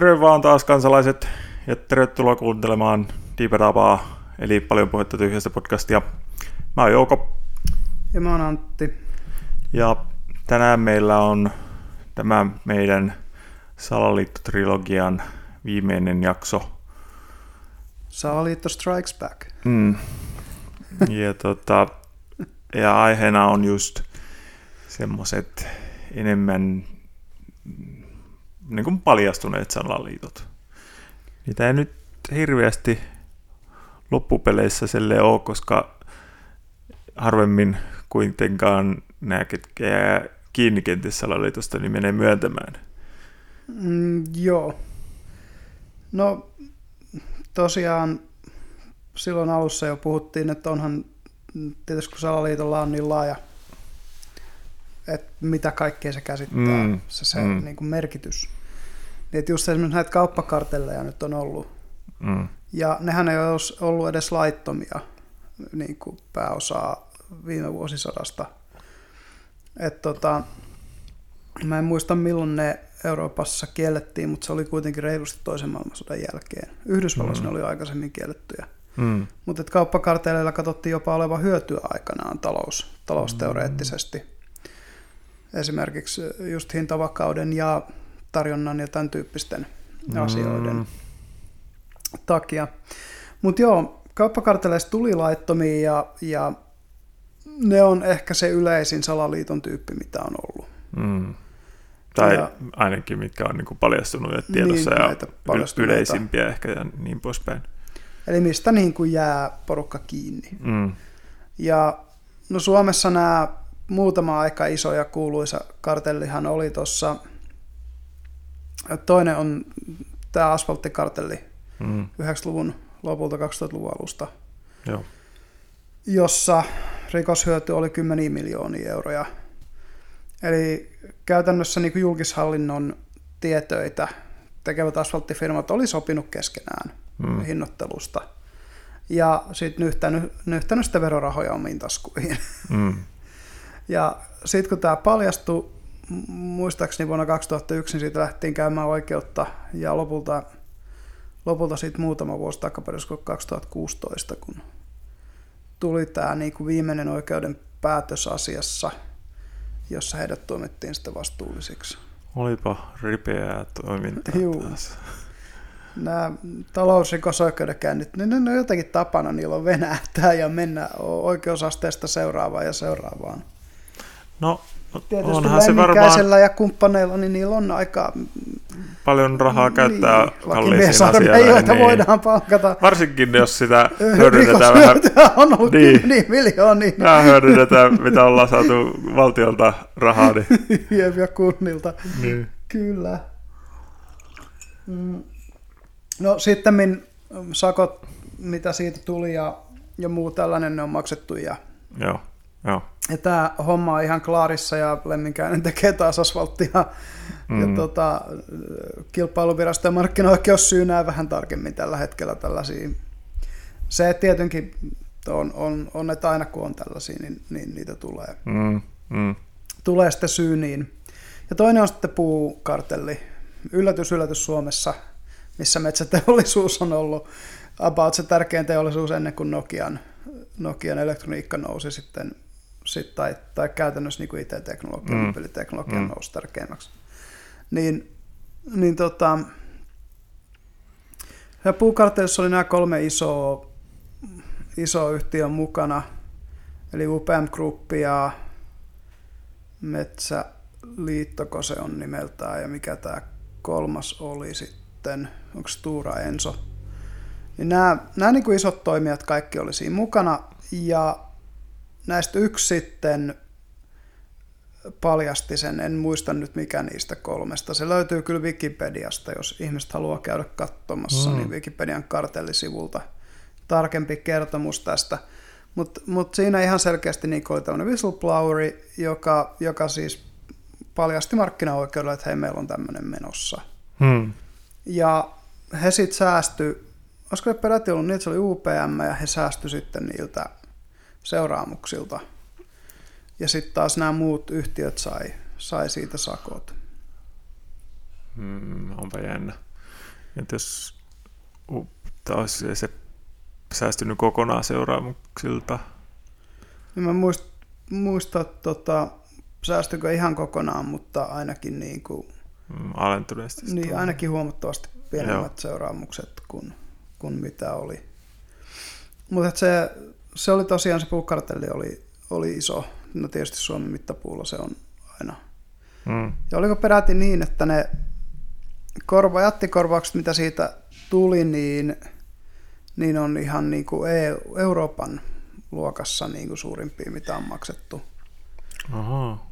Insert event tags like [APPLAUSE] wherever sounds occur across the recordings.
Terve vaan taas kansalaiset ja tervetuloa kuuntelemaan Diipetapaa, eli paljon puhetta tyhjästä podcastia. Mä oon Jouko Ja mä oon Antti. ja tänään meillä on tämä meidän Salaliitto-trilogian viimeinen jakso. Salaliitto Strikes Back. Mm. Ja, tota, ja aiheena on just semmoset enemmän mm, niin kuin paljastuneet salaliitot. Niitä ei nyt hirveästi loppupeleissä sille ole, koska harvemmin kuitenkaan nämä, ketkä jää kiinni kenties salaliitosta, niin menee myöntämään. Mm, joo. No tosiaan silloin alussa jo puhuttiin, että onhan tietysti kun salaliitolla on niin laaja, että mitä kaikkea se käsittää, Mm, se, se mm. niin kuin merkitys. Niin, että just esimerkiksi näitä kauppakartelleja nyt on ollut. Mm. Ja nehän ei ole ollut edes laittomia niin kuin pääosaa viime vuosisadasta. Et tota, mä en muista milloin ne Euroopassa kiellettiin, mutta se oli kuitenkin reilusti toisen maailmansodan jälkeen. Yhdysvalloissa Mm. mm. ne oli aikaisemmin kiellettyjä. Mm. Mutta kauppakarteleilla katsottiin jopa olevan hyötyä aikanaan talous, talousteoreettisesti. Esimerkiksi just hintavakauden ja tarjonnan ja tämän tyyppisten asioiden Mm. takia. Mutta joo, kauppakarteleista tuli laittomia ja, ja ne on ehkä se yleisin salaliiton tyyppi, mitä on ollut. Mm. Tai Ja- ainakin mitkä on niin kuin paljastunut ja tiedossa Niin, ja yleisimpiä ehkä ja niin poispäin. Eli mistä niin kuin jää porukka kiinni. Mm. Ja no Suomessa nämä muutama aika iso ja kuuluisa kartellihan oli tuossa, toinen on tämä asfalttikartelli Mm. 90-luvun lopulta 2000-luvun alusta, Joo. jossa rikoshyöty oli kymmeniä miljoonia euroja. Eli käytännössä niin kuin julkishallinnon tietöitä tekevät asfalttifirmat oli sopinut keskenään Mm. hinnoittelusta. Ja sitten nyhtänyt, nyhtänyt sitä verorahoja omiin taskuihin. Mm. Ja sitten kun tämä paljastui, muistaakseni vuonna 2001, niin siitä lähtiin käymään oikeutta ja lopulta, lopulta sitten muutama vuosi takaperin, olisiko 2016, kun tuli tämä niinku viimeinen oikeuden päätös asiassa, jossa heidät tuomittiin sitten vastuullisiksi. Olipa ripeää toimintaa Juu. taas. Nämä talousrikosoikeudenkäynnit, niin ne on jotenkin tapana, niillä on venähtää ja mennä oikeusasteesta seuraavaan ja seuraavaan. No, Tietysti onhan se varmaan ja kumppaneilla, niin niillä on aika paljon rahaa käyttää niin, kalliisiin asioihin. Niin. voidaan palkata. Varsinkin jos sitä [LAUGHS] hyödynnetään vähän, on ollut Niin. niin. miljoonia niin vähän hyödynnetään, mitä ollaan saatu valtiolta rahaa. Niin, [LAUGHS] Jep, ja kunnilta. niin. Kyllä. Mm. No sitten sakot, mitä siitä tuli ja, ja muu tällainen, ne on maksettu ja, Joo, joo. ja tämä homma on ihan klaarissa ja Lemminkäinen tekee taas asfalttia. Mm. Ja tota, kilpailuvirasto ja markkinaoikeus syynää vähän tarkemmin tällä hetkellä tällaisia. Se tietenkin on, on, on, että aina kun on tällaisia, niin, niin niitä tulee. Mm. Mm. tulee sitten syyniin. Ja toinen on sitten puukartelli. Yllätys, yllätys Suomessa, missä metsäteollisuus on ollut about se tärkein teollisuus ennen kuin Nokian, Nokian elektroniikka nousi sitten, sit, tai, tai käytännössä niin kuin IT-teknologia, Mm. peliteknologia Mm. mm. nousi tärkeimmäksi. Niin, niin tota, ja puukartellissa oli nämä kolme isoa, isoa yhtiöä mukana, eli UPM Group ja Metsäliittoko se on nimeltään ja mikä tämä kolmas oli sitten, onko Stura Enso. Niin nämä, nämä niin kuin isot toimijat kaikki oli siinä mukana ja näistä yksi sitten paljasti sen, en muista nyt mikä niistä kolmesta. Se löytyy kyllä Wikipediasta, jos ihmiset haluaa käydä katsomassa, Mm. mm. niin Wikipedian kartellisivulta tarkempi kertomus tästä. Mutta mut siinä ihan selkeästi niin oli tämmöinen whistlebloweri, joka, joka siis paljasti markkinaoikeudelle, että hei, meillä on tämmöinen menossa. Mm. Ja he sitten säästy, olisiko se peräti ollut niin, että se oli UPM, ja he säästy sitten niiltä seuraamuksilta. Ja sitten taas nämä muut yhtiöt sai, sai siitä sakot. Mm. Onpa jännä. Että jos taas se säästynyt kokonaan seuraamuksilta. Niin mä muist, muista, tota, säästykö ihan kokonaan, mutta ainakin, niin kuin, mm, alentuneesti. niin, ainakin huomattavasti pienemmät Joo. seuraamukset kuin, kuin mitä oli. Mutta se, se oli tosiaan, se puukartelli oli, oli iso. No tietysti Suomen mittapuulla se on aina. Mm. Ja oliko peräti niin, että ne korva, jättikorvaukset, mitä siitä tuli, niin, niin on ihan niin kuin EU, Euroopan luokassa niin kuin suurimpia, mitä on maksettu. Aha.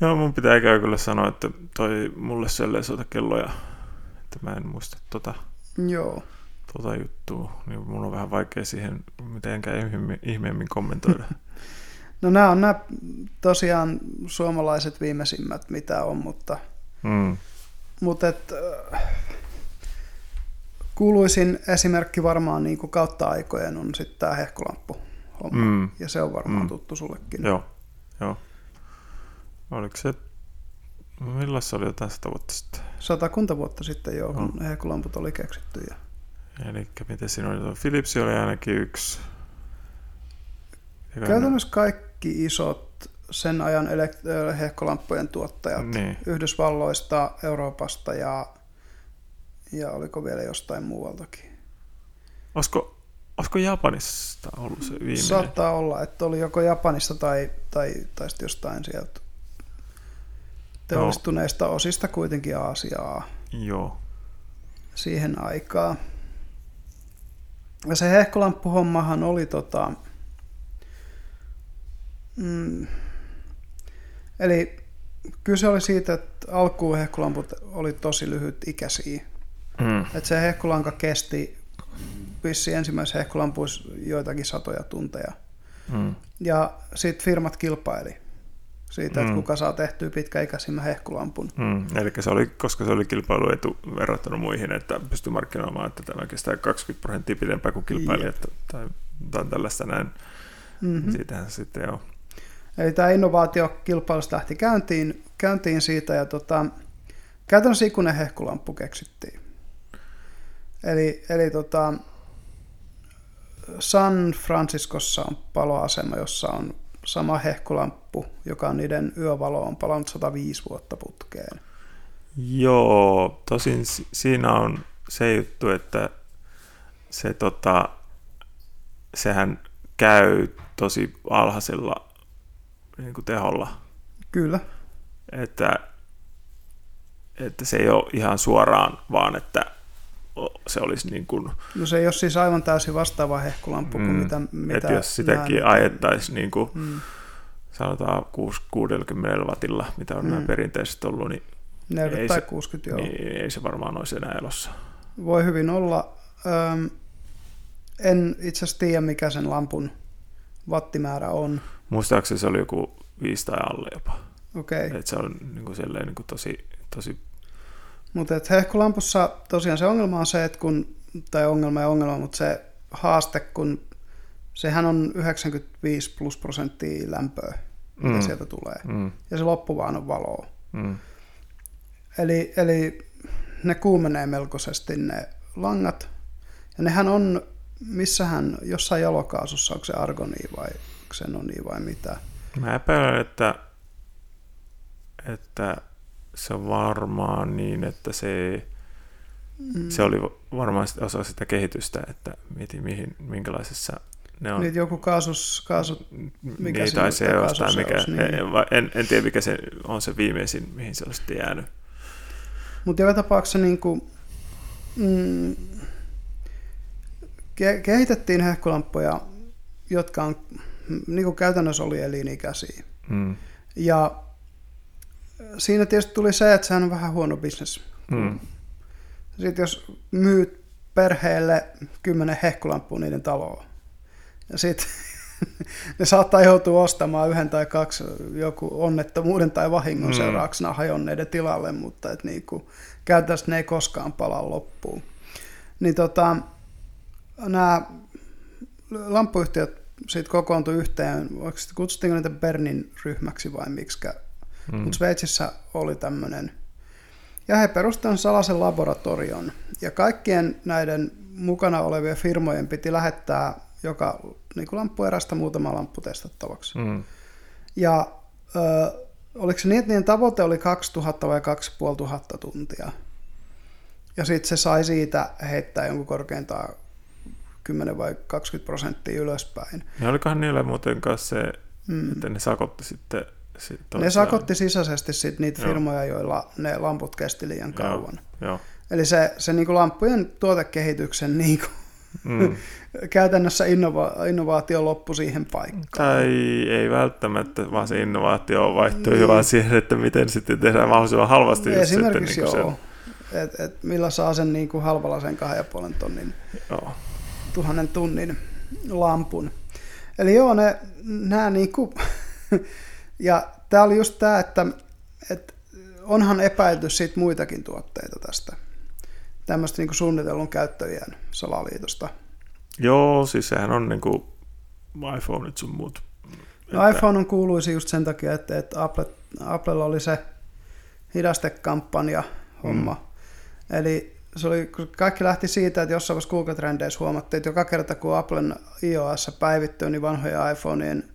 Joo, mun pitää käy kyllä sanoa, että toi mulle selleen soita kelloja, että mä en muista tota, Joo. Tota juttua, niin mun on vähän vaikea siihen mitenkään ihmeemmin, ihmeemmin kommentoida. [LAUGHS] No nämä on nämä tosiaan suomalaiset viimeisimmät, mitä on, mutta, mm. mutta et, äh, kuuluisin esimerkki varmaan niin kuin kautta aikojen on sitten tämä hehkulamppu homma. Mm. Ja se on varmaan Mm. tuttu sullekin. Joo, joo. Oliko se, milloin se oli jotain sata vuotta sitten? Satakunta vuotta sitten jo, kun Joo. hehkulamput oli keksitty. Ja Eli miten siinä oli? Philips oli ainakin yksi. Eikä Käytännössä kaikki isot sen ajan elekt- ö, hehkulamppujen tuottajat Niin. Yhdysvalloista, Euroopasta ja, ja oliko vielä jostain muualtakin. Olisiko, olisiko Japanista ollut se viimeinen? Saattaa olla, että oli joko Japanista tai, tai, tai sitten jostain sieltä teollistuneista osista kuitenkin Aasiaa Joo. siihen aikaan. Ja se hehkulamppuhommahan oli tota, mm, eli kyse oli siitä, että alkuun hehkulamput oli tosi lyhyt ikäisiä. Mm. Että se hehkulanka kesti vissi ensimmäisessä hehkulampuissa joitakin satoja tunteja. Mm. Ja sitten firmat kilpaili siitä, että Mm. kuka saa tehtyä pitkäikäisimmän hehkulampun. Mm. Eli se oli, koska se oli kilpailuetu verrattuna muihin, että pystyi markkinoimaan, että tämä kestää 20 prosenttia pidempään kuin kilpailijat tai, tai tällaista näin. Mm-hmm. Siitähän se sitten joo. Eli tämä innovaatiokilpailu lähti käyntiin, käyntiin siitä ja tota, käytännössä ikuinen hehkulamppu keksittiin. Eli, eli tota, San Franciscossa on paloasema, jossa on sama hehkulamppu, joka on niiden yövalo, on palannut 105 vuotta putkeen. Joo, tosin si- siinä on se juttu, että se tota, sehän käy tosi alhaisella niin kuin teholla, Kyllä, että, että se ei ole ihan suoraan, vaan että se olisi niin kuin, no se ei ole siis aivan täysin vastaava hehkulamppu kuin mitä, mitä että jos sitäkin nämä- ajettaisiin niin kuin, Mm, sanotaan 6, 60 wattilla, mitä on mm. nämä Mm. perinteisesti ollut, niin, 40 ei tai se- 60 joo. niin ei se varmaan olisi enää elossa. Voi hyvin olla. Öm, en itse asiassa tiedä, mikä sen lampun wattimäärä on. Muistaakseni se oli joku 5 tai alle jopa. Okei, okay. Et se on niin kuin silleen, niin kuin tosi, tosi mutta hehkulampussa tosiaan se ongelma on se, että kun, tai ongelma ja ongelma, mutta se haaste, kun sehän on 95 plus prosenttia lämpöä, mitä Mm. sieltä tulee. mm, Ja se loppu vaan on valoa. mm, Eli, eli ne kuumenee melkoisesti ne langat. Ja nehän on, missähän, jossain jalokaasussa, onko se argoni vai xenoni vai mitä. Mä epäilen, että, että se on varmaan niin, että se, Mm. se oli varmaan osa sitä kehitystä, että mietin mihin, minkälaisessa ne on. Niin joku kaasus, kaasut, mikä niin, siinä tai on, se tai jostain, mikä, niin. en, en, en, tiedä mikä se on se viimeisin, mihin se on sitten jäänyt. Mutta joka tapauksessa niin kuin, mm, ke- kehitettiin hehkulamppuja, jotka on, niin kuin käytännössä oli elinikäisiä. Mm. Ja siinä tietysti tuli se, että sehän on vähän huono bisnes. Mm. Sitten jos myyt perheelle kymmenen hehkulampua niiden taloon, ja sitten [LAUGHS] ne saattaa joutua ostamaan yhden tai kaksi joku onnettomuuden tai vahingon Mm. seurauksena hajonneiden tilalle, mutta et niinku, käytännössä ne ei koskaan pala loppuun. Niin tota, nämä lampuyhtiöt sitten kokoontui yhteen, kutsuttiinko niitä Bernin ryhmäksi vai miksikä, Mm. mutta Sveitsissä oli tämmöinen. Ja he perustivat salaisen laboratorion. Ja kaikkien näiden mukana olevien firmojen piti lähettää joka niin kuin lamppuerästä muutama lamppu testattavaksi. Mm. Ja ö, oliko se niin, että niiden tavoite oli 2000 vai 2500 tuntia. Ja sitten se sai siitä heittää jonkun korkeintaan 10 vai 20 prosenttia ylöspäin. Ja olikohan niillä muuten kanssa se, mm. että ne sakotti sitten... sit Ne sakotti sisäisesti sit niitä Joo. firmoja, joilla ne lamput kesti liian kauan. Joo, joo. Eli se, se niinku lamppujen tuotekehityksen niinku, Mm. [LAUGHS] käytännössä innova, innovaatio loppui siihen paikkaan. Tai ei välttämättä, vaan se innovaatio vaihtui niin. vaan siihen, että miten sitten tehdään mahdollisimman halvasti. just Esimerkiksi sitten, niin joo, että et millä saa sen niinku halvalla sen 2,5 tonnin Se, joo. tuhannen tunnin lampun. Eli joo, ne, nämä niinku, [LAUGHS] ja tämä oli just tämä, että, että onhan epäilty siitä muitakin tuotteita tästä, tämmöistä niinku suunnitellun käyttäjien salaliitosta. joo, siis sehän on niin kuin iPhoneit sun muut. No iPhone on kuuluisi just sen takia, että, että Apple, Applella oli se hidastekampanja homma. Mm. Eli se oli, kaikki lähti siitä, että jossain vaiheessa Google Trendeissä huomattiin, että joka kerta kun Applen iOS päivittyy, niin vanhoja iPhoneien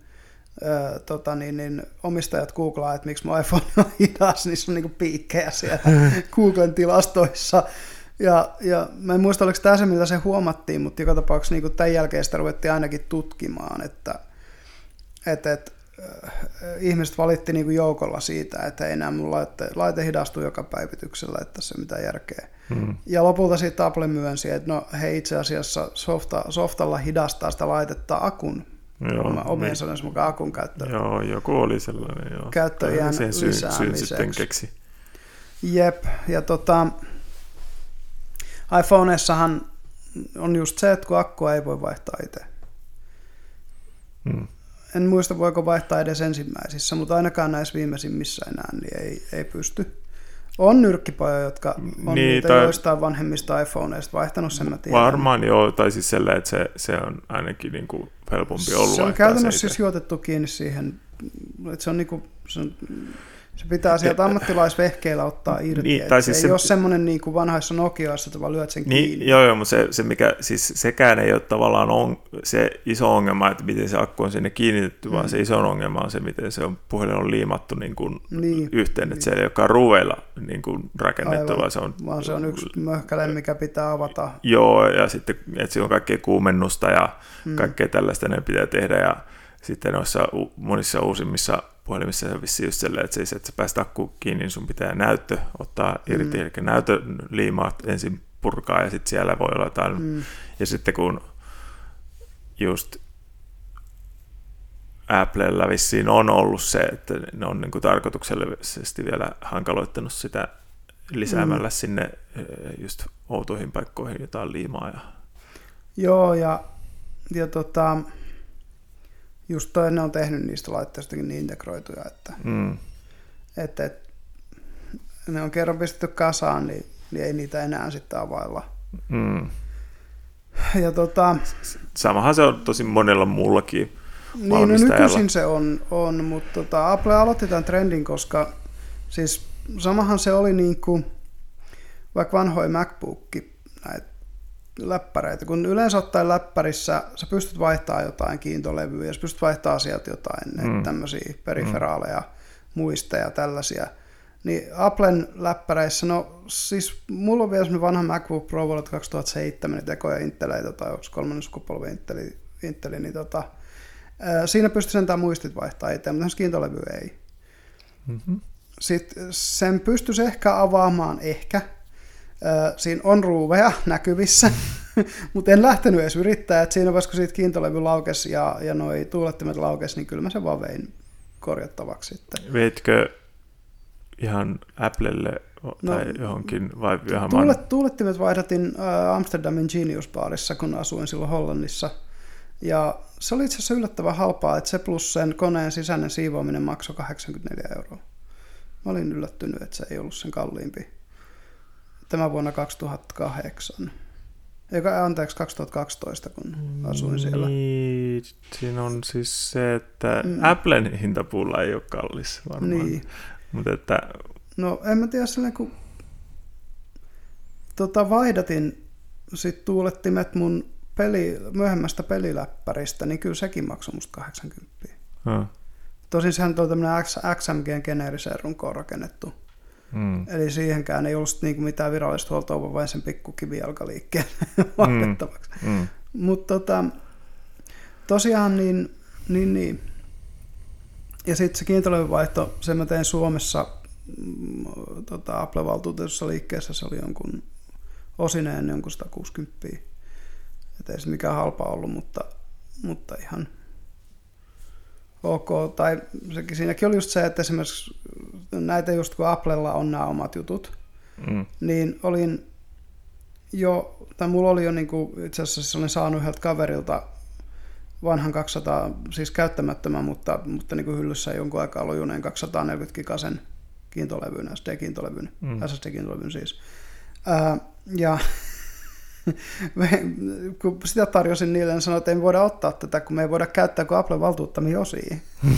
tota, niin, niin, omistajat googlaa, että miksi mun iPhone on hidas, niin se on niin piikkejä siellä [LAUGHS] Googlen tilastoissa. Ja, ja mä en muista, oliko tämä se, millä se huomattiin, mutta joka tapauksessa niin tämän jälkeen sitä ruvettiin ainakin tutkimaan, että, että, että ihmiset valitti niin joukolla siitä, että ei enää mun laite, laite hidastuu joka päivityksellä, että se mitään järkeä. Mm. Ja lopulta sitten Apple myönsi, että no he itse asiassa softa, softalla hidastaa sitä laitetta akun, Joo, oma, omien niin. sanojensa mukaan akun käyttö. Joo, joku oli sellainen. Joo. Käyttöiän Sen syyn, syyn sitten keksi. Jep, ja tota, iPhoneessahan on just se, että kun akkua ei voi vaihtaa itse. Mm. En muista, voiko vaihtaa edes ensimmäisissä, mutta ainakaan näissä viimeisimmissä enää niin ei, ei pysty. On nyrkkipoja, jotka on Niin, niin, niitä tai- joistain vanhemmista iPhoneista vaihtanut, sen mä tiedän. Varmaan joo, tai siis sellainen, että se, se on ainakin niin kuin helpompi ollut Se on käytännössä siis juotettu kiinni siihen, että se on niinku, se, on, se pitää sieltä ammattilaisvehkeillä ottaa irti. Niin, Niin, tai siis se, se- ei ole semmoinen niin kuin vanhoissa Nokiaissa, että vaan lyöt sen Niin, kiinni. joo, joo, mutta se, se mikä, siis sekään ei ole tavallaan on, se iso ongelma, että miten se akku on sinne kiinnitetty, mm. vaan se iso ongelma on se, miten se on, puhelin on liimattu niin kuin Niin. yhteen, että se ei olekaan ruuveilla niin kuin rakennettu, Aivan. vaan se on... Vaan se on yksi möhkäle, mikä pitää avata. Joo, ja sitten, että siinä on kaikkea kuumennusta ja mm. kaikkea tällaista ne pitää tehdä, ja sitten noissa monissa uusimmissa puhelimissa se on vissiin just sellainen, että, siis, että sä pääst akku kiinni, niin sun pitää näyttö ottaa irti, mm. eli näytöliimaat ensin purkaa, ja sitten siellä voi olla jotain, mm. ja sitten kun just Applella vissiin on ollut se, että ne on niin kuin tarkoituksellisesti vielä hankaloittanut sitä lisäämällä mm. sinne eh, just outoihin paikkoihin jotain liimaa. Ja... Joo, ja, ja tota, just toi, ne on tehnyt niistä laitteistakin niin integroituja, että, Mm. että, että ne on kerran pistetty kasaan, niin, niin ei niitä enää sitten availla. Mm. Ja tota, Samahan se on tosi monella muullakin Niin, no nykyisin se on, on mutta tota, Apple aloitti tämän trendin, koska siis samahan se oli niin kuin, vaikka vanhoja MacBookki, näitä läppäreitä, kun yleensä ottaen läppärissä sä pystyt vaihtamaan jotain kiintolevyä ja sä pystyt vaihtamaan sieltä jotain Mm. mm. tämmöisiä periferaaleja, muisteja ja tällaisia. Niin Applen läppäreissä, no siis mulla on vielä semmoinen vanha MacBook Pro vuodelta 2007, tekoja Inteleitä tai onko kolmannen sukupolven Inteli, Inteli niin tota, ää, siinä pystyy sentään muistit vaihtaa itse, mutta kiintolevy ei. Mm-hmm. Sitten sen pystyisi ehkä avaamaan ehkä. Siinä on ruuveja näkyvissä, [LAUGHS] mutta en lähtenyt edes yrittää. Et siinä vaiheessa, kun siitä kiintolevy laukesi ja, ja noi tuulettimet laukesi, niin kyllä mä sen vaan vein korjattavaksi sitten. Veitkö ihan Applelle No, tai johonkin vai ihan Tuulet, tuulettimet vaihdatin Amsterdamin Genius Barissa, kun asuin silloin Hollannissa. Ja se oli itse asiassa yllättävän halpaa, että se plus sen koneen sisäinen siivoaminen maksoi 84 euroa. Mä olin yllättynyt, että se ei ollut sen kalliimpi. Tämä vuonna 2008. Eikä, anteeksi, 2012, kun asuin siellä. Niin, siinä on siis se, että Mm. Applen hintapuulla ei ole kallis varmaan. Niin. Mutta että No en mä tiedä silleen, kun tota, vaihdatin sit tuulettimet mun peli, myöhemmästä peliläppäristä, niin kyllä sekin maksoi musta 80. Hmm. Tosin sehän oli tämmöinen XMGn geneeriseen runkoon rakennettu. Mm. Eli siihenkään ei ollut niinku mitään virallista huoltoa, vaan vain sen pikku kivijalkaliikkeen vaihdettavaksi. Mm. Mm. Mutta tota, tosiaan niin, niin, niin. Ja sitten se kiintolevyvaihto, sen mä tein Suomessa mm, tota, Apple-valtuutetussa liikkeessä, se oli jonkun osineen jonkun 160. Että ei se mikään halpa ollut, mutta, mutta ihan ok. Tai sekin, siinäkin oli just se, että esimerkiksi näitä just kun Applella on nämä omat jutut, mm. niin olin jo, tai mulla oli jo niin kuin, itse asiassa olin saanut yhdeltä kaverilta vanhan 200, siis käyttämättömän, mutta, mutta niin kuin hyllyssä jonkun aikaa lojuneen 240 gigasen kiintolevyn, SD-kiintolevyn, mm. SSD-kiintolevyn siis. Ää, ja kun sitä tarjosin niille, niin sanoin, että ei voida ottaa tätä, kun me ei voida käyttää kuin Apple valtuuttamia osia. mm.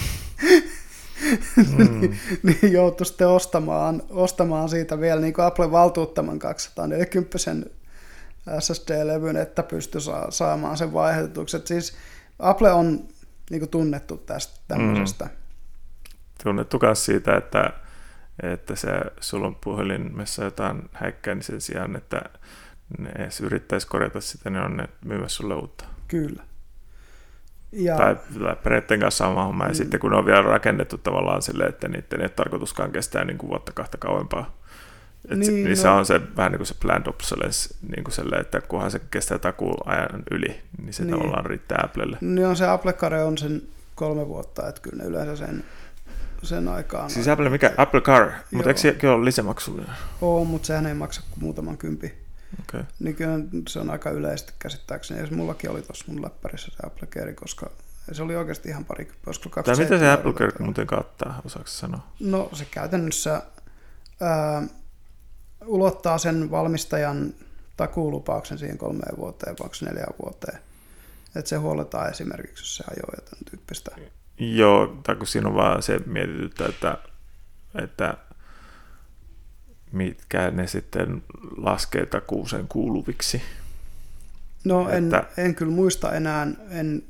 [LAUGHS] niin joutui sitten ostamaan, ostamaan siitä vielä niin kuin Apple valtuuttaman 240 SSD-levyn, että pystyi saa, saamaan sen vaihdetuksi. siis Apple on niin kuin tunnettu tästä tämmöisestä. Mm. Tunnettu myös siitä, että, että se, sulla on puhelimessa jotain häikkää, niin sen sijaan, että ne edes yrittäisi korjata sitä, niin on ne myymässä sulle uutta. Kyllä. Ja... Tai periaatteen kanssa sama homma. Ja mm. sitten kun ne on vielä rakennettu tavallaan silleen, että niiden ei ole tarkoituskaan kestää niin kuin vuotta kahta kauempaa. Et niin, se, niin se on se vähän niin kuin se planned obsolescence, niin kuin selle, että kunhan se kestää takuu ajan yli, niin se niin. tavallaan riittää Applelle. Niin on se Apple Care on sen kolme vuotta, että kyllä ne yleensä sen, sen aikaan. Siis Apple, mikä? Apple Car, mutta eikö se ole lisämaksullinen? Oo, mutta sehän ei maksa kuin muutaman kympi. Okay. Kyllä se on aika yleisesti käsittääkseni. Ja mullakin oli tuossa mun läppärissä se Apple Care, koska se oli oikeasti ihan pari, olisiko Tai mitä se Apple Care muuten kattaa, osaako sanoa? No se käytännössä ää, ulottaa sen valmistajan takuulupauksen siihen kolmeen vuoteen, vaikka neljään vuoteen. Että se huoletaan esimerkiksi, jos se ajoo jotain tyyppistä. Joo, tai kun siinä on vaan se mietityttä, että, että mitkä ne sitten laskee takuuseen kuuluviksi. No en, että... en kyllä muista enää, en,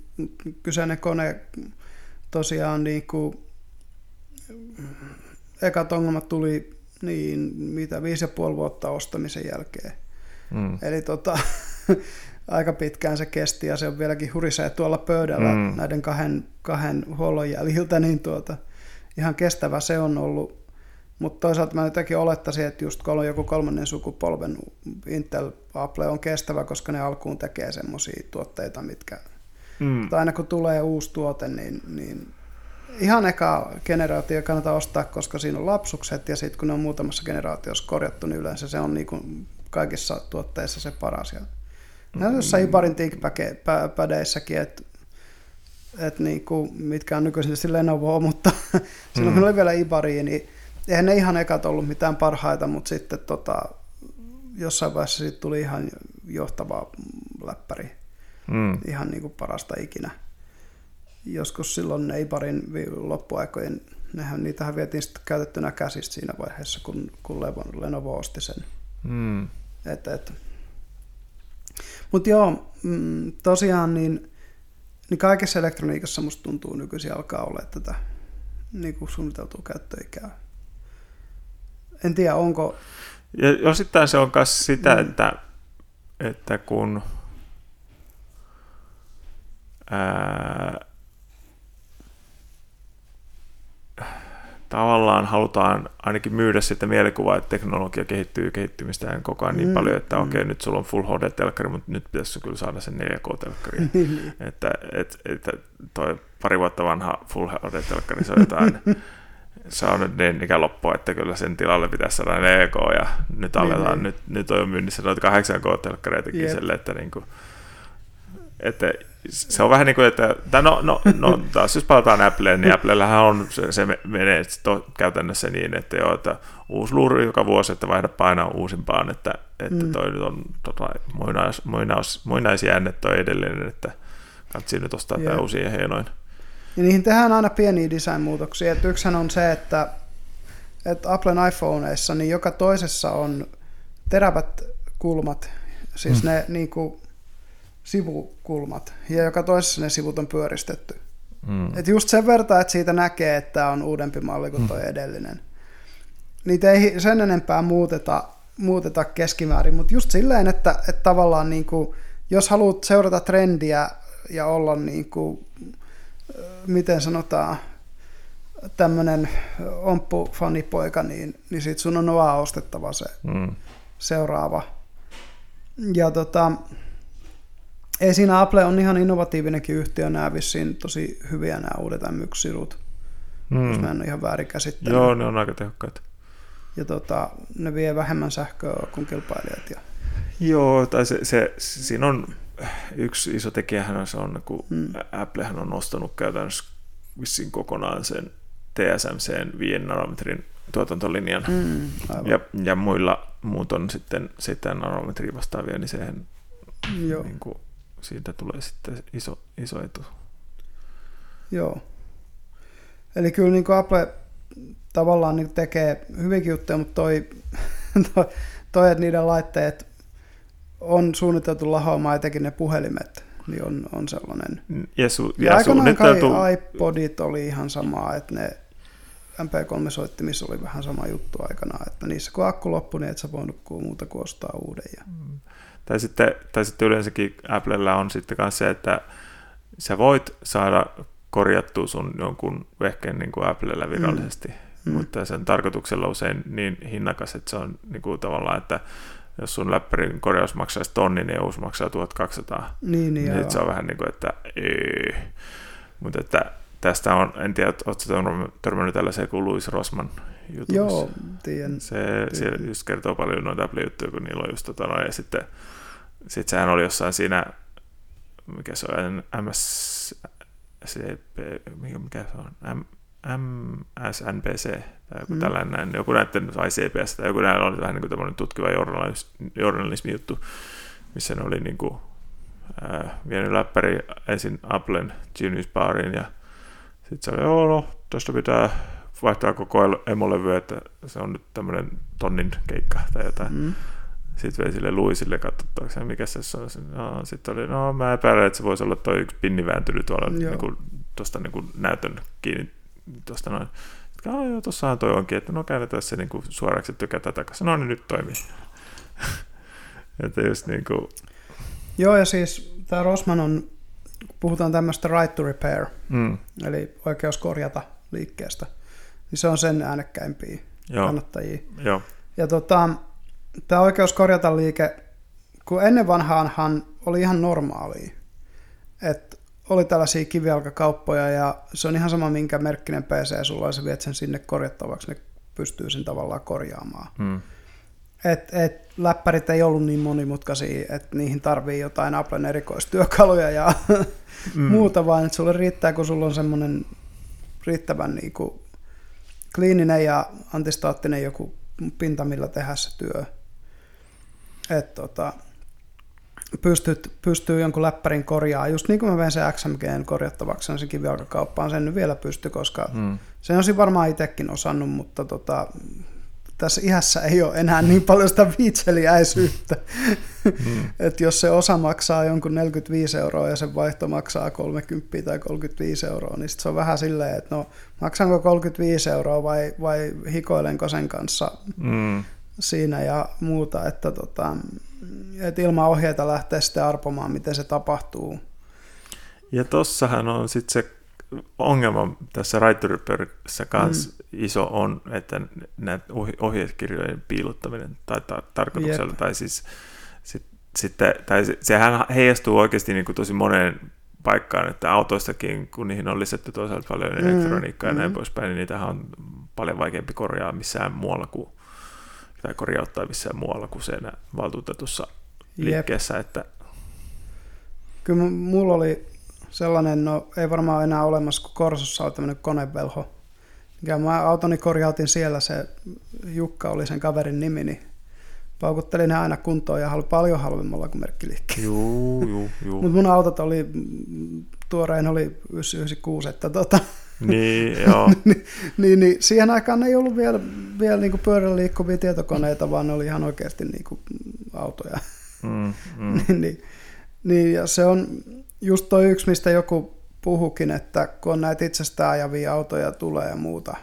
kyseinen kone tosiaan niin kuin, ekat ongelmat tuli niin mitä viisi ja puoli vuotta ostamisen jälkeen. Mm. Eli tota, [LAUGHS] aika pitkään se kesti ja se on vieläkin hurisee tuolla pöydällä mm. näiden kahden, kahden huollon jäljiltä, niin tuota, ihan kestävä se on ollut. Mutta toisaalta mä jotenkin olettaisin, että just kol- joku kolmannen sukupolven Intel Apple on kestävä, koska ne alkuun tekee semmoisia tuotteita, mitkä mm. aina kun tulee uusi tuote, niin, niin ihan eka generaatio kannattaa ostaa, koska siinä on lapsukset ja sitten kun ne on muutamassa generaatiossa korjattu, niin yleensä se on niinku kaikissa tuotteissa se paras. Ja mm-hmm. jossain Ibarin ThinkPadeissakin, että et niinku, mitkä on nykyisin Lenovo, mutta [LAUGHS] silloin kun oli vielä Ibari, niin eihän ne ihan ekat ollut mitään parhaita, mutta sitten tota, jossain vaiheessa siitä tuli ihan johtava läppäri. Mm. Ihan niin kuin parasta ikinä joskus silloin Eibarin loppuaikojen, nehän, niitähän vietiin sitten käytettynä käsistä siinä vaiheessa, kun, kun Lenovo osti sen. Mm. Et, et. Mutta joo, mm, tosiaan niin, niin kaikessa elektroniikassa musta tuntuu nykyisin alkaa olla tätä niin kuin suunniteltua käyttöikää. En tiedä, onko... Ja osittain se on myös sitä, mm. että, että kun ää, tavallaan halutaan ainakin myydä sitä mielikuvaa, että teknologia kehittyy kehittymistään koko ajan niin mm, paljon, että mm. okei, okay, nyt sulla on Full HD-telkkari, mutta nyt pitäisi kyllä saada se 4K-telkkari. [LAUGHS] Niin. että et, et, toi pari vuotta vanha Full HD-telkkari, se on jotain, [LAUGHS] se on nyt niin ikäloppua, että kyllä sen tilalle pitäisi saada 4K, ja nyt niin, aletaan, niin, nyt, nyt on myynnissä noita 8K-telkkareitakin yep. sille, että, niin kuin, että se on vähän niin kuin, että no, no, no [LAUGHS] taas jos palataan Appleen, niin Applellähän on, se, se menee to, käytännössä niin, että joo, että uusi luuri joka vuosi, että vaihda painaa uusimpaan, että, että mm. toi nyt on tota, muinais, muinais, muinaisjäänne toi edellinen, että katsi nyt ostaa tämä uusia hienoin. Ja niihin tehdään aina pieniä design-muutoksia, yksihän on se, että, että Applen iPhoneissa, niin joka toisessa on terävät kulmat, siis mm. ne niin kuin, sivukulmat, ja joka toisessa ne sivut on pyöristetty. Mm. Et just sen verran, että siitä näkee, että tämä on uudempi malli kuin tuo mm. edellinen. Niitä ei sen enempää muuteta, muuteta keskimäärin, mutta just silleen, että, että tavallaan niin kuin, jos haluat seurata trendiä ja olla niin kuin, miten sanotaan, tämmöinen omppu fanipoika, niin, niin sit sun on vaan ostettava se mm. seuraava. Ja tota, ei siinä Apple on ihan innovatiivinenkin yhtiö, nämä vissiin tosi hyviä nämä uudet M1-sirut, mm. jos mä en ole ihan väärin käsittänyt. Joo, ne on aika tehokkaita. Ja tota, ne vie vähemmän sähköä kuin kilpailijat. Ja... Joo, tai se, se, siinä on yksi iso tekijähän se on, kun mm. Applehän on nostanut käytännössä vissiin kokonaan sen TSMCn 5 nanometrin tuotantolinjan. Mm, ja, ja muilla muut on sitten 7 nanometria vastaavia, niin sehän Joo. Niin kuin, siitä tulee sitten iso, iso etu. Joo. Eli kyllä niin Apple tavallaan niin tekee hyvinkin juttuja, mutta toi, [LAUGHS] toi, toi, että niiden laitteet on suunniteltu lahoamaan etenkin ne puhelimet, niin on, on sellainen. Ja, su, ja, ja aikanaan kai iPodit oli ihan sama, että ne MP3-soittimissa oli vähän sama juttu aikanaan, että niissä kun akku loppui, niin et sä voinut muuta kuin ostaa uuden. Ja... Mm. Tai, sitten, tai sitten yleensäkin Applella on sitten myös se, että sä voit saada korjattua sun jonkun vehkeen niin kuin Applella virallisesti, mm. Mm. mutta sen tarkoituksella usein niin hinnakas, että se on niin kuin tavallaan, että jos sun läppärin korjaus maksaisi tonni, niin uusi maksaa 1200. Niin, niin, niin se on vähän niin kuin, että ei. Mutta että tästä on, en tiedä, oletko törmännyt tällaiseen kuin Louis Rosman jutun. Joo, tiedän. Se, se just kertoo paljon noita Apple-juttuja, kun niillä on just tota noin, ja sitten sit sehän oli jossain siinä, mikä se on, MSCP, mikä, mikä se on, M, MSNBC tai joku mm. tällainen, joku näiden ICPS tai joku näillä oli vähän niin kuin tutkiva journalismi juttu, missä ne oli niin kuin, äh, vienyt läppäri ensin Applen Genius Bariin ja sitten se oli, joo no, tästä pitää vaihtaa koko emolevy, että se on nyt tämmöinen tonnin keikka tai jotain. Mm. Sitten vei sille Luisille katsottavaksi, mikä se on. No, sitten oli, no mä epäilen, että se voisi olla tuo yksi pinni vääntynyt tuolla niin kuin, tuosta niin näytön kiinni tuosta noin. Ah, joo, tuossahan toi onkin, että no käännetään se niin kuin suoraksi tykätä takaisin. No niin, nyt toimii. [LAUGHS] että just niin kuin... Joo, ja siis tämä Rosman on puhutaan tämmöistä right to repair, mm. eli oikeus korjata liikkeestä, niin se on sen äänekkäimpiä Joo. kannattajia. Joo. Ja tota, tämä oikeus korjata liike, kun ennen vanhaanhan oli ihan normaalia, että oli tällaisia kivijalkakauppoja ja se on ihan sama minkä merkkinen PC sulla ja sä viet sen sinne korjattavaksi, ne pystyy sen tavallaan korjaamaan. Mm et, et läppärit ei ollut niin monimutkaisia, että niihin tarvii jotain Applen erikoistyökaluja ja [LAUGHS] mm. muuta, vaan että sulle riittää, kun sulla on semmoinen riittävän niin kuin kliininen ja antistaattinen joku pinta, millä tehdä se työ. Että tota, pystyt, pystyy jonkun läppärin korjaa, just niin kuin mä vein se XMGn korjattavaksi sen kivijalkakauppaan, sen nyt vielä pysty, koska mm. sen olisin varmaan itsekin osannut, mutta tota, tässä ihässä ei ole enää niin paljon sitä viitseliäisyyttä. [LAUGHS] Mm. että jos se osa maksaa jonkun 45 euroa ja sen vaihto maksaa 30 tai 35 euroa, niin sit se on vähän silleen, että no maksanko 35 euroa vai, vai hikoilenko sen kanssa mm. siinä ja muuta, että tota, et ilman ohjeita lähtee sitten arpomaan, miten se tapahtuu. Ja tossahan on sitten se ongelma tässä Writer-pörissä kanssa mm. iso on, että näitä ohjekirjojen piilottaminen tai tar- tarkoituksella, Jep. tai siis sit, sitten, tai se, sehän heijastuu oikeasti niin kuin tosi moneen paikkaan, että autoistakin, kun niihin on lisätty toisaalta paljon mm. elektroniikkaa mm. ja näin poispäin, niin niitähän on paljon vaikeampi korjaa missään muualla kuin, tai korjauttaa missään muualla kuin siinä valtuutetussa liikkeessä, Jep. että Kyllä mulla oli sellainen, no ei varmaan enää olemassa, kun Korsossa on tämmöinen konevelho. Ja mä autoni korjautin siellä, se Jukka oli sen kaverin nimi, niin paukuttelin ne aina kuntoon ja paljon halvemmalla kuin merkkiliikkeellä. Juu, juu, juu. Mutta mun autot oli, tuorein oli 996, että tota, niin, joo. [LAUGHS] niin, niin, niin, siihen aikaan ei ollut vielä, vielä niin pyörällä liikkuvia tietokoneita, vaan ne oli ihan oikeasti niin kuin autoja. Mm, mm. [LAUGHS] niin, niin, niin, ja se on just toi yksi, mistä joku puhukin, että kun näitä itsestään ajavia autoja tulee ja muuta,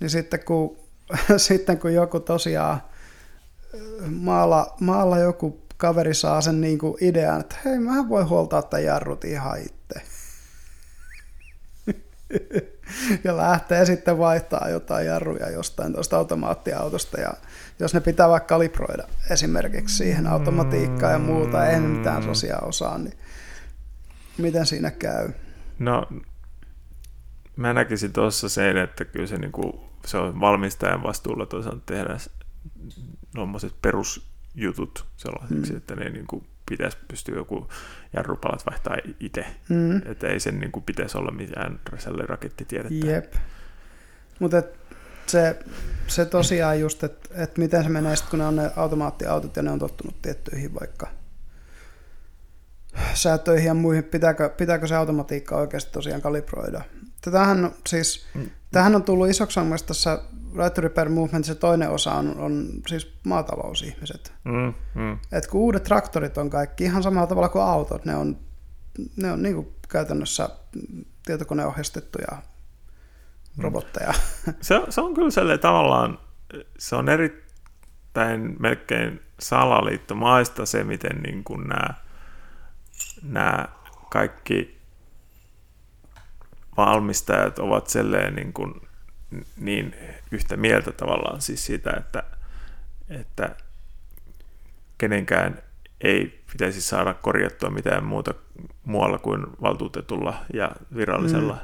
niin sitten kun, [LAUGHS] sitten kun joku tosiaan maalla, maalla joku kaveri saa sen niin kuin idean, että hei, mä voin huoltaa tämän jarrut ihan itse. Ja lähtee sitten vaihtaa jotain jarruja jostain tuosta automaattiautosta ja jos ne pitää vaikka kalibroida esimerkiksi siihen automatiikkaan ja muuta, ei mitään sosiaa osaa, niin miten siinä käy? No, mä näkisin tuossa sen, että kyllä se, niinku, se on valmistajan vastuulla toisaalta tehdä tuommoiset perusjutut sellaisiksi, mm. että ne niinku pitäisi pystyä joku jarrupalat vaihtaa itse. Mm. Että ei sen niinku pitäisi olla mitään rakettitiedettä. Jep. Mutta se, se tosiaan just, että et miten se menee sitten, kun ne on ne automaattiautot ja ne on tottunut tiettyihin vaikka säätöihin ja muihin, pitääkö, pitääkö se automatiikka oikeasti tosiaan kalibroida. Tämähän, siis, mm. tämähän on tullut isoksi ongelmaksi tässä Right to Repair Movement, se toinen osa on, on siis maatalousihmiset. Mm, mm. Et kun uudet traktorit on kaikki ihan samalla tavalla kuin autot, ne on, ne on niin kuin käytännössä tietokoneohjastettuja mm. robotteja. [LAUGHS] Se, se on kyllä sellainen tavallaan, se on erittäin melkein salaliittomaista se, miten niin kuin nämä, nämä kaikki valmistajat ovat selleen niin, kuin niin yhtä mieltä tavallaan siis siitä, että, että kenenkään ei pitäisi saada korjattua mitään muuta muualla kuin valtuutetulla ja virallisella mm.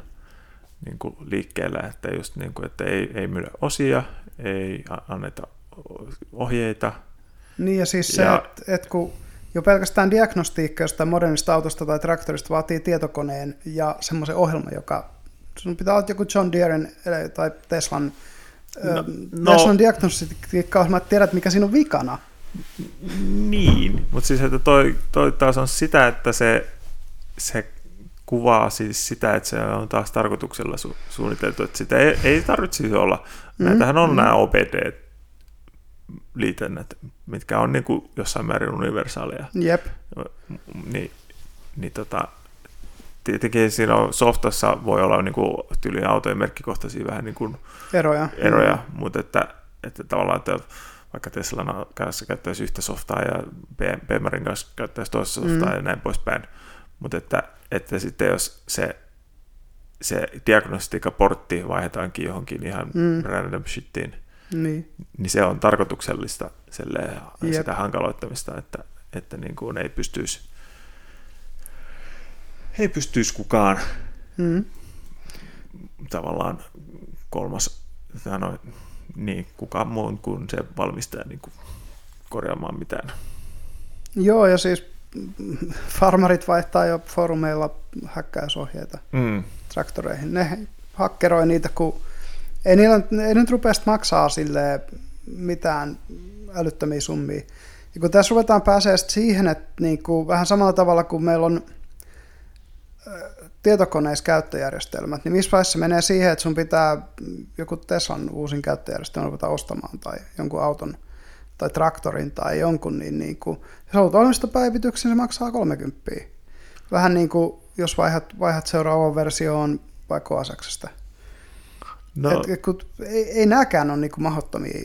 niin kuin liikkeellä, että, just niin kuin, että ei, ei myydä osia, ei anneta ohjeita. Niin ja siis se, että et kun jo pelkästään diagnostiikka jostain modernista autosta tai traktorista vaatii tietokoneen ja semmoisen ohjelman, joka sun pitää olla joku John Deeren tai Teslan No, no, Teslan diagnostiikka että tiedät, mikä siinä on vikana. Niin, mutta siis että toi, toi taas on sitä, että se, se kuvaa siis sitä, että se on taas tarkoituksella su- suunniteltu, että sitä ei, ei tarvitse olla. Mm, Näitähän on mm. nämä OPD liitännät, mitkä on niin kuin jossain määrin universaaleja. Jep. Niin, niin tota, tietenkin siinä on softassa voi olla niin kuin tyyliin autojen merkkikohtaisia vähän niin kuin eroja, eroja mm. mutta että, että tavallaan, että vaikka Teslan kanssa käyttäisi yhtä softaa ja BMRin kanssa käyttäisi toista softaa mm. ja näin poispäin, mutta että, että sitten jos se, se diagnostiikaportti vaihdetaankin johonkin ihan mm. random shittiin, niin. niin se on tarkoituksellista sitä hankaloittamista, että, että niin kuin ei pystyisi ei pystyisi kukaan mm. tavallaan kolmas, no, niin, kukaan muu kuin se valmistaja niin kuin korjaamaan mitään. Joo, ja siis farmarit vaihtaa jo foorumeilla häkkäysohjeita mm. traktoreihin. Ne hakkeroi niitä, kun ei, niillä, ei nyt rupea maksaa sille mitään älyttömiä summia. Ja kun tässä ruvetaan pääsee siihen, että niin kuin, vähän samalla tavalla kuin meillä on – tietokoneissa käyttöjärjestelmät, niin missä vaiheessa menee siihen, että sun pitää joku Teslan uusin käyttöjärjestelmä ruveta ostamaan tai jonkun auton tai traktorin tai jonkun, niin, niin kuin, jos haluat ohjelmistopäivityksen, se maksaa 30. Vähän niin kuin jos vaihdat, vaihdat seuraavaan versioon vaikka Asaksesta. No. Et, et, kun, ei, ei nämäkään ole niin kuin mahdottomia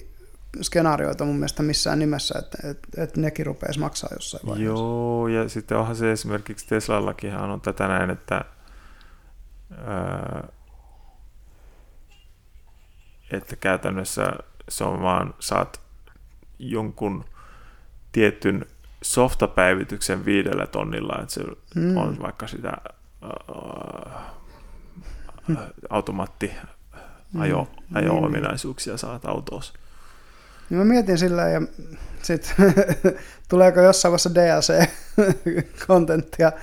skenaarioita mun mielestä missään nimessä, että, että, että nekin rupeaisi maksaa jossain vaiheessa. Joo, ja sitten onhan se esimerkiksi Teslallakin on tätä näin, että että käytännössä se on vaan, saat jonkun tietyn softapäivityksen viidellä tonnilla, että se mm. on vaikka sitä äh, automaatti ajo, mm. ajo-ominaisuuksia niin. saat autossa. Niin mä mietin sillä ja sitten [LAUGHS] tuleeko jossain vaiheessa DLC-kontenttia [LAUGHS]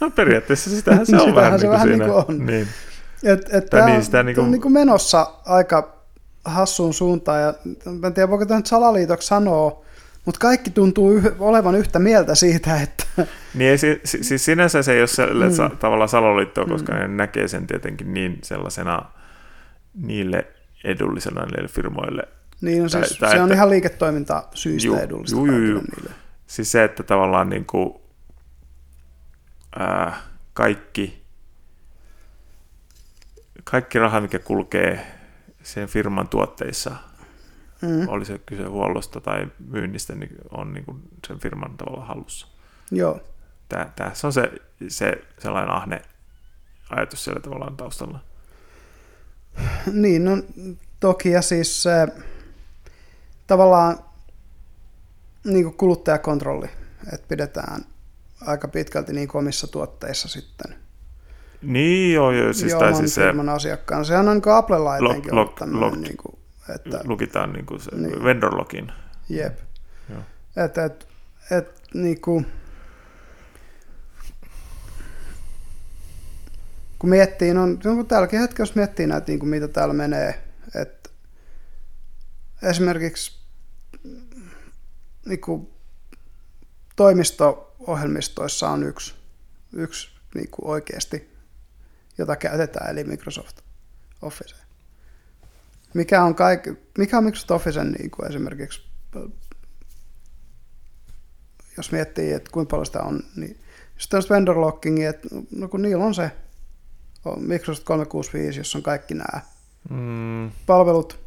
No periaatteessa sitähän se on vähän, se niin vähän niin kuin on. Niin. Et, et tämä niin, sitä niin kuin... on niin kuin menossa aika hassuun suuntaan, ja en tiedä voiko tämä nyt salaliitoksi sanoa, mutta kaikki tuntuu yh- olevan yhtä mieltä siitä, että... [LAUGHS] Niin, siis, siis sinänsä se ei ole mm. tavallaan salaliittoa, koska mm. ne näkee sen tietenkin niin sellaisena niille edullisena niille firmoille Niin, no Tai- siis, tai se on että- ihan liiketoiminta syistä Juu, edullista juu, juu, niille. Siis se, että tavallaan niin kuin, ää, kaikki, kaikki raha, mikä kulkee sen firman tuotteissa, Mm. oli se kyse huollosta tai myynnistä, niin on niin kuin sen firman tavalla hallussa. Joo, Tää, tässä on se, se sellainen ahne ajatus siellä tavallaan taustalla. [CLEARS THROAT] niin no toki ja siis se tavallaan niin kuin kuluttajakontrolli, että pidetään aika pitkälti niin kuin omissa tuotteissa sitten. Niin joo, joo siis, Joo, tai siis se asiakkaan. Sehän on niin Applella lock- tämmöinen, locked. niin kuin, että lukitaan niin kuin se Niin. vendor login. jep. Joo. Että et, et, niin kuin, kun miettii, no, no tälläkin hetkellä, jos miettii näitä, niin kuin mitä täällä menee, että esimerkiksi niin kuin toimisto-ohjelmistoissa on yksi, yksi niin kuin oikeasti, jota käytetään, eli Microsoft Office. Mikä on, kaik, mikä on Microsoft Officen niin kuin esimerkiksi, jos miettii, että kuinka paljon sitä on, niin sitten on vendor lockingi, että no kun niillä on se on Microsoft 365, jossa on kaikki nämä Mm, palvelut,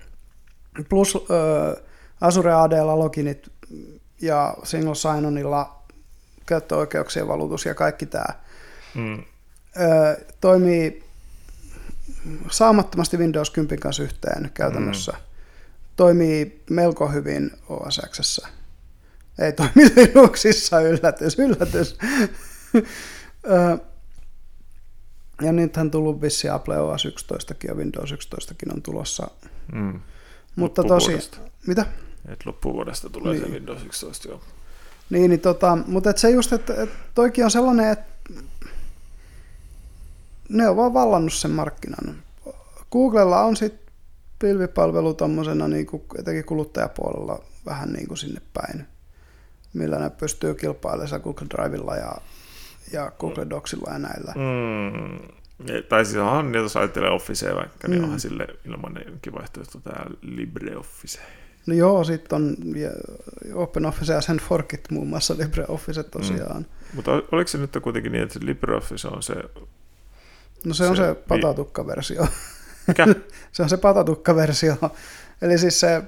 plus ö, Azure ADlla loginit ja single sign-onilla käyttöoikeuksien valutus ja kaikki tämä mm, ö, toimii saamattomasti Windows 10 kanssa yhteen käytännössä. Toimii melko hyvin OS Xssä. Ei toimi [LAUGHS] Linuxissa, yllätys, yllätys. Ö, ja nythän tullut vissi Apple OS 11 ja Windows 11 on tulossa. mm. Mutta tosi, mitä? Et loppuvuodesta tulee niin. se. Windows 11, joo. Niin, niin tota, mutta et se just, että et toikin on sellainen, että ne on vaan vallannut sen markkinan. Googlella on sitten pilvipalvelu tommosena niin etenkin kuluttajapuolella vähän niin kuin sinne päin, millä ne pystyy kilpailemaan Google Drivella ja, ja Google Docsilla ja näillä. Mm. Tai siis onhan, jos ajattelee Officea vaikka, niin Mm. onhan sille ilmanenkin vaihtoehto tämä LibreOffice. No joo, sitten on OpenOffice ja sen forkit muun muassa LibreOffice tosiaan. Mutta ol- oliko se nyt kuitenkin niin, että se LibreOffice on se... No se on Se se vi- patatukkaversio. Mikä? [LAUGHS] Se on se patatukkaversio. Eli siis se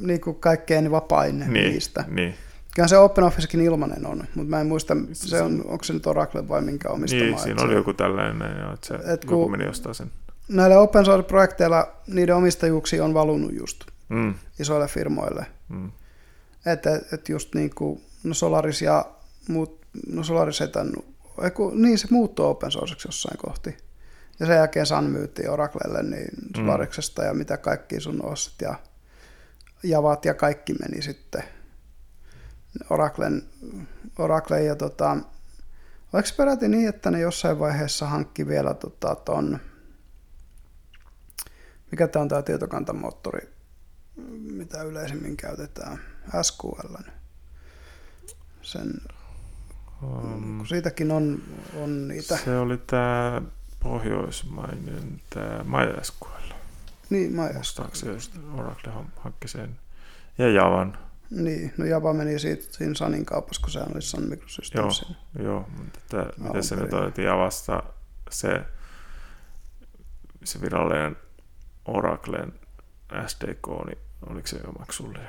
niin kuin kaikkein vapain niin, niistä. niin. Kyllä se OpenOfficekin ilmanen on, mutta mä en muista, se on, onko se nyt Oracle vai minkä omistama. niin siinä se- oli joku tällainen, että se Et joku meni ostaa sen. Näillä open source-projekteilla niiden omistajuuksia on valunut just Mm, isoille firmoille. mm, Että et just niin kuin, no Solaris ja muut, no Solaris ei tainnut, ei kun, niin se muuttui open sourceksi jossain kohti. Ja sen jälkeen Sun myytiin Oraclelle, niin Solariksesta ja mitä kaikki sun osit ja Javat ja kaikki meni sitten Oraclen, Oraclen ja tota, oliko se peräti niin, että ne jossain vaiheessa hankki vielä tota ton, mikä tämä on tämä tietokantamoottori, mitä yleisimmin käytetään, SQL. Sen, um, siitäkin on, on niitä, se oli tämä pohjoismainen, tämä MySQL. niin, mä, Muistaakseni Oracle hankki sen. Ja Javan. Niin, no Java meni siitä, siinä Sunin kaupassa, kun se oli Sun Joo, Microsystems. joo, mutta että, miten se nyt että Javasta se, se virallinen Oraclen SDK, niin oliko se jo maksullinen?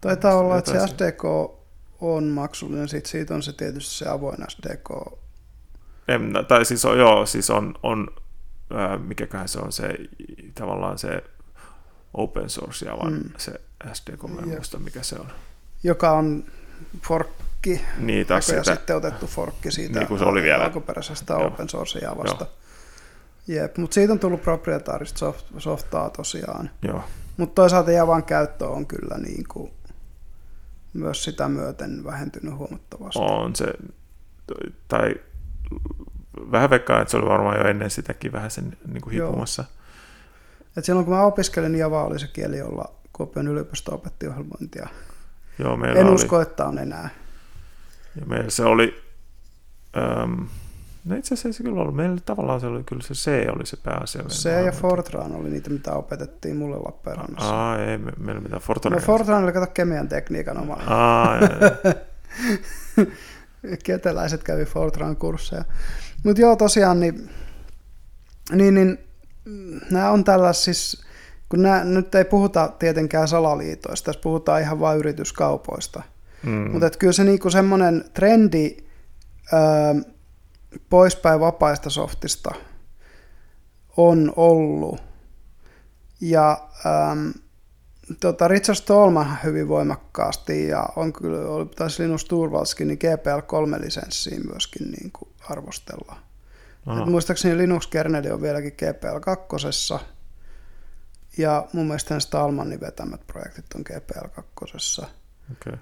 Taitaa olla, että se SDK on maksullinen, sit siitä on se tietysti se avoin SDK. En, tai siis on, joo, siis on, on ää, mikäköhän se on se tavallaan se open source Javan Mm. se SDK, mä en Jep. muista mikä se on. joka on forkki, Niin, ja sitä, sitten otettu forkki siitä Niin kuin se oli vielä. alkuperäisestä Joo. open source Javasta. Jep, mutta siitä on tullut proprietaarista soft, softaa tosiaan. joo, Mutta toisaalta Javan käyttö on kyllä niin kuin myös sitä myöten vähentynyt huomattavasti. on se, tai vähän veikkaan, että se oli varmaan jo ennen sitäkin vähän sen niin kuin Joo. Et silloin kun mä opiskelin, niin Java oli se kieli, jolla Kuopion yliopisto opetti ohjelmointia. Joo, meillä En oli, usko, että on enää. Ja meillä se oli, äm, No itse asiassa se kyllä ollut. Meillä tavallaan se oli kyllä se C oli se pääasia. C ja Fortran oli niitä, mitä opetettiin mulle Lappeenrannassa. Aa, ei me, meillä mitään Fortran. No Fortran oli kato kemian tekniikan oma. Aa, [LAUGHS] Keteläiset kävi Fortran kursseja. Mutta joo, tosiaan, niin, niin, niin nämä on tällaisia, siis, kun nämä, nyt ei puhuta tietenkään salaliitoista, tässä puhutaan ihan vain yrityskaupoista. Mm. Mutta kyllä se niinku semmoinen trendi öö, poispäin vapaista softista on ollut. Ja ähm, tota Richard Stallman hyvin voimakkaasti ja on kyllä, oli taisi Linus Turvalskin, niin GPL3-lisenssiin myöskin niin kuin arvostella. Et muistaakseni Linux-kerneli on vieläkin GPL2, ja mun mielestä Stallmanin vetämät projektit on GPL2. Okay.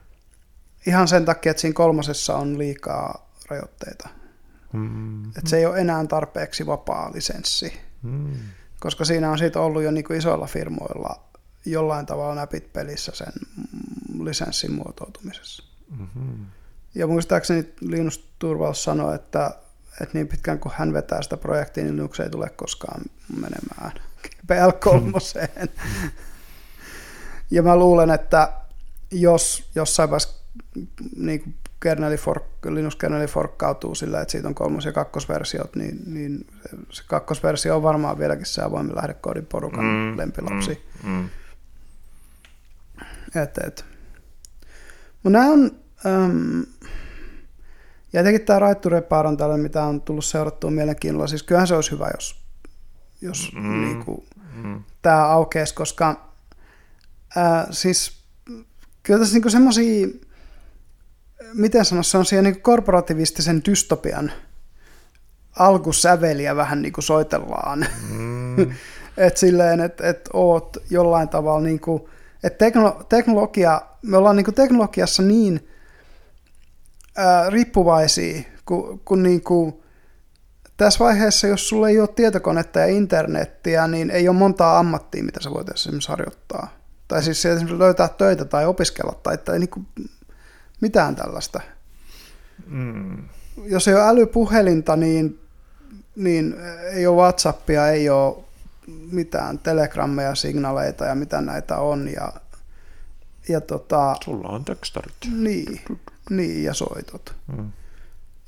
Ihan sen takia, että siinä kolmosessa on liikaa rajoitteita. Mm. Että se ei ole enää tarpeeksi vapaa lisenssi. Mm. Koska siinä on siitä ollut jo niin isoilla firmoilla jollain tavalla näpit pelissä sen lisenssin muotoutumisessa. Mm-hmm. Ja muistaakseni Linus Turvals sanoi, että, että niin pitkään kuin hän vetää sitä projektia, niin Linux ei tule koskaan menemään GPL3. ja mä luulen, että jos jossain vaiheessa niin kuin kerneli fork, Linux-kerneli forkkautuu sillä, että siitä on kolmos- ja kakkosversiot, niin, niin se kakkosversio on varmaan vieläkin se avoimen lähdekoodin porukan mm, lempilapsi. Mm, mm. Et, et. Mutta nämä on, äm, ja etenkin tämä Right to Repair on tällainen, mitä on tullut seurattua mielenkiinnolla. Siis kyllähän se olisi hyvä, jos, jos mm, niinku, mm. tämä aukeisi, koska ää, siis kyllä tässä niinku semmoisia miten sanoa, se on siihen niin korporativistisen dystopian alkusäveliä vähän niin kuin soitellaan. Mm. [LAUGHS] että silleen, että et oot jollain tavalla niin kuin, että teknolo- teknologia, me ollaan niin kuin teknologiassa niin ää, riippuvaisia, kun, kun niin kuin, tässä vaiheessa, jos sulla ei ole tietokonetta ja internettiä, niin ei ole montaa ammattia, mitä sä voit esimerkiksi harjoittaa. Tai siis esimerkiksi löytää töitä tai opiskella tai, tai niin kuin mitään tällaista. Mm. Jos ei ole älypuhelinta, niin, niin ei ole Whatsappia, ei ole mitään telegrammeja, signaleita ja mitä näitä on. Ja, ja tota, Sulla on tekstarit. Niin, niin ja soitot, mm.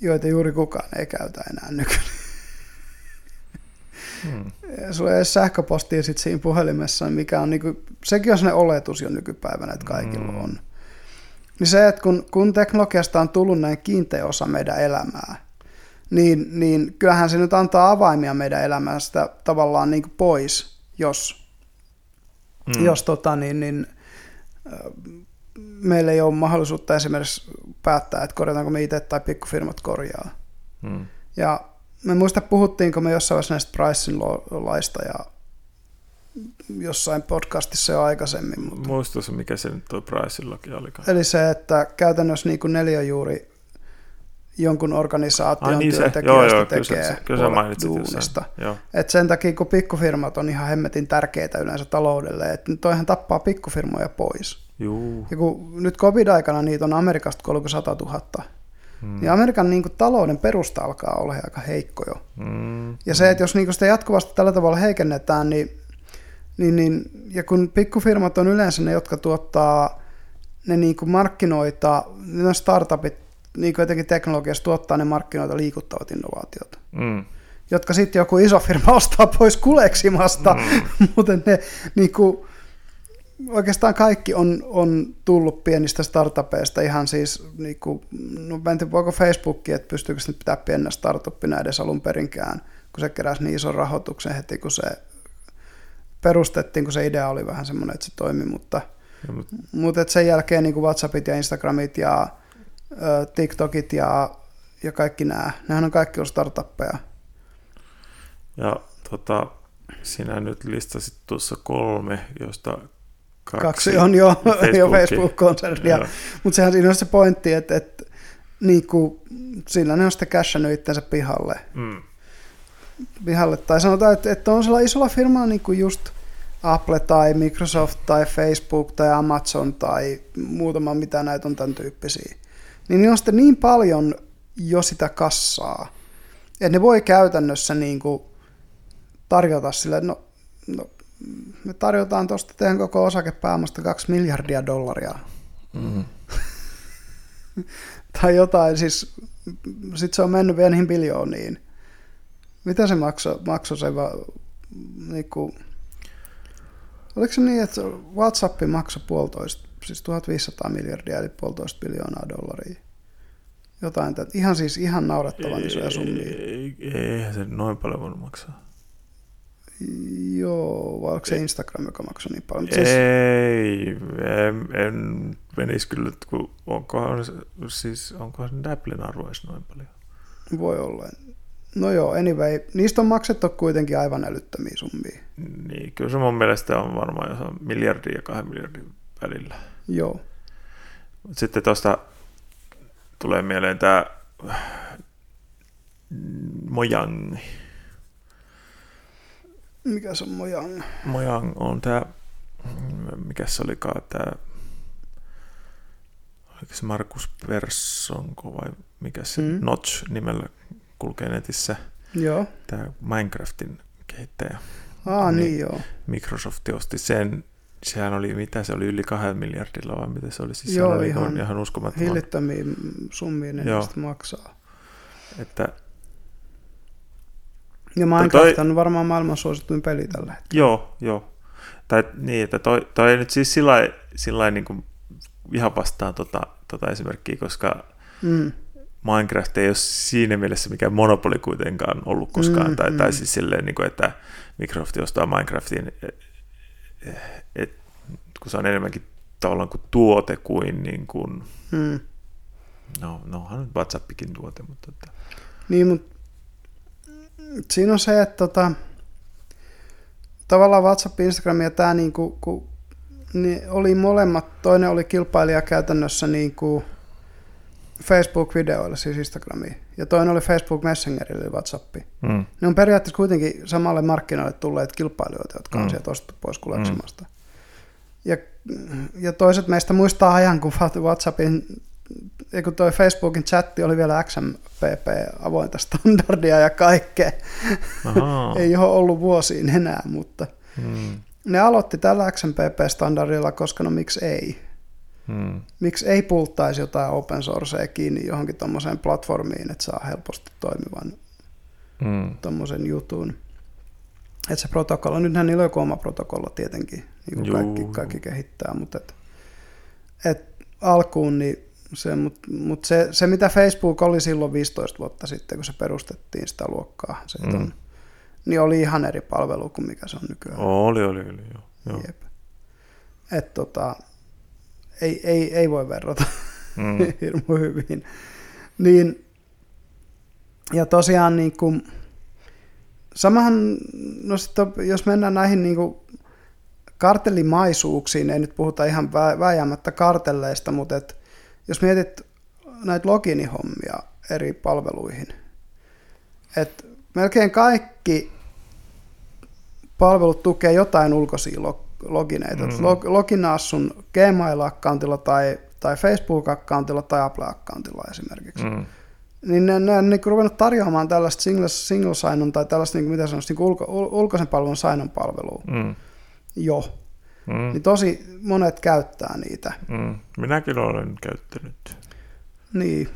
joita juuri kukaan ei käytä enää nykyään. Hmm. Sulla ei edes sähköpostia sit siinä puhelimessa, mikä on niinku, sekin on sellainen oletus jo nykypäivänä, että kaikilla hmm. on. Niin se, että kun, kun teknologiasta on tullut näin kiinteä osa meidän elämää, niin, niin kyllähän se nyt antaa avaimia meidän elämästä tavallaan niin kuin pois, jos, mm. jos tota, niin, niin, meillä ei ole mahdollisuutta esimerkiksi päättää, että korjataanko me itse tai pikkufirmat korjaa. Mm. Ja me muista, puhuttiinko me jossain vaiheessa näistä pricing laista ja jossain podcastissa jo aikaisemmin. Mutta... Muistuisi, mikä se nyt tuo Priceillakin oli. Eli se, että käytännössä niin kuin neljä juuri jonkun organisaation Ai, niin työntekijöistä joo, tekee kyllä kyllä se duunista. Et sen takia, kun pikkufirmat on ihan hemmetin tärkeitä yleensä taloudelle, että toihan tappaa pikkufirmoja pois. Juu. Ja kun nyt covid-aikana niitä on Amerikasta 300 000, Hmm. Niin Amerikan niin kuin, talouden perusta alkaa olla aika heikko jo. Hmm. Ja se, että jos niin kuin, sitä jatkuvasti tällä tavalla heikennetään, niin niin, niin, ja kun pikkufirmat on yleensä ne, jotka tuottaa, ne niin kuin markkinoita, ne startupit niin kuin jotenkin teknologiassa tuottaa ne markkinoita liikuttavat innovaatiot. Mm. Jotka sitten joku iso firma [LAUGHS] ostaa pois kuleksimasta, mm. [LAUGHS] mutta ne niin kuin, oikeastaan kaikki on, on tullut pienistä startupeista ihan siis, niin kuin, no en tiedä voiko Facebookia, että pystyykö se nyt pitää pienenä startuppina edes alun perinkään, kun se keräsi niin ison rahoituksen heti, kun se perustettiin, kun se idea oli vähän semmoinen, että se toimi, mutta, ja, mutta... mutta sen jälkeen niin kuin WhatsAppit ja Instagramit ja ö, TikTokit ja, ja kaikki nämä, nehän on kaikki ollut startuppeja. Ja tota, sinä nyt listasit tuossa kolme, josta kaksi, kaksi on jo, [LAUGHS] jo Facebook-konsernia, mutta sehän siinä on se pointti, että, että niin kuin, sillä ne on sitten cashannut itsensä pihalle. Mm vihalle. Tai sanotaan, että, että on sellainen isolla firmalla niin kuin just Apple tai Microsoft tai Facebook tai Amazon tai muutama mitä näitä on tämän tyyppisiä. Niin niillä on sitten niin paljon jo sitä kassaa, että ne voi käytännössä niin kuin tarjota sille, no, no me tarjotaan tuosta teidän koko osakepääomasta kaksi miljardia dollaria. Mm. [LAUGHS] tai jotain, siis sitten se on mennyt vielä niihin biljooniin. Mitä se maksoi, maksoi se va, niin kuin, oliko se niin, että WhatsApp maksoi puolitoista, siis 1500 miljardia eli puolitoista biljoonaa dollaria? Jotain, että ihan siis ihan naurettavan isoja summia. Eihän se noin paljon voinut maksaa. Joo, vai onko se Instagram, joka maksoi niin paljon? Siis... Ei, en, en menisi kyllä, kun onkohan, siis, onkohan se Applen arvo noin paljon? Voi olla. No joo, anyway, niistä on maksettu kuitenkin aivan älyttömiä summia. Niin, kyllä se mun mielestä on varmaan on miljardin ja kahden miljardin välillä. Joo. Sitten tuosta tulee mieleen tämä Mojang. Mikä se on Mojang? Mojang on tämä, mikä se olikaan tämä, oliko se Markus Personko vai mikä se mm. Notch nimellä kulkee netissä. Joo. Tämä Minecraftin kehittäjä. Ah, niin, niin joo. Microsoft osti sen, sehän oli, mitä se oli, yli kahden miljardilla vai mitä se oli? Siis joo, oli ihan, ihan uskomattoman. Hillittömiä summia ne maksaa. Että ja Minecraft toi, on varmaan maailman suosituin peli tällä hetkellä. Joo, joo. Tai niin, että toi, toi ei nyt siis sillä lailla niin ihan vastaan tota, tota esimerkkiä, koska mm. Minecraft ei ole siinä mielessä mikään monopoli kuitenkaan ollut koskaan, mm, tai, mm. tai siis silleen, niin kuin, että Microsoft ostaa Minecraftin, et, et, kun se on enemmänkin tavallaan kuin tuote kuin, niin kuin mm. no, no onhan nyt WhatsAppikin tuote, mutta... Että... Niin, mutta siinä on se, että tota, tavallaan WhatsApp, Instagram ja tämä niin kuin, kun, niin oli molemmat, toinen oli kilpailija käytännössä niin kuin Facebook-videoille, siis Instagramiin, ja toinen oli Facebook Messengerille, eli WhatsAppi. Mm. Ne on periaatteessa kuitenkin samalle markkinoille tulleet kilpailijoita, jotka on mm. sieltä ostettu pois kuleksimasta. Mm. Ja, ja toiset meistä muistaa ajan, kun WhatsAppin kun toi Facebookin chatti oli vielä XMPP avointa standardia ja kaikkea. ei ole ollut vuosiin enää, mutta hmm. ne aloitti tällä XMPP-standardilla, koska no miksi ei? Hmm. Miksi ei pulttaisi jotain open sourcea kiinni johonkin tuommoiseen platformiin, että saa helposti toimivan hmm. tuommoisen jutun. Että se protokolla, nythän niillä on joku oma protokolla tietenkin, niin kuin kaikki, kaikki kehittää, mutta et, et alkuun niin se, mutta mut se, se, mitä Facebook oli silloin 15 vuotta sitten, kun se perustettiin sitä luokkaa, se mm. on, niin oli ihan eri palvelu kuin mikä se on nykyään. Oli, oli, oli, joo. joo. Jep. Et tota, ei, ei, ei voi verrata mm. [LAUGHS] hirmu hyvin. Niin, ja tosiaan niin kuin, samahan, no sitten, jos mennään näihin niin kuin kartellimaisuuksiin, ei nyt puhuta ihan vääjäämättä kartelleista, mutta et, jos mietit näitä loginihommia eri palveluihin, että melkein kaikki palvelut tukee jotain ulkoisia logineita. Mm. Log, loginaa sun Gmail-akkauntilla tai, tai Facebook-akkauntilla tai Apple-akkauntilla esimerkiksi. Mm. Niin ne, ne on niin ruvennut tarjoamaan tällaista single, single sign tai tällaista, niin kuin, mitä sanoisi, niin ulko, ulkoisen palvelun sign palvelua mm. jo. Mm. Niin tosi monet käyttää niitä. Mm. Minäkin olen käyttänyt. Niin.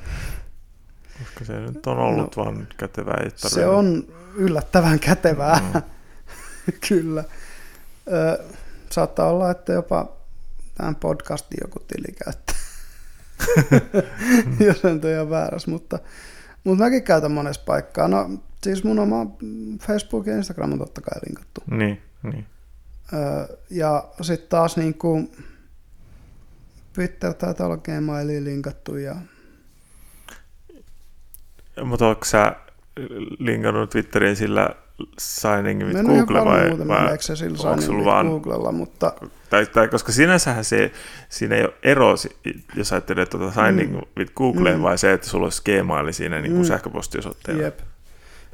Koska se nyt on ollut no, vaan kätevää. Se on yllättävän kätevää, mm. [LAUGHS] kyllä. Ö, saattaa olla, että jopa tämän podcastin joku tili käyttää. [LAUGHS] Jos en ole väärässä, mutta, mutta mäkin käytän monessa paikkaa. No siis mun oma Facebook ja Instagram on totta kai linkattu. Niin, niin. Ja sitten taas niin kuin Twitter taitaa olla Gmailiin linkattu. Ja... Mutta onko sä linkannut Twitteriin sillä signing with Google vai, vai onko sulla vaan... Googlella, mutta... Tai, tai, koska sinänsähän se, siinä ei ole ero, jos ajattelee tuota signing mm. with Google, mm. vai se, että sulla olisi Gmail siinä niin kuin mm. sähköpostiosoitteella. Jep.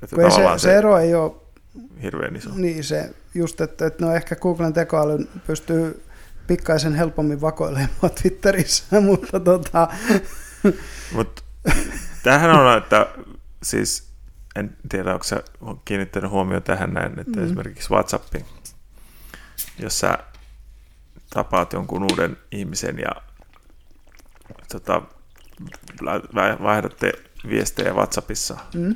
Että se, se, se ero ei ole hirveän iso. Niin se, just, että, että no ehkä Googlen tekoäly pystyy pikkaisen helpommin vakoilemaan Twitterissä, [LAUGHS] mutta tota... Mut, tämähän on, että siis en tiedä, onko sä kiinnittänyt huomioon tähän näin, että mm. esimerkiksi WhatsAppin, jos sä tapaat jonkun uuden ihmisen ja tota, vaihdatte viestejä WhatsAppissa, mm.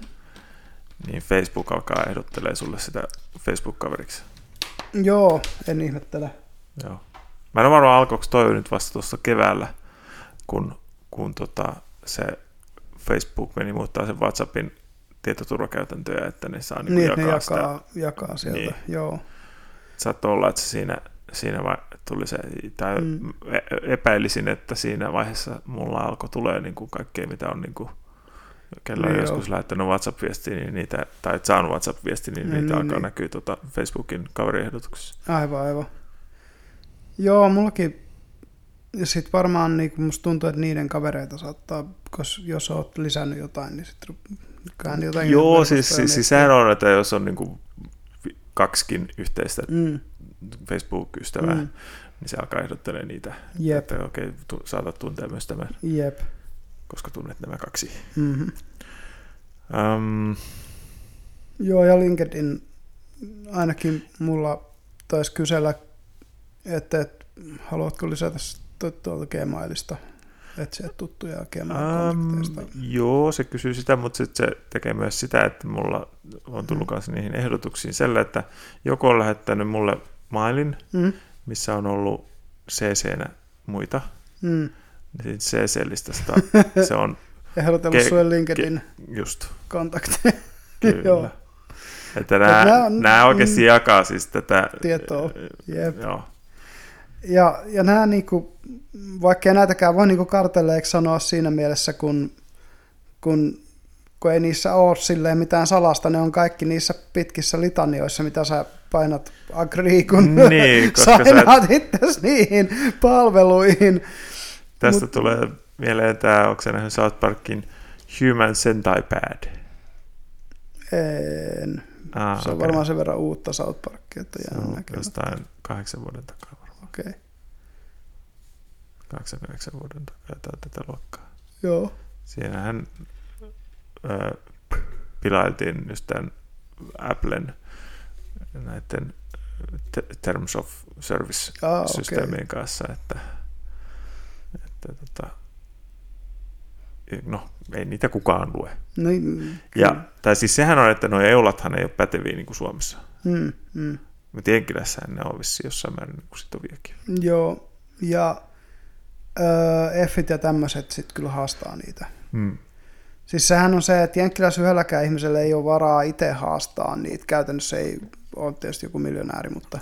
Niin Facebook alkaa ehdottelee sulle sitä Facebook-kaveriksi. Joo, en ihmettele. Joo. Mä en ole varmaan alkoiko toi nyt vasta tuossa keväällä, kun, kun tota, se Facebook meni muuttaa sen WhatsAppin tietoturvakäytäntöjä, että ne saa niin, jakaa, ne jakaa, sitä. jakaa sieltä, niin. joo. Saattoi olla, että siinä, siinä vai, tuli se, tai mm. E-, epäilisin, että siinä vaiheessa mulla alkoi tulee niin kuin kaikkea, mitä on niin kuin, kello on niin joskus lähettänyt WhatsApp-viestiä, niin niitä, tai saanut WhatsApp-viestiä, niin, niin niitä niin, alkaa niin. näkyä tuota Facebookin kaveriehdotuksessa. Aivan, aivan. Joo, mullakin ja sitten varmaan niin musta tuntuu, että niiden kavereita saattaa, koska jos oot lisännyt jotain, niin sitten jotain. Joo, siis, siis, siis sehän on, että jos on niin kuin kaksikin yhteistä mm. Facebook-ystävää, mm. niin se alkaa ehdottelemaan niitä. Jep. Että okei, okay, saatat tuntea myös tämän. Jep. Koska tunnet nämä kaksi. Mm-hmm. Um, Joo, ja LinkedIn ainakin mulla taisi kysellä, että, että haluatko lisätä tuolta Gmailista etsiä tuttuja Gmail-kontakteista? Um, joo, se kysyy sitä, mutta sitten se tekee myös sitä, että mulla on tullut mm. niihin ehdotuksiin selle, että joko on lähettänyt mulle mailin, mm. missä on ollut CC-nä muita, mm. Niin CC-listasta [LAUGHS] se on... Ehdotellut ke- sulle LinkedIn ke- just. kontakteja. [LAUGHS] Kyllä. Että nämä, nämä, on, nämä oikeasti mm, jakaa siis tätä... Tietoa, jep. Joo. Ja, ja nämä, niin kuin, vaikka näitäkään voi niin kartelleeksi sanoa siinä mielessä, kun, kun, kun ei niissä ole silleen mitään salasta, ne on kaikki niissä pitkissä litanioissa, mitä sä painat agree, kun niin, koska sä... [LAUGHS] itse niihin palveluihin. Tästä Mut... tulee mieleen tämä, onko se nähnyt South Parkin Human Centipede? En. Ah, se on okay. varmaan sen verran uutta South Parkia, että jää jostain kahdeksan vuoden takaa. Okei. Okay. 8 vuoden takaa tätä luokkaa. Joo. Siinähän ö, pilailtiin just tämän Applen näiden Terms of Service-systeemien okay. kanssa, että, että tota, no, ei niitä kukaan lue. No, ja, tai siis sehän on, että nuo EULathan ei ole päteviä niin kuin Suomessa. Mm, mm. Mutta Jenkilässä ne on vissi jossain määrin niin sitoviakin. Joo, ja öö, Fit ja tämmöiset sitten kyllä haastaa niitä. Hmm. Siis sehän on se, että Jenkkilässä yhdelläkään ihmisellä ei ole varaa itse haastaa niitä. Käytännössä ei ole tietysti joku miljonääri, mutta,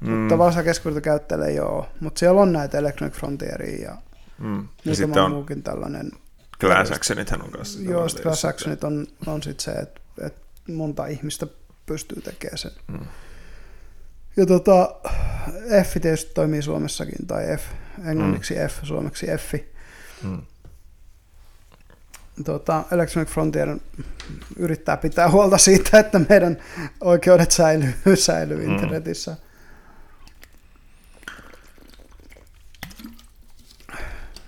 mm. mutta tavallaan keskuudessa käyttäjällä ei ole. Mutta siellä on näitä Electronic Frontieria ja, mm. ja sitten on muukin tällainen. Class Actionithän on kanssa. Joo, Class Actionit on, on sitten se, että, että monta ihmistä pystyy tekemään sen. Mm. Ja tota, F tietysti toimii Suomessakin, tai F, englanniksi mm. F, suomeksi F. Mm. Tota, Electronic Frontier yrittää pitää huolta siitä, että meidän oikeudet säilyy, säilyy mm. internetissä.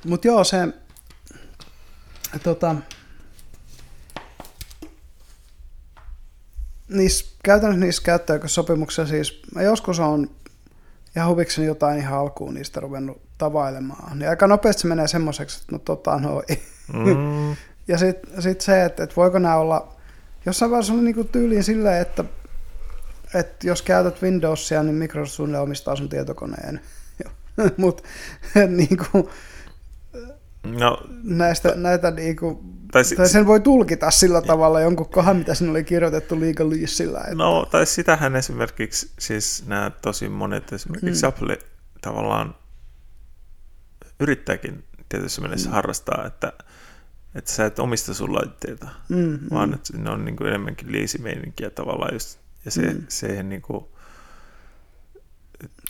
Mutta joo, se tota, niissä, käytännössä niissä käyttäjäsopimuksissa siis, mä joskus on ihan huvikseni jotain ihan alkuun niistä ruvennut tavailemaan, niin aika nopeasti se menee semmoiseksi, että no tota noin. Mm. [LAUGHS] ja sitten sit se, että, että voiko nämä olla, jossain vaiheessa oli niinku tyyliin silleen, että, että jos käytät Windowsia, niin Microsoft suunnilleen omistaa sun tietokoneen. [LAUGHS] Mutta [LAUGHS] niinku, no, näistä, näitä niinku, tai, si- tai sen voi tulkita sillä tavalla jonkun kohan, mitä sinne oli kirjoitettu legalistillä. Että... No, tai sitähän esimerkiksi, siis nämä tosi monet, esimerkiksi mm. Apple tavallaan yrittääkin tietysti mielessä mm. harrastaa, että, että sä et omista sun laitteita, mm, vaan mm. että ne on niin kuin enemmänkin liisimeininkiä tavallaan just, ja se, mm. siihen niin kuin,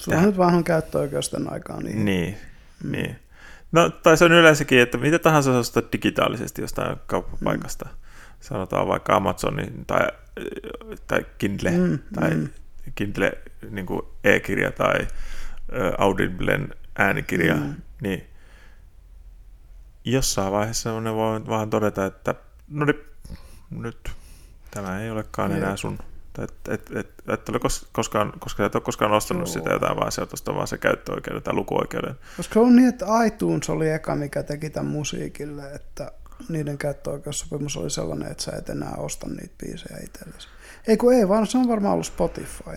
Sulla nyt vaan on käyttöoikeus tämän aikaan. Niin, niin, mm. niin. No, tai se on yleensäkin, että mitä tahansa sä ostat digitaalisesti jostain kauppapaikasta. Mm. Sanotaan vaikka Amazonin tai, tai Kindle mm, tai mm. Kindle niin kuin e-kirja tai Audiblen äänikirja, mm. niin jossain vaiheessa ne voi vaan todeta, että no niin, nyt tämä ei olekaan Ei. enää sun. Et, et, et, et ole kos- koskaan, koska et ole koskaan ostanut Joo. sitä jotain, vaan se on vaan se käyttöoikeuden tai lukuoikeuden. Koska se on niin, että iTunes oli eka, mikä teki tämän musiikille, että niiden käyttöoikeussopimus oli sellainen, että sä et enää osta niitä biisejä itsellesi. Ei kun ei, vaan se on varmaan ollut Spotify.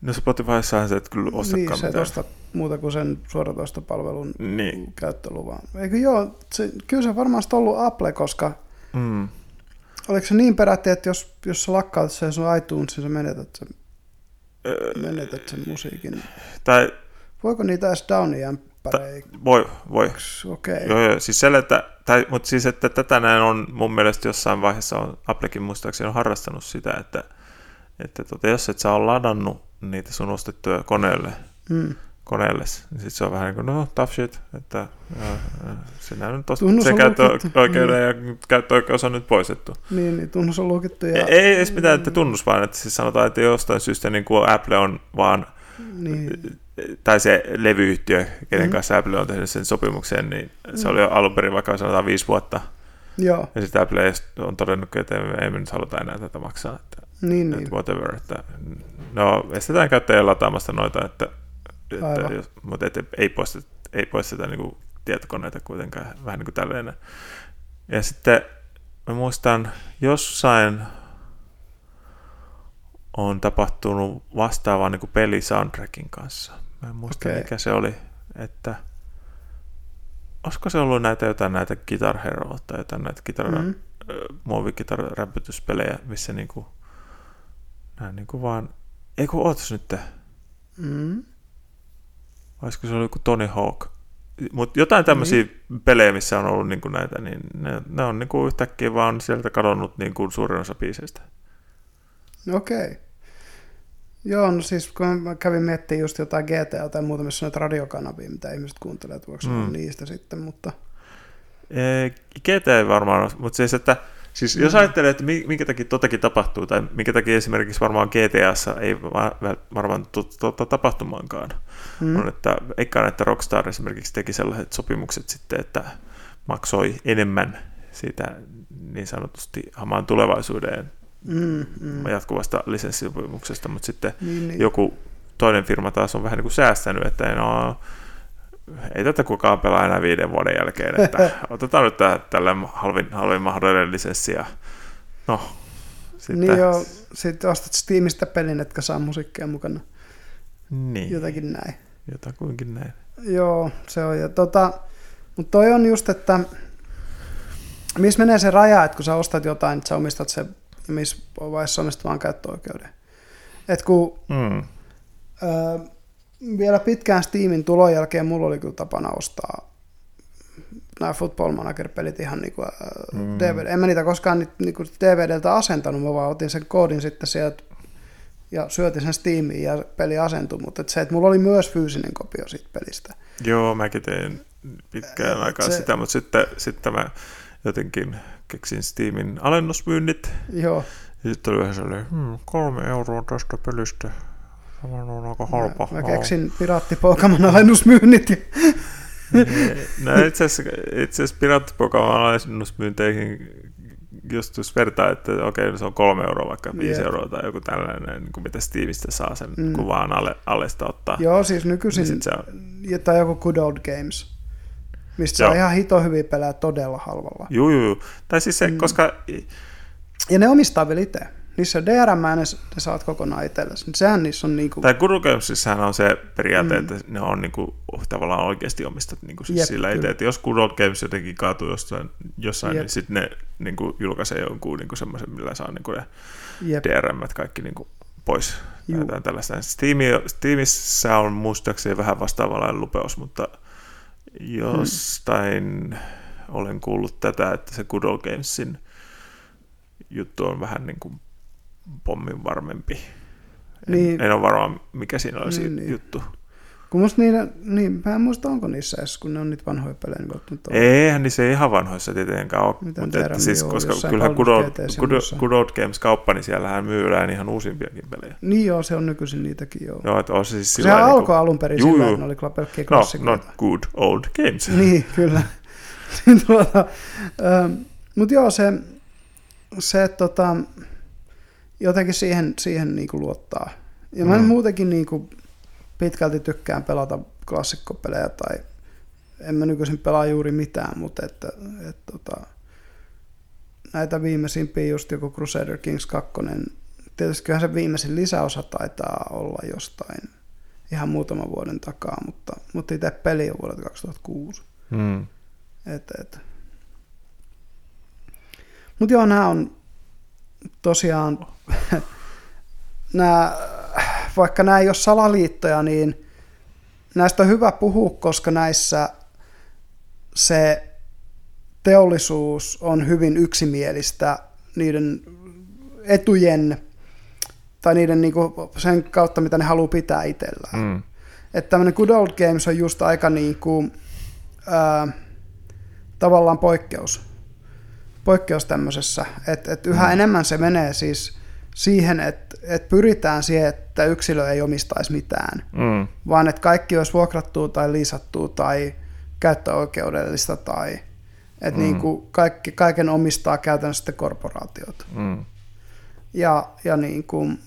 No Spotifyssahan se et kyllä ostakaan niin, sä mitään. osta muuta kuin sen suoratoistopalvelun Niin. käyttöluvan. Eikö joo, se, kyllä se varmaan sitten ollut Apple, koska Mm. Oliko se niin peräti, että jos, jos sä lakkautat sen sun iTunesin, sä menetät sen, Öö, menetät sen musiikin. tai Voiko niitä edes downijämppäreiksi? voi, voi. Okei. Joo, joo. Siis se, että, tai, mutta siis, että tätä näin on mun mielestä jossain vaiheessa on Applekin muistaakseni on harrastanut sitä, että, että tota, jos et sä ole ladannut niitä sun ostettuja koneelle, Mm. Koneelle, niin sit se on vähän niin kuin, no, tough shit, että sinä nyt sen on käyttöoikeuden ja käyttöoikeus on nyt poistettu. Niin, niin tunnus on lukittu. Ja, Ja, ei edes mitään, että tunnus vaan, että siis sanotaan, että jostain syystä niin kuin Apple on vaan niin, tai se levyyhtiö, kenen Mm. kanssa Apple on tehnyt sen sopimuksen, niin se oli jo alun perin vaikka sanotaan viisi vuotta. joo, Ja sitten Apple on todennut, että ei me nyt haluta enää tätä maksaa. Että, niin, että niin. whatever. Että, no, estetään käyttäjien lataamasta noita, että, että Aivan. jos, mutta et, ei poisteta, ei poisteta niin kuin tietokoneita kuitenkaan, vähän niin kuin tälleen. Ja sitten mä muistan jossain on tapahtunut vastaavaa niin peli soundtrackin kanssa. Mä en muista, Okei. mikä se oli, että olisiko se ollut näitä jotain näitä Guitar Hero tai jotain näitä Guitar, Mm. mm. muovikitar-rämpytyspelejä, missä niinku, nää niinku vaan, ei kun ootas nyt, Mm. Olisiko se ollut joku Tony Hawk, mutta jotain tämmöisiä mm. pelejä, missä on ollut niinku näitä, niin ne, ne on niinku yhtäkkiä vaan sieltä kadonnut niinku suurin osa biiseistä. Okei. Joo, no siis kun mä kävin miettimään just jotain GTA tai muuta, missä on näitä radiokanavia, mitä ihmiset kuuntelee, että voiko Mm. niistä sitten, mutta Ee, GT ei varmaan mutta siis, että Siis jos Mm. ajattelee, että mi- minkä takia totakin tapahtuu, tai minkä takia esimerkiksi varmaan GTAssa ei va- va- varmaan tuota tapahtumaankaan, mm. on, että eikä että Rockstar esimerkiksi teki sellaiset sopimukset sitten, että maksoi enemmän siitä niin sanotusti hamaan tulevaisuuden Mm, mm. jatkuvasta lisenssisopimuksesta, mutta sitten Niin, niin. joku toinen firma taas on vähän niin kuin säästänyt, että no, ei tätä kukaan pelaa enää viiden vuoden jälkeen, että [LAUGHS] otetaan nyt tää, tällä halvin, halvin mahdollinen lisenssi ja no, sitten, Niin joo, sitten ostat Steamista pelin, etkä saa musiikkia mukana. niin, Jotakin näin. jotakuinkin näin. Joo, se on. Ja tota, mutta toi on just, että missä menee se raja, että kun sä ostat jotain, että sä omistat se, ja missä vaiheessa omistat vaan käyttöoikeuden. Et kun Mm. Öö, vielä pitkään Steamin tulon jälkeen mulla oli kyllä tapana ostaa nämä Football Manager-pelit ihan niinku, mm. Mm. DVD. En mä niitä koskaan ni- niinku DVDltä asentanut, mä vaan otin sen koodin sitten sieltä ja syötin sen Steamiin ja peli asentui, mutta et se, että mulla oli myös fyysinen kopio siitä pelistä. Joo, mäkin tein pitkään Et aikaa se- sitä, mutta sitten, sitten mä jotenkin keksin Steamin alennusmyynnit, Joo, ja sitten oli vähän sellainen, hmm, kolme euroa tästä pelistä, tämä on aika halpa. mä, mä keksin piraattipoikaman alennusmyynnit [LAUGHS] ja No itse asiassa, itse asiassa Pirattipokaman alennusmyynteihin just jos vertaa, että okei, no se on kolme euroa vaikka viisi euroa tai joku tällainen, niin kuin mitä Steamista saa sen Mm. kuvaan alle, allesta ottaa. joo, siis Niin nykyisin, sit se on, ja tai joku Good Old Games, mistä Joo. saa ihan hito hyvin pelää todella halvalla. juu, juu. Tai siis se, mm. koska Ja ne omistaa vielä itse. Niissä on DRM ne, ne saat kokonaan itsellesi. Sehän niissä on niinku... Tai Gamesissahan on se periaate, Mm. että ne on niinku, tavallaan oikeasti omistat niinku siis Jep, sillä itse, että jos Games jotenkin kaatuu jossain, jossain Jep. niin sitten ne niinku, julkaisee jonkun niinku semmoisen, millä saa niinku ne Jep. DRM kaikki niinku, pois. Juu. Tai jotain tällaista. Steam, Steamissa on muistaakseni vähän vastaavanlainen lupeus, mutta jostain hmm. olen kuullut tätä, että se Good Old Gamesin juttu on vähän niin kuin pommin varmempi. Niin. En, en ole varma, mikä siinä olisi Niin, niin, niin. juttu. Kun musta niitä, niin mä en muista onko niissä edes, kun ne on niitä vanhoja pelejä, niin välttämättä ole. Eihän niin se ei ihan vanhoissa tietenkään ole, Mitä mutta tiedän, että siis, joo, koska kyllähän Good Old, Good, Good Old Games kauppa, niin siellähän myydään ihan uusimpiakin pelejä. Niin joo, se on nykyisin niitäkin joo. Joo, että on se siis Sehän sillä lailla alkoi alun perin Juu, sillä, että ne oli pelkkiä No, klassikoita. not good old games. [LAUGHS] Niin, kyllä. [LAUGHS] Niin tuota, ähm, Mutta joo, se, se tota, jotenkin siihen, siihen niin kuin luottaa. Ja mä Mm. muutenkin niin kuin pitkälti tykkään pelata klassikkopelejä tai en mä nykyisin pelaa juuri mitään, mutta että, että tota, näitä viimeisimpiä just joku Crusader Kings 2, tietysti kyllähän se viimeisin lisäosa taitaa olla jostain ihan muutaman vuoden takaa, mutta, mutta itse peli on vuodelta 2006. Mm. Et, et. Mutta joo, nämä on tosiaan, [LAUGHS] nämä, vaikka nämä ei ole salaliittoja, niin näistä on hyvä puhua, koska näissä se teollisuus on hyvin yksimielistä niiden etujen tai niiden niinku sen kautta, mitä ne haluaa pitää itsellään. Mm. Että tämmöinen Good Old Games on just aika niin kuin, ää, tavallaan poikkeus. Poikkeus tämmöisessä. Että et yhä Mm. enemmän se menee siis siihen, että et pyritään siihen, että yksilö ei omistaisi mitään, Mm. vaan että kaikki olisi vuokrattua tai liisattua tai käyttöoikeudellista tai että Mm. niin kuin kaikki, kaiken omistaa käytännössä sitten korporaatiot. Mm. Ja, ja niin kuin,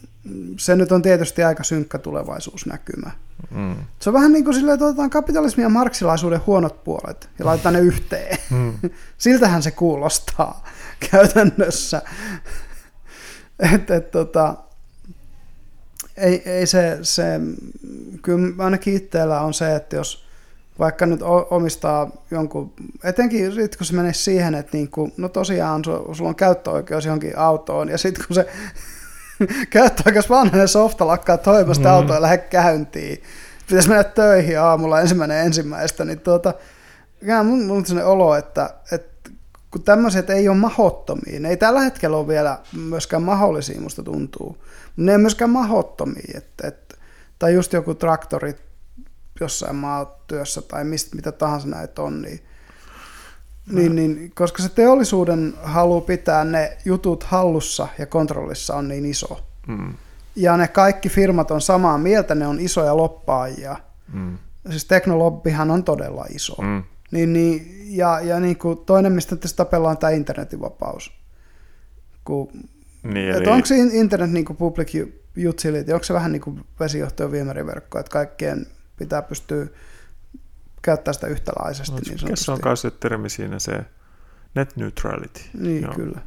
se nyt on tietysti aika synkkä tulevaisuusnäkymä. Mm. Se on vähän niin kuin silleen, että otetaan kapitalismin ja marksilaisuuden huonot puolet ja laitetaan ne yhteen. Mm. [LAUGHS] Siltähän se kuulostaa [LAUGHS] käytännössä. Et, et, tota, ei, ei se, se, kyllä ainakin itsellä on se, että jos vaikka nyt omistaa jonkun, etenkin sit kun se menee siihen, että niinku, no tosiaan su- sulla on käyttöoikeus johonkin autoon, ja sitten kun se [LAUGHS] käyttöoikeus vanhenee softa lakkaa toimesta Mm. autoa ja lähde käyntiin, pitäisi mennä töihin aamulla ensimmäinen ensimmäistä, niin tuota, kyllä mun, mun on sellainen olo, että, että kun tämmöiset ei ole mahottomia, ne ei tällä hetkellä ole vielä myöskään mahdollisia, musta tuntuu, mutta ne ei myöskään mahottomia, että, että, tai just joku traktori jossain maatyössä tai mistä, mitä tahansa näitä on, niin, niin, niin, koska se teollisuuden halu pitää ne jutut hallussa ja kontrollissa on niin iso. Mm. Ja ne kaikki firmat on samaa mieltä, ne on isoja loppaajia. Mm. Siis teknolobbihan on todella iso. Mm. Niin, niin, ja ja niin kuin toinen, mistä tässä tapellaan, on tämä internetin vapaus. Kun, Niin, eli, onko se in- internet niin kuin public utility, onko se vähän niin kuin vesijohto- ja viemäriverkko, että kaikkien pitää pystyä käyttämään sitä yhtälaisesti no, niin se on kanssa se termi siinä, se net neutrality. Niin, Joo. kyllä.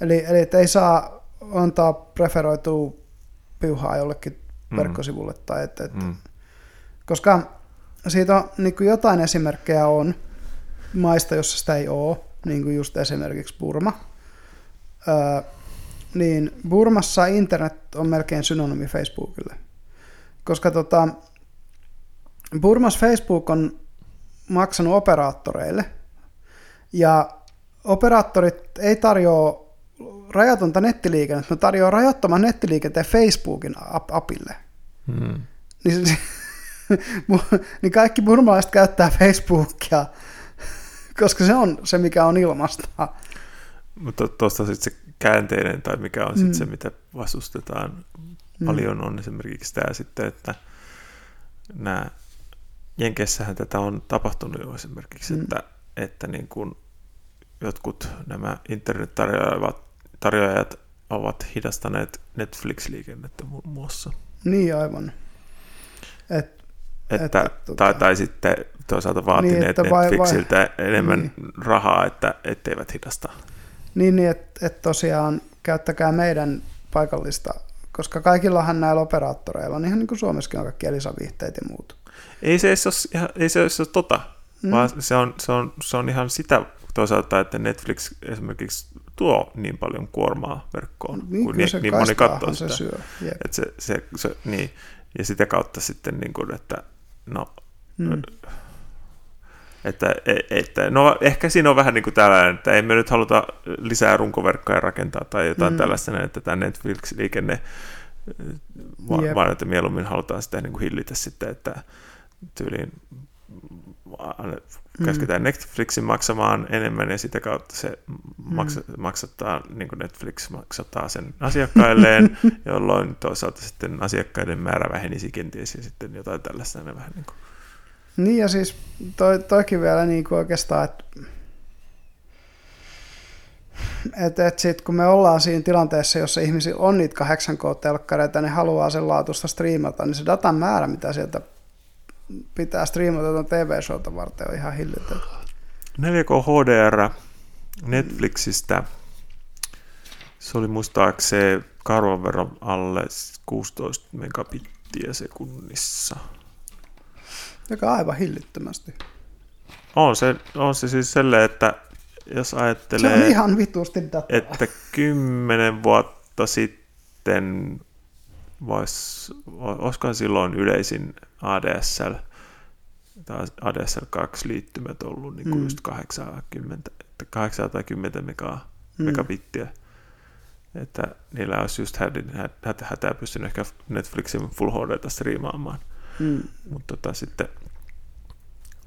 Eli, eli ei saa antaa preferoitua piuhaa jollekin Mm. verkkosivulle. Tai et, et, Mm. Koska siitä on niin kuin jotain esimerkkejä on maista, jossa sitä ei ole, niin kuin just esimerkiksi Burma. Öö, niin Burmassa internet on melkein synonymi Facebookille. Koska tota, Burmas Facebook on maksanut operaattoreille, ja operaattorit ei tarjoa rajatonta nettiliikennettä, ne tarjoaa rajattoman nettiliikenteen Facebookin ap- apille. Mm. Niin, se- [LAUGHS] niin kaikki burmalaiset käyttää Facebookia, [LAUGHS] koska se on se, mikä on ilmasta. Mutta tuosta sitten se käänteinen, tai mikä on sitten Mm. se, mitä vastustetaan Mm. paljon, on esimerkiksi tämä sitten, että nämä Jenkeissähän tätä on tapahtunut jo esimerkiksi, Mm. että, että niin kuin jotkut nämä internettarjoajat tarjoajat ovat hidastaneet Netflix-liikennettä muun muassa. Niin aivan. Et, Että, Että, tota- tai, tai sitten toisaalta vaatineet Niin, että vai- vai- Netflixiltä enemmän niin. rahaa, että etteivät hidasta. niin, niin että et tosiaan käyttäkää meidän paikallista, koska kaikillahan näillä operaattoreilla on ihan niin kuin Suomessakin on kaikki Elisa-viihteet ja muut. Ei se edes ole, ihan- ei se edes ole tota, Mm. vaan se on, se, on, se on ihan sitä toisaalta, että Netflix esimerkiksi tuo niin paljon kuormaa verkkoon, Niin, kun niin, niin moni katsoo sitä. se syö. Jep. Että se, se, se, niin. Ja sitä kautta sitten, niin kuin, että no, Mm. että, e- että, no ehkä siinä on vähän niin kuin tällainen, että ei me nyt haluta lisää runkoverkkoja rakentaa tai jotain Mm. tällaista, näin, että tämä Netflix-liikenne, vaan, Jep. vaan että mieluummin halutaan sitä niin kuin hillitä sitten, että tyyliin Mm. käsketään Netflixin maksamaan enemmän ja sitä kautta se maksa, maksattaa, niin kuin Netflix maksattaa sen asiakkailleen, [LAUGHS] jolloin toisaalta sitten asiakkaiden määrä vähenisi kenties ja sitten jotain tällaista ne vähän niin kuin, Niin ja siis toi, toikin vielä niin kuin oikeastaan, että että et sitten kun me ollaan siinä tilanteessa, jossa ihmisillä on niitä 8K-telkkareita, ne haluaa sen laatusta striimata, niin se datan määrä, mitä sieltä pitää striimata TV-showta varten, on ihan hillitön. 4K HDR Netflixistä. Se oli muistaakseni karvan verran alle 16 megabittiä sekunnissa. Joka aivan hillittömästi. On se, on se siis sellainen, että jos ajattelee, Se on ihan vitusti dataa. että kymmenen vuotta sitten vois, olisikohan silloin yleisin ADSL tai ADSL 2 liittymät ollut niin kuin Mm. just 80, että 810 mega, Mm. megabittiä. Että niillä olisi just hädin, hätä, hätää pystynyt ehkä Netflixin Full HDta striimaamaan. Mm. Mutta tota, sitten,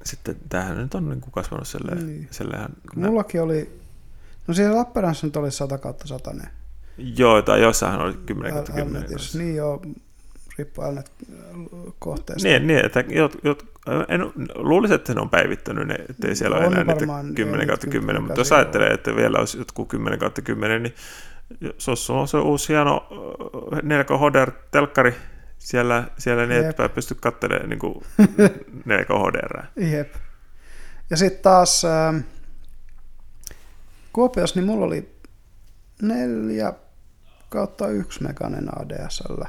sitten tämähän nyt on niin kuin kasvanut silleen, Niin. silleen Mullakin oli, no siellä Lappeenrannassa nyt oli 100 kautta 100 ne. Joo, tai jossain oli 10 Al- 10 Alnetissa. Niin joo, riippuu Alnet kohteesta. Niin, niin että jot, jot, en, luulisin, että ne on päivittänyt ne, ettei siellä ole On enää niitä varmaan, 10 ei kautta niitä 10, mutta 10 jos ajattelee, että vielä olisi jotkut 10 kautta 10, niin sulla on se uusi hieno äh, 4K HDR-telkkari siellä, siellä niin, että pysty katselemaan niin kuin [LAUGHS] 4K HDR. Jep. Ja sitten taas ähm, Kuopiossa, niin mulla oli neljä kautta yksi meganen ADSL,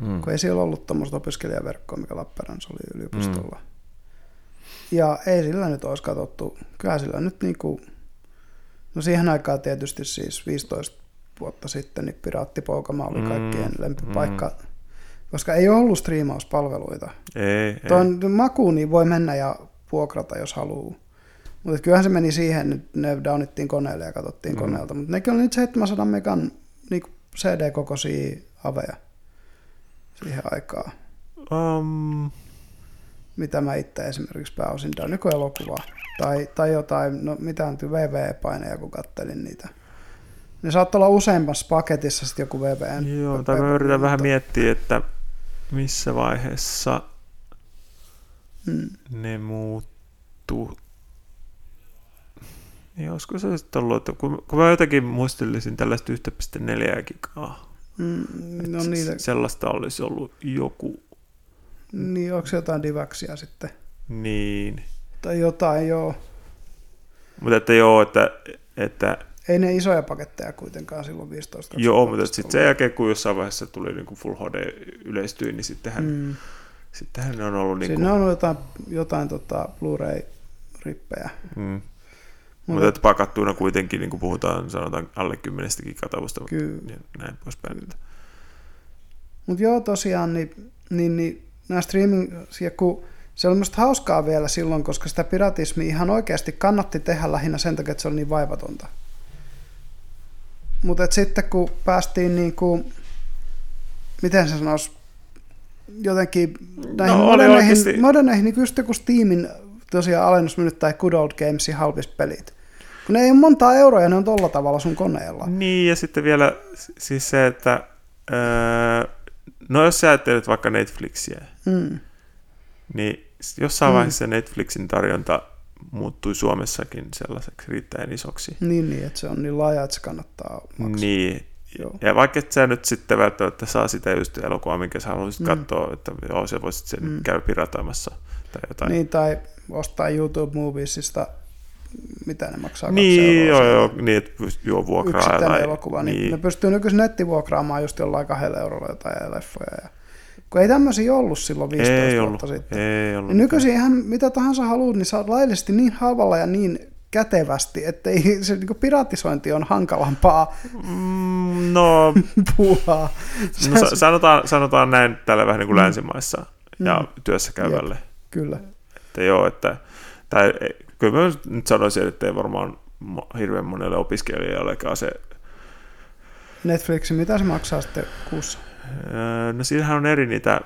Mm. kun ei siellä ollut tuommoista opiskelijaverkkoa, mikä Lappeenrannassa oli yliopistolla. Mm. Ja ei sillä nyt olisi katsottu. Kyllä sillä nyt niinku, no siihen aikaan tietysti siis 15 vuotta sitten, niin Piraattipoukama oli Mm, kaikkien lempipaikka, koska ei ollut striimauspalveluita. Ei, ei. Tuon makuun niin voi mennä ja vuokrata, jos haluaa. Mutta kyllähän se meni siihen, että ne downittiin koneelle ja katsottiin Mm. mm. koneelta. Mutta nekin oli nyt 700 megan niin CD-kokoisia aveja siihen aikaan. Um, Mitä mä itse esimerkiksi pääosin down, joku elokuva tai, tai jotain, no mitään VV-paineja, kun kattelin niitä. Ne saattoi olla useammassa paketissa sitten joku VVN. joo, tai mä yritän vähän miettiä, että missä vaiheessa Mm. ne muuttuu. Niin olisiko se sitten ollut, että kun, kun mä jotenkin muistelisin tällaista 1.4 gigaa, Mm, no niitä, se- sellaista olisi ollut joku, niin onko se jotain divaksia sitten? niin. Tai jotain, joo. Mutta että joo, että, että Ei ne isoja paketteja kuitenkaan silloin 15 joo, mutta sitten sen jälkeen, kun jossain vaiheessa tuli niin kuin Full HD yleistyi, niin sittenhän. Mm. sittenhän ne on ollut niin Siinä kuin, on ollut jotain, jotain tota Blu-ray-rippejä. mm, Mutta mutta että pakattuina kuitenkin, niin kuin puhutaan, sanotaan alle 10 gigatavusta, Kyllä. ja näin poispäin. Että. mut joo, tosiaan, niin, niin, niin nämä streaming, kun se oli musta hauskaa vielä silloin, koska sitä piratismia ihan oikeasti kannatti tehdä lähinnä sen takia, että se oli niin vaivatonta. Mutta sitten kun päästiin niin kuin, miten se sanoisi, jotenkin näihin oli moderneihin, oikeasti- moderneihin niin just joku Steamin tosiaan alennusmyynyt tai Good Old Gamesin halpist pelit. Kun ne ei ole montaa euroa ja ne on tolla tavalla sun koneella. Niin, ja sitten vielä siis se, että öö, no jos sä ajattelet vaikka Netflixiä, Mm. niin jossain Mm. vaiheessa Netflixin tarjonta muuttui Suomessakin sellaiseksi riittäen isoksi. Niin, niin, että se on niin laaja, että se kannattaa maksaa. Niin, Joo. ja vaikka et sä nyt sitten välttämättä saa sitä just elokuvaa, minkä sä haluaisit Mm. katsoa, että joo, sä voisit sen Mm. mm. käydä piratoimassa tai jotain. Niin, tai ostaa YouTube Moviesista, mitä ne maksaa, niin joo, joo, niin, että joo, vuokraa. yksittäinen tai, elokuva, niin, niin. ne pystyy nykyisin nettivuokraamaan just jollain kahdella eurolla jotain leffoja. Ja, kun ei tämmöisiä ollut silloin 15 ei vuotta ollut, sitten. ei ollut. Niin nykyisin ihan mitä tahansa haluat, niin saat laillisesti niin halvalla ja niin kätevästi, että ei, se niin piratisointi on hankalampaa Mm, no, [LAUGHS] puuhaa. no sa- sanotaan, sanotaan näin tällä vähän niin kuin Mm. länsimaissa ja Mm. työssä käyvälle. Kyllä. Että joo, että, tai kyllä mä nyt sanoisin, että ei varmaan hirveän monelle opiskelijallekaan se, Netflixi, mitä se maksaa sitten kuussa? Öö, no siinähän on eri niitä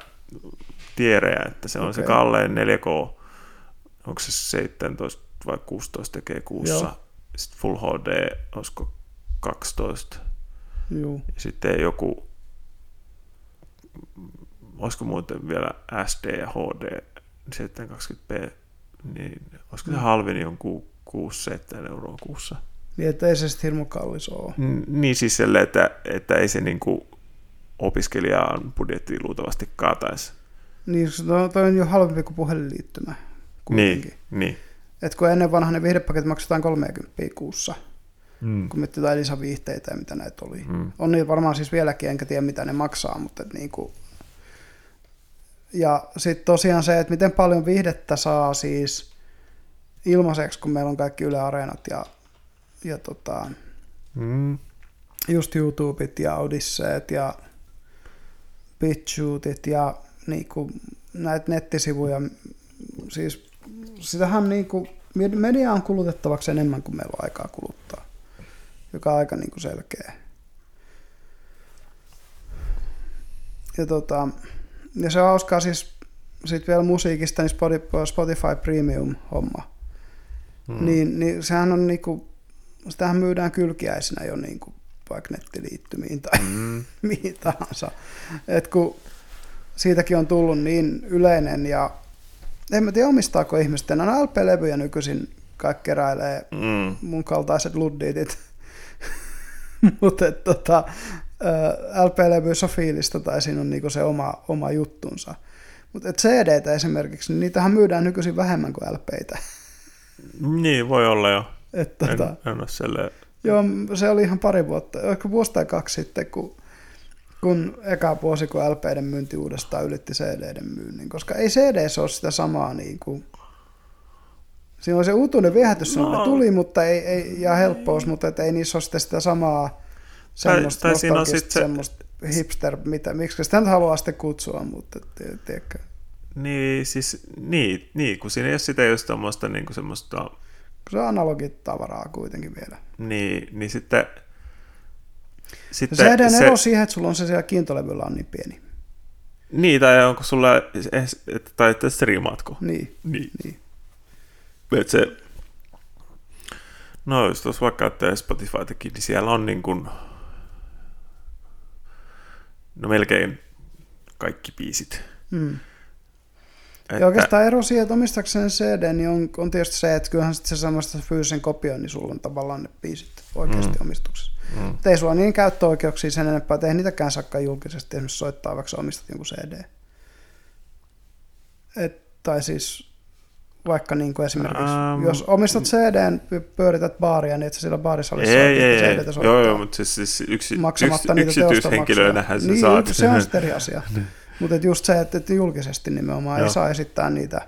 tierejä, että se on okay. se kallein 4K, onko se 17 vai 16 tekee kuussa, Joo. sitten Full HD, olisiko 12, Juu. ja sitten joku, olisiko muuten vielä SD ja HD 720p, niin olisiko se Mm. halvin jonkun 6-7 euroa kuussa. Niin, että ei se sitten hirmu kallis ole. N- Niin siis selle, että, että ei se niinku opiskelijaan budjettiin luultavasti kaataisi. Niin, se on- toi on jo halvempi kuin puhelinliittymä. Niin, kuitenkin. niin. Et kun ennen vanha ne viihdepaketit maksetaan 30 kuussa, Mm. kun miettii jotain lisäviihteitä ja mitä näitä oli. Mm. On niitä varmaan siis vieläkin, enkä tiedä mitä ne maksaa, mutta et niinku... Ja sitten tosiaan se, että miten paljon viihdettä saa siis ilmaiseksi, kun meillä on kaikki Yle Areenat ja, ja tota, Mm. just YouTubeit ja Odysseet ja BitChutit ja niinku näitä nettisivuja. Siis sitähän niinku, media on kulutettavaksi enemmän kuin meillä on aikaa kuluttaa, joka on aika niinku selkeä. Ja, tota, ja se on hauskaa siis sit vielä musiikista, niin Spotify, Spotify Premium-homma. Mm. Niin, niin sehän on niinku, sitähän myydään kylkiäisenä jo niinku vaikka nettiliittymiin tai Mm. [LAUGHS] mihin tahansa. Et kun siitäkin on tullut niin yleinen ja en mä tiedä omistaako ihmiset enää LP-levyjä nykyisin kaikki keräilee Mm. mun kaltaiset ludditit. [LAUGHS] Mutta tota, LP-levyissä fiilistä tai siinä on niinku se oma, oma juttunsa. Mutta cd esimerkiksi, niin niitähän myydään nykyisin vähemmän kuin LPitä. Niin, voi olla jo. Et, En, tota, en ole selle... Joo, se oli ihan pari vuotta, ehkä vuosi tai kaksi sitten, kun, kun eka vuosi, kun LPden myynti uudestaan ylitti CDden myynnin, koska ei CDs ole sitä samaa niin kuin, siinä on se uutuinen viehätys, No. tuli, mutta ei, ei, ja helppous, mutta et ei niissä ole sitten sitä samaa semmoista, tai siinä on sit se- semmoista hipster, mitä, miksi sitä nyt haluaa sitten kutsua, mutta tiedätkö. Niin, siis, niin, niin, kun siinä ei ole sitä just tuommoista niin semmoista, Kun se on analogitavaraa kuitenkin vielä. niin, niin sitten, sitten CDn ero siihen, että sulla on se siellä kiintolevyllä on niin pieni. Niin, tai onko sulla, että- tai että striimaatko? Niin, Niin. niin. Et se, no jos tuossa vaikka ajattelee Spotifytakin, niin siellä on niin kuin, no melkein kaikki biisit. Mm. Että, Ja oikeastaan ero siihen, että omistakseen CD, niin on, on tietysti se, että kyllähän sitten se samasta fyysisen kopioon, niin sulla on tavallaan ne biisit oikeasti mm. omistuksessa. Mm. Mutta ei sulla niin käyttöoikeuksia sen enempää, että ei niitäkään saakka julkisesti esimerkiksi soittaa, vaikka sä omistat jonkun CD. Et, tai siis vaikka niin kuin esimerkiksi, um, jos omistat CD, pyörität baaria, niin että sä siellä baarisalissa ei, soitat, ei, että ei, CDtä joo, soittaa joo, mutta siis, siis yksi, maksamatta yks, niitä yksityishenkilöinähän sä niin, saat. se on sitten eri asia. [LAUGHS] Mutta just se, että, että julkisesti nimenomaan Joo. ei saa esittää niitä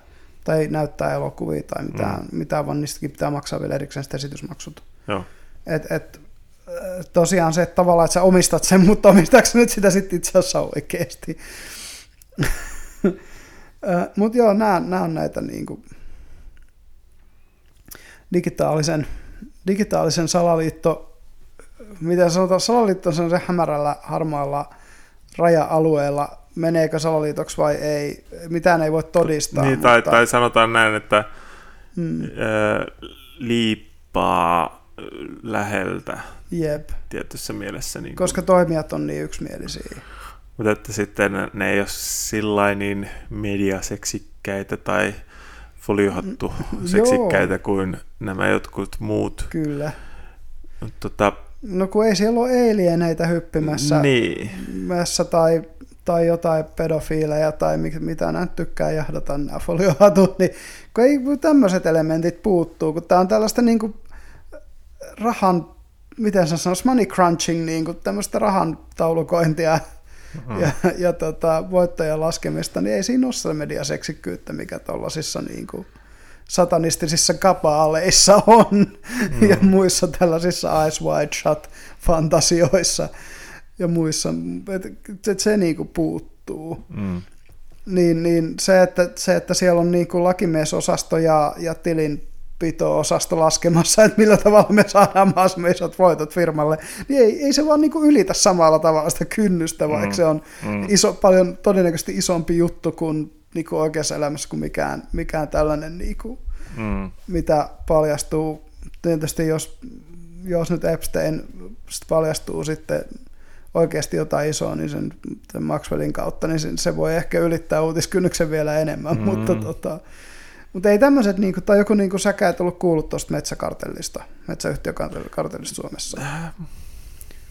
tai näyttää elokuvia tai mitään, mm. mitään vaan niistäkin pitää maksaa vielä erikseen sitten esitysmaksut. Joo. Et, et, äh, tosiaan se, että tavallaan, että sä omistat sen, mutta omistaako nyt sitä sitten itse asiassa oikeasti? [LAUGHS] mutta joo, nämä, nämä on näitä niin kuin digitaalisen, digitaalisen salaliitto, miten sanotaan, salaliitto on se hämärällä, harmaalla raja-alueella, meneekö salaliitoksi vai ei, mitään ei voi todistaa. Niin, tai, mutta, tai sanotaan näin, että mm, ö, liippaa läheltä jep, tietyssä mielessä. Niin koska toimijat on niin yksimielisiä. Mutta että sitten ne ei ole sillä niin mediaseksikkäitä tai foliohattu seksikkäitä kuin nämä jotkut muut. Kyllä. Tota, No kun ei siellä ole alieneitä hyppimässä niin, mässä tai, tai jotain pedofiileja tai mi- mitä nyt tykkää jahdata nämä foliohatut, niin kun ei tämmöiset elementit puuttuu, kun tämä on tällaista niin kuin rahan, miten se sanoisi, money crunching, niin kuin tämmöistä rahan taulukointia Mm. ja, ja tota, voittojen laskemista, niin ei siinä ole sitä mediaseksikkyyttä, mikä tuollaisissa niin kuin satanistisissa kapaaleissa on mm. ja muissa tällaisissa Eyes Wide Shut-fantasioissa ja muissa, että et se niin kuin puuttuu. mm, Niin, niin se, että, se, että siellä on niin kuin lakimiesosasto ja, ja tilinpito-osasto laskemassa, että millä tavalla me saadaan mahdollisimman isot voitot firmalle, niin ei, ei se vaan niin kuin ylitä samalla tavalla sitä kynnystä, vaikka Mm, se on mm. iso, paljon todennäköisesti isompi juttu kuin, niin kuin oikeassa elämässä kuin mikään, mikään tällainen, niin kuin, mm, mitä paljastuu. Tietysti jos, jos nyt Epstein sit paljastuu sitten oikeasti jotain isoa, niin sen, sen Maxwellin kautta, niin se, se voi ehkä ylittää uutiskynnyksen vielä enemmän, Mm. mm. mutta, tota, Mutta ei tämmöiset, niinku, tai joku niinku, säkä et ollut kuullut tuosta metsäkartellista, metsäyhtiökartellista Suomessa.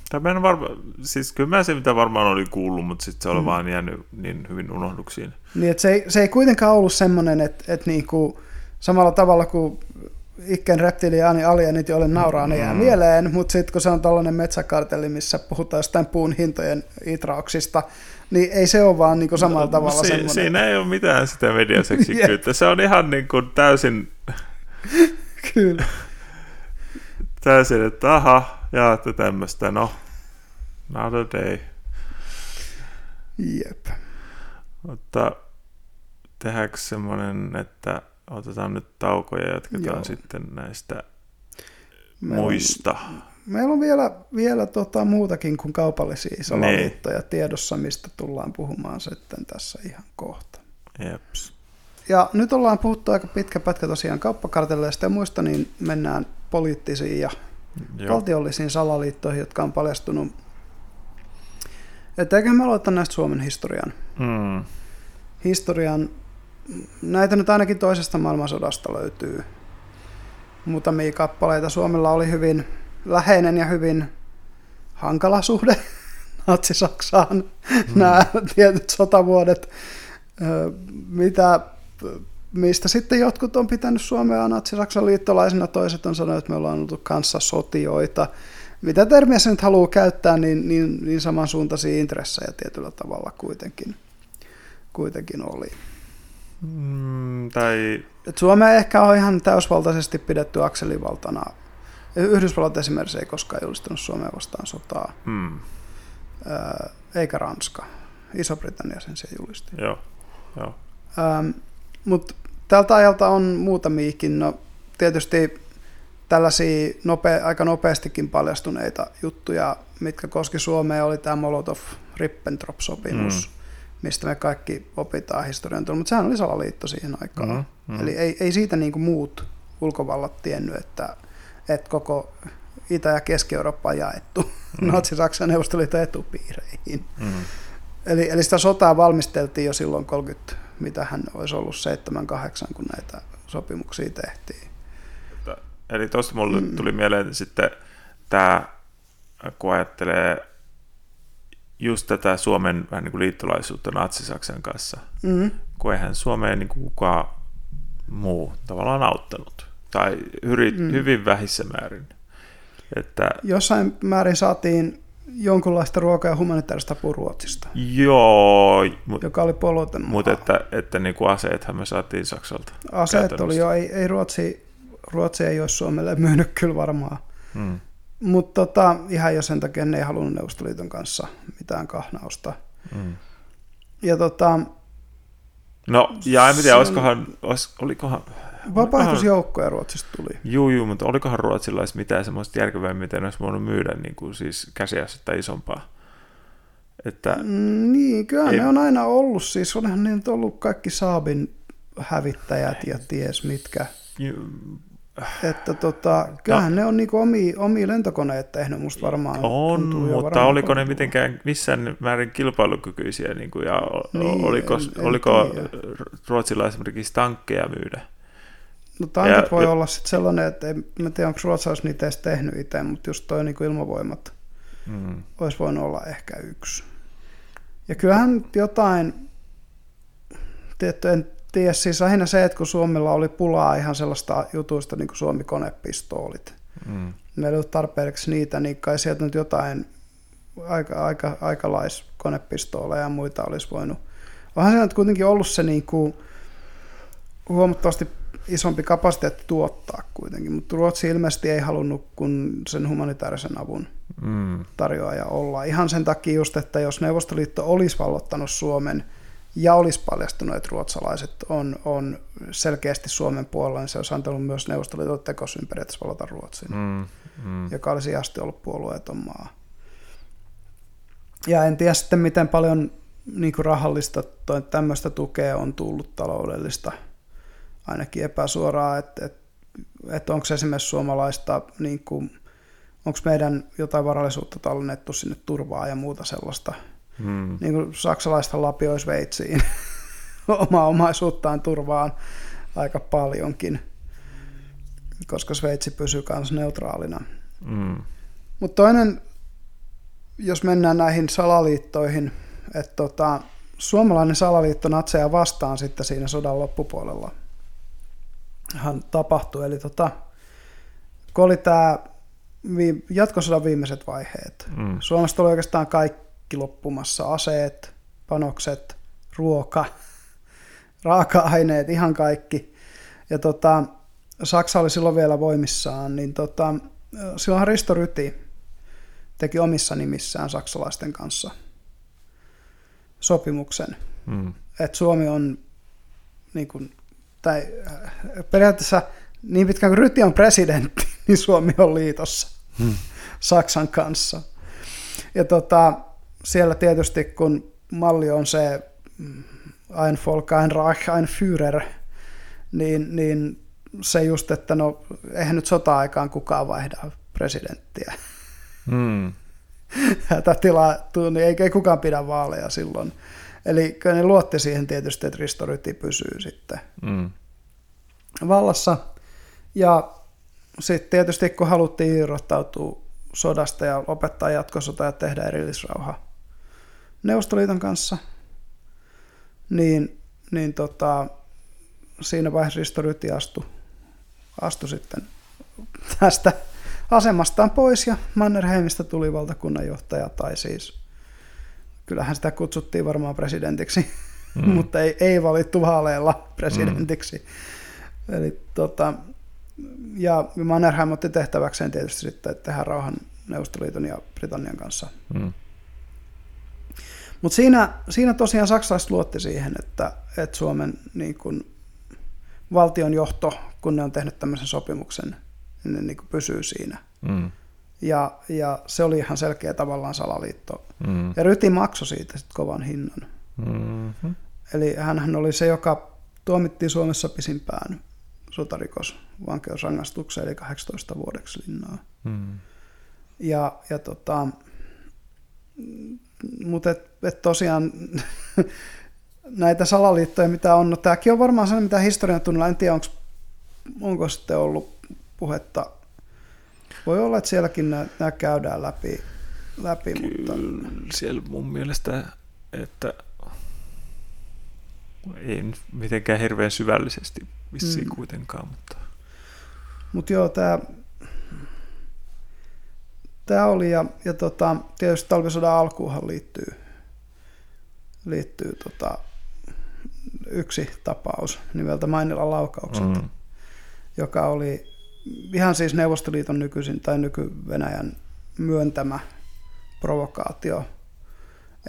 Tai mä en varma, siis kyllä mä se mitä varmaan oli kuullut, mutta sitten se oli mm. vaan jäänyt niin hyvin unohduksiin. Niin, että se, ei, se ei kuitenkaan ollut semmoinen, että, että niinku, samalla tavalla kuin Ikken reptiliaani alienit, joille nauraa, ne jää mm. mieleen, mutta sitten kun se on tällainen metsäkartelli, missä puhutaan jostain puun hintojen itrauksista, niin ei se ole vaan niin kuin samalla no, tavalla si- semmoinen. Siinä ei ole mitään sitä [LAUGHS] mediaseksikkyyttä, se on ihan niin kuin täysin... [LAUGHS] Kyllä. täysin, että aha, jaatte tämmöistä, no, not a day. Jep. Mutta tehdäänkö semmoinen, että otetaan nyt tauko ja jatketaan Joo. sitten näistä meillä muista. On, meillä on vielä, vielä tota muutakin kuin kaupallisia salaliittoja ne. tiedossa, mistä tullaan puhumaan sitten tässä ihan kohta. Jeps. Ja nyt ollaan puhuttu aika pitkä pätkä tosiaan kauppakartelleista ja muista, niin mennään poliittisiin ja Joo. valtiollisiin salaliittoihin, jotka on paljastunut. Että eiköhän me aloittaa näistä Suomen historian. Mm. Historian näitä nyt ainakin toisesta maailmansodasta löytyy muutamia kappaleita. Suomella oli hyvin läheinen ja hyvin hankala suhde [LAUGHS] Natsi-Saksaan mm. nämä tietyt sotavuodet, mitä, mistä sitten jotkut on pitänyt Suomea Natsi-Saksan liittolaisena, toiset on sanonut, että me ollaan oltu kanssa sotioita. Mitä termiä se nyt haluaa käyttää, niin, niin, niin samansuuntaisia intressejä tietyllä tavalla kuitenkin, kuitenkin oli. Mm, tai... Et Suomea ehkä on ihan täysvaltaisesti pidetty akselivaltana. Yhdysvallat esimerkiksi ei koskaan julistanut Suomea vastaan sotaa, mm. eikä Ranska. Iso-Britannia sen sijaan julisti. Joo, joo. Mutta tältä ajalta on muutamiakin. No, tietysti tällaisia nope, aika nopeastikin paljastuneita juttuja, mitkä koski Suomea, oli tämä Molotov-Ribbentrop-sopimus. Mm mistä me kaikki opitaan historian tuolla, mutta sehän oli salaliitto siihen aikaan. Mm, mm. Eli ei, ei siitä niin kuin muut ulkovallat tiennyt, että koko Itä- ja Keski-Eurooppa on jaettu mm. Natsi-Saksan neuvostoliiton etupiireihin. Mm. Eli, eli sitä sotaa valmisteltiin jo silloin 30, mitä hän olisi ollut 7-8, kun näitä sopimuksia tehtiin. Eli tuosta mulle mm. tuli mieleen sitten tämä, kun ajattelee just tätä Suomen vähän niin kuin liittolaisuutta Natsi-Saksan kanssa, mm. kun eihän Suomeen niin kuin kukaan muu tavallaan auttanut, tai hyri, mm. hyvin vähissä määrin. Että, Jossain määrin saatiin jonkunlaista ruokaa ja humanitaarista apua Ruotsista. Joo. Joka oli poluuten Mutta että, että niin kuin aseethan me saatiin Saksalta. Aseet oli jo, ei, ei Ruotsi, Ruotsi ei olisi Suomelle [LAUGHS] myynyt kyllä varmaan. Mm. Mutta tota, ihan jo sen takia ne ei halunnut Neuvostoliiton kanssa mitään kahnausta. Mm. Ja tota, no, ja en tiedä, olisikohan, olis, olikohan... Vapaaehtoisjoukkoja Ruotsista tuli. Juu, juu, mutta olikohan Ruotsilla mitään semmoista järkevää, miten olisi voinut myydä niin kuin siis käsiasetta isompaa? Että, mm, niin, kyllä ei... ne on aina ollut, siis onhan ne ollut kaikki Saabin hävittäjät ja ties mitkä. Että tota, kyllähän no. ne on niinku omia, omia lentokoneita tehnyt, musta varmaan. On, mutta oliko ne mitenkään missään määrin kilpailukykyisiä, niin kuin, ja niin, oliko, en, en oliko Ruotsilla esimerkiksi tankkeja myydä? No tankit ja, voi ja, olla sitten sellainen, että en mä tiedä, onko ruotsalaiset niitä edes tehnyt itse, mutta just toi niin ilmavoimat mm. olisi voinut olla ehkä yksi. Ja kyllähän jotain, tietty, en tiedä, siis lähinnä se, että kun Suomella oli pulaa ihan sellaista jutuista niin kuin Suomi-konepistoolit, mm. meillä ei ollut tarpeeksi niitä, niin kai sieltä nyt jotain aika, aika, aikalaiskonepistoleja ja muita olisi voinut. Onhan se nyt kuitenkin ollut se niin kuin huomattavasti isompi kapasiteetti tuottaa kuitenkin, mutta Ruotsi ilmeisesti ei halunnut kun sen humanitaarisen avun mm. tarjoaja olla. Ihan sen takia just, että jos Neuvostoliitto olisi vallottanut Suomen – ja olisi paljastunut, että ruotsalaiset on, on selkeästi Suomen puolella, niin se olisi antanut myös Neuvostoliiton tekosyyn periaatteessa valota Ruotsin, mm, mm. joka olisi asti ollut puolueeton maa. Ja en tiedä sitten, miten paljon niin rahallista tämmöistä tukea on tullut taloudellista, ainakin epäsuoraa, että, että, että onko esimerkiksi suomalaista, niin kuin, onko meidän jotain varallisuutta tallennettu sinne turvaa ja muuta sellaista – Hmm. Niin kuin saksalaista lapioi Sveitsiin [LAUGHS] omaa omaisuuttaan turvaan. aika paljonkin, koska Sveitsi pysyy myös neutraalina. Mm. Mutta toinen, jos mennään näihin salaliittoihin, että tota, suomalainen salaliitto natseja vastaan sitten siinä sodan loppupuolella hän tapahtui. Eli tota, kun oli tämä jatkosodan viimeiset vaiheet, mm. Suomesta oli oikeastaan kaikki loppumassa, aseet, panokset, ruoka, [LAUGHS] raaka-aineet, ihan kaikki. Ja tota, Saksa oli silloin vielä voimissaan, niin tota, silloinhan Risto Ryti teki omissa nimissään saksalaisten kanssa sopimuksen, mm. että Suomi on niin kuin, tai äh, periaatteessa niin pitkään kuin Ryti on presidentti, [LAUGHS] niin Suomi on liitossa hmm. Saksan kanssa. Ja tota, siellä tietysti kun malli on se mm, ein Volk, ein Reich, ein Führer, niin, niin se just, että no eihän nyt sota-aikaan kukaan vaihda presidenttiä. Hmm. [LAUGHS] Hätätila, niin ei, ei kukaan pidä vaaleja silloin. Eli kyllä ne luotti siihen tietysti, että Risto Ryti pysyy sitten mm. vallassa. Ja sitten tietysti kun haluttiin irrottautua sodasta ja lopettaa jatkosota ja tehdä erillisrauha Neuvostoliiton kanssa, niin, niin tota, siinä vaiheessa Risto Ryti astui, astui sitten tästä asemastaan pois ja Mannerheimista tuli valtakunnanjohtaja tai siis kyllähän sitä kutsuttiin varmaan presidentiksi, mm. [LAUGHS] mutta ei, ei valittu vaaleilla presidentiksi. Mm. Eli tota, ja Mannerheim otti tehtäväkseen tietysti sitten, että tehdään rauhan Neuvostoliiton ja Britannian kanssa. Mm. Mutta siinä, siinä tosiaan saksalaiset luotti siihen, että, että Suomen niin kun, valtion johto, kun ne on tehnyt tämmöisen sopimuksen, niin ne niin pysyy siinä. Mm. Ja, ja se oli ihan selkeä tavallaan salaliitto. Mm. Ja Ryti maksoi siitä sitten kovan hinnan. Mm-hmm. Eli hän oli se, joka tuomittiin Suomessa pisimpään sotarikos vankeusrangaistukseen, eli 18 vuodeksi linnaa. Mm. Ja, ja tota, mutta et, et tosiaan [LAUGHS] näitä salaliittoja, mitä on, no tämäkin on varmaan sellainen, mitä historian tunnilla, en tiedä, onko, onko sitten ollut puhetta voi olla, että sielläkin nämä, nämä käydään läpi, läpi Kyllä, mutta... siellä mun mielestä, että ei nyt mitenkään hirveän syvällisesti vissiin mm. kuitenkaan, mutta... Mutta joo, tämä tämä oli, ja, ja tota, tietysti talvisodan alkuuhan liittyy, liittyy tota, yksi tapaus nimeltä Mainilan laukaukset, mm. joka oli ihan siis Neuvostoliiton nykyisin tai nyky-Venäjän myöntämä provokaatio.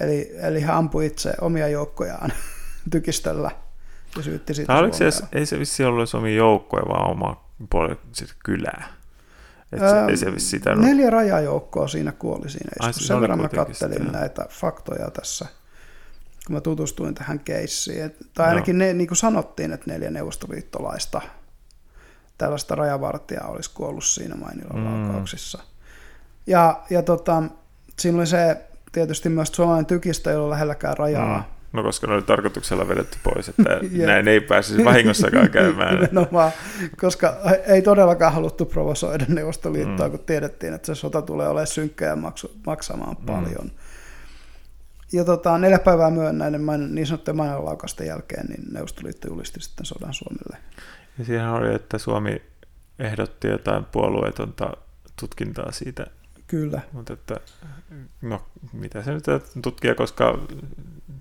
Eli, eli hän ampui itse omia joukkojaan [LAUGHS] tykistöllä ja syytti siitä oliko se, ei se vissi ollut se omia joukkoja, vaan oma puoli sit kylää. Et se, ei se sitä neljä ollut. rajajoukkoa siinä kuoli siinä. Ai, sen verran mä kattelin sitä. näitä faktoja tässä, kun mä tutustuin tähän keissiin. Tai ainakin no. ne, niin kuin sanottiin, että neljä neuvostoliittolaista – tällaista rajavartijaa olisi kuollut siinä Mainilan mm. laukauksissa. Ja, ja tota, siinä oli se tietysti myös suomalainen tykistö, ei ollut lähelläkään rajaa. Mm. No koska ne oli tarkoituksella vedetty pois, että [LAUGHS] näin ei pääsisi vahingossakaan [LAUGHS] käymään. Nimenomaan, koska ei todellakaan haluttu provosoida Neuvostoliittoa, mm. kun tiedettiin, että se sota tulee olemaan synkkä ja maksu, maksamaan mm. paljon. Ja tota, neljä päivää myöhemmin näiden niin sanottujen mainonlaukausten jälkeen, niin Neuvostoliitto julisti sitten sodan Suomelle. Ja siinä oli, että Suomi ehdotti jotain puolueetonta tutkintaa siitä. Kyllä. Mutta että, no mitä se nyt tutkia, koska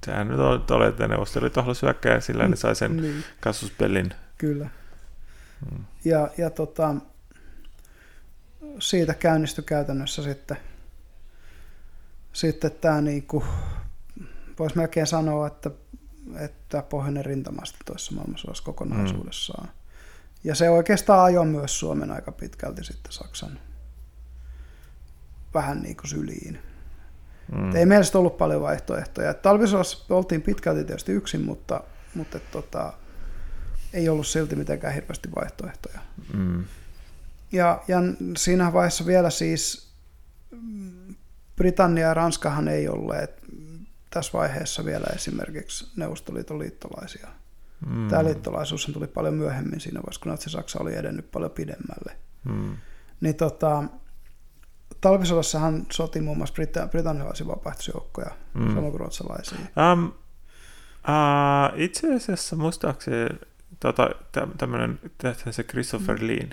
sehän nyt on, oli, että Neuvostoliitto halusi hyökkää ja sillä ne sai sen niin. kasvuspellin. Kyllä. Hmm. Ja, ja tota, siitä käynnistyi käytännössä sitten, sitten tämä niin kuin, voisi melkein sanoa, että, että pohjoinen rintamasta toisessa maailmansodassa kokonaisuudessaan. Hmm. Ja se oikeastaan ajoi myös Suomen aika pitkälti sitten Saksan vähän niin kuin syliin. Mm. Ei meillä ollut paljon vaihtoehtoja. Talvisodassa oltiin pitkälti tietysti yksin, mutta, mutta tota, ei ollut silti mitenkään hirveästi vaihtoehtoja. Mm. Ja, ja siinä vaiheessa vielä siis Britannia ja Ranskahan ei olleet tässä vaiheessa vielä esimerkiksi Neuvostoliiton liittolaisia. Mm. Tämä liittolaisuus tuli paljon myöhemmin siinä vaiheessa, kun Natsi-Saksa oli edennyt paljon pidemmälle. Mm. Niin tota, talvisodassahan soti muun muassa Brita- britannialaisia vapaaehtoisjoukkoja, mm. samoin kuin ruotsalaisia. Um, uh, itse asiassa muistaakseni tota, tämmöinen se Christopher mm. Lean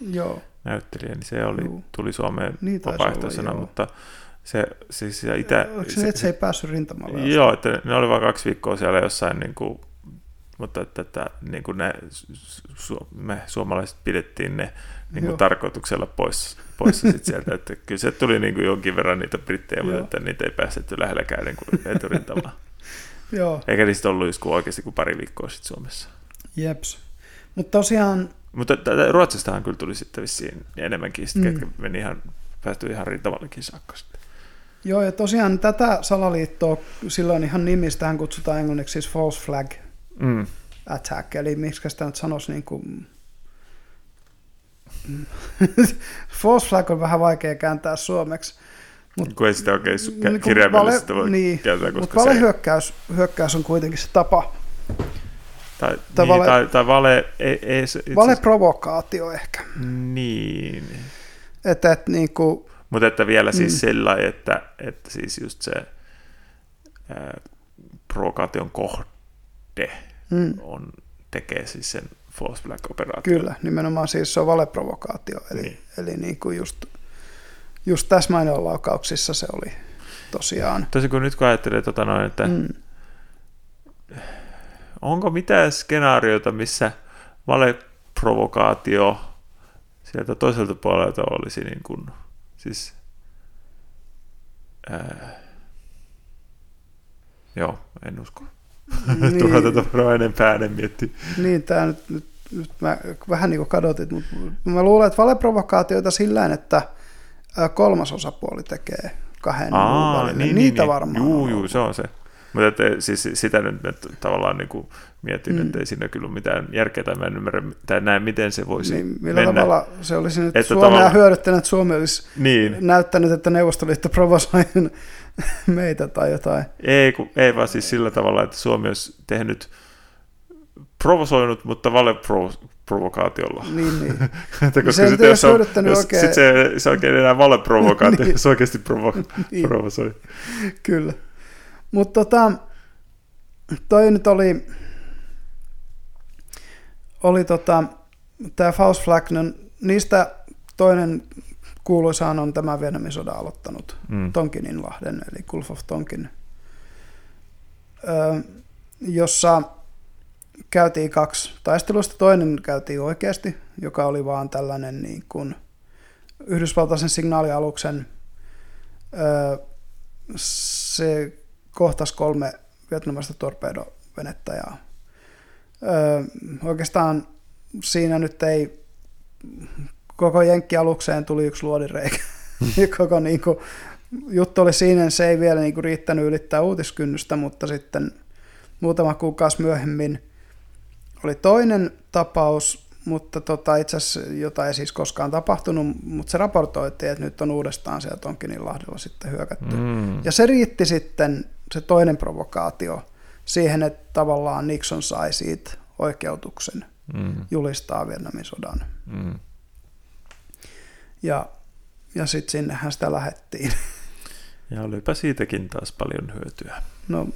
Joo. näyttelijä, niin se oli, tuli Suomeen niin vapaaehtoisena, olla, mutta se siis itä... Oliko se, että se ei päässyt rintamalle? Joo, että ne oli vain kaksi viikkoa siellä jossain niin kuin mutta että, että niin kuin ne, su, me suomalaiset pidettiin ne niin kuin tarkoituksella pois, pois sit sieltä, että kyllä se tuli niin kuin jonkin verran niitä brittejä, mutta että niitä ei päästetty lähelläkään niin kuin eturintamaan. [LAUGHS] Joo. Eikä niistä ollut just kuin oikeasti kuin pari viikkoa sitten Suomessa. Jeps. Mutta tosiaan... Mutta Ruotsistahan kyllä tuli sitten vissiin enemmänkin, sit, mm. ketkä meni ihan, päästy ihan rintamallekin saakka sitten. Joo, ja tosiaan tätä salaliittoa, silloin ihan nimistähän kutsutaan englanniksi siis false flag mm. attack, eli miksi sitä nyt sanoisi niin kuin... [LAUGHS] false flag on vähän vaikea kääntää suomeksi. Mut, kun ei sitä oikein niin kirjaimellisesti voi niin, kääntää, koska mutta se... hyökkäys, hyökkäys on kuitenkin se tapa. Tai, tai, niin, vale, tai, tai vale... Ei, ei, se, valeprovokaatio ehkä. Niin. Että, että niin kuin, mutta että vielä siis mm. sillä että, että siis just se ää, provokaation kohde mm. on, tekee siis sen false flag operaatio. Kyllä, nimenomaan siis se on valeprovokaatio. Eli, niin. eli niin kuin just, just tässä laukauksissa se oli tosiaan. Tosi kun nyt kun ajattelee, tota noin, että mm. onko mitään skenaarioita, missä valeprovokaatio sieltä toiselta puolelta olisi niin kuin Siis, ää, joo, en usko. Niin. [LAUGHS] Tätä varmaan enempää ennen miettiä. Niin, tämä nyt, nyt, nyt mä vähän niin kuin kadotin, mutta mä luulen, että valeprovokaatioita sillä että kolmas osapuoli tekee kahden Aa, välillä. Niin, Niitä niin, varmaan Juu, juu, se on se. Mutta että, siis sitä nyt että tavallaan niin kuin mietin, mm. että ei siinä kyllä ole mitään järkeä, tai mä en ymmärrä, tai näe, miten se voisi niin, millä mennä. tavalla se olisi nyt että Suomea tavalla... hyödyttänyt, että Suomi olisi niin. näyttänyt, että Neuvostoliitto provosoi [LAUGHS] meitä tai jotain. Ei, kun, ei vaan siis sillä tavalla, että Suomi olisi tehnyt provosoinut, mutta valeprovokaatiolla. Niin, niin. [LAUGHS] että koska se sitten, jos, on, jos oikein... sit se, se oikein enää valeprovokaatio, [LAUGHS] niin. se oikeasti provo- niin. provosoi. Kyllä. Mutta tota, toi nyt oli, oli tota, tämä Faust Flag, no niistä toinen kuuluisaan on tämä Vietnamin sodan aloittanut mm. Tonkininlahden, eli Gulf of Tonkin, ö, jossa käytiin kaksi taistelusta. Toinen käytiin oikeasti, joka oli vaan tällainen niin kuin yhdysvaltaisen signaalialuksen. Ö, se kohtasi kolme vietnamista torpedovenettä ja ö, oikeastaan siinä nyt ei koko jenkkialukseen tuli yksi luodireikä. [LAUGHS] koko niin kuin, juttu oli siinä, se ei vielä niin kuin, riittänyt ylittää uutiskynnystä, mutta sitten muutama kuukausi myöhemmin oli toinen tapaus, mutta tota, itse asiassa jota ei siis koskaan tapahtunut, mutta se raportoitiin, että nyt on uudestaan sieltä Tonkininlahdella sitten hyökätty. Mm. Ja se riitti sitten, se toinen provokaatio, siihen, että tavallaan Nixon sai siitä oikeutuksen mm. julistaa Vietnamin sodan. Mm. Ja, ja sitten sinnehän sitä lähettiin. [LAUGHS] Ja olipa siitäkin taas paljon hyötyä. No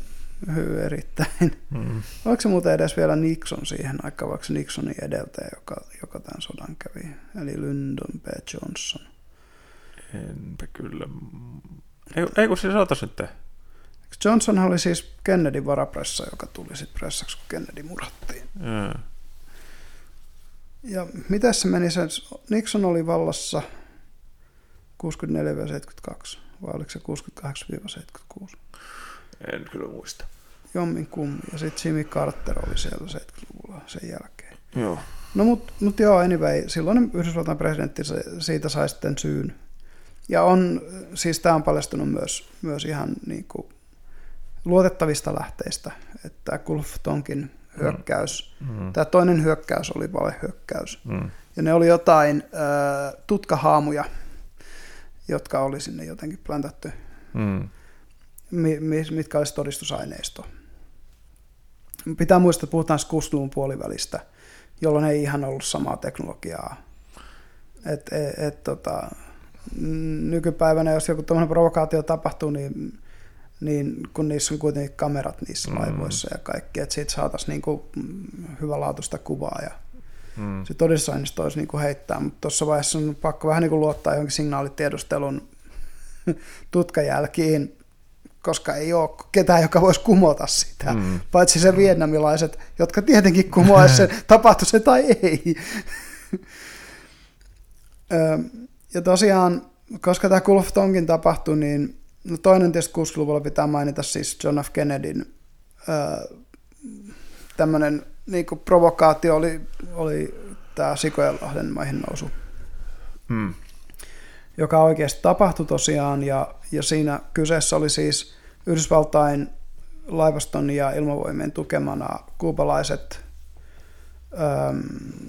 hyy erittäin. Mm. Oliko se muuten edes vielä Nixon siihen aikaan, vaikka Nixonin edeltäjä, joka, joka tämän sodan kävi, eli Lyndon B. Johnson? Enpä kyllä. Ei, ei kun siis ootas nyt. Johnson oli siis Kennedyn varapressa, joka tuli sitten pressaksi, kun Kennedy murhattiin. Mm. Ja mitä se meni? Nixon oli vallassa 64-72, vai oliko se 68-76? En kyllä muista. Jommin kummin. Ja sitten Jimmy Carter oli siellä 70-luvulla sen jälkeen. Joo. No mutta mut joo, anyway, silloin Yhdysvaltain presidentti se, siitä sai sitten syyn. Ja on, siis tämä on paljastunut myös, myös ihan niin kuin luotettavista lähteistä, että Gulf Tonkin hyökkäys, mm. mm. tämä toinen hyökkäys oli valehyökkäys. Mm. Ja ne oli jotain äh, tutkahaamuja, jotka oli sinne jotenkin plantattu. Mm mitkä olisi todistusaineisto. pitää muistaa, että puhutaan 60-luvun puolivälistä, jolloin ei ihan ollut samaa teknologiaa. Et, et, et, tota, nykypäivänä, jos joku tämmöinen provokaatio tapahtuu, niin, niin kun niissä on kuitenkin kamerat niissä mm. laivoissa ja kaikki, että siitä saataisiin niinku hyvälaatuista kuvaa ja mm. se todistusaineisto olisi niinku heittää, mutta tuossa vaiheessa on pakko vähän niinku luottaa johonkin signaalitiedustelun [LAUGHS] tutkajälkiin, koska ei ole ketään, joka voisi kumota sitä, mm. paitsi se vietnamilaiset, jotka tietenkin kumoaisi sen, [LAUGHS] tapahtui se tai ei. [LAUGHS] ja tosiaan, koska tämä Gulf Tonkin tapahtui, niin no toinen tietysti 60-luvulla pitää mainita siis John F. Kennedyn tämmöinen niin provokaatio oli, oli tämä Sikojenlahden maihin nousu. Mm joka oikeasti tapahtui tosiaan, ja, ja siinä kyseessä oli siis Yhdysvaltain laivaston ja ilmavoimien tukemana kuupalaiset, äm,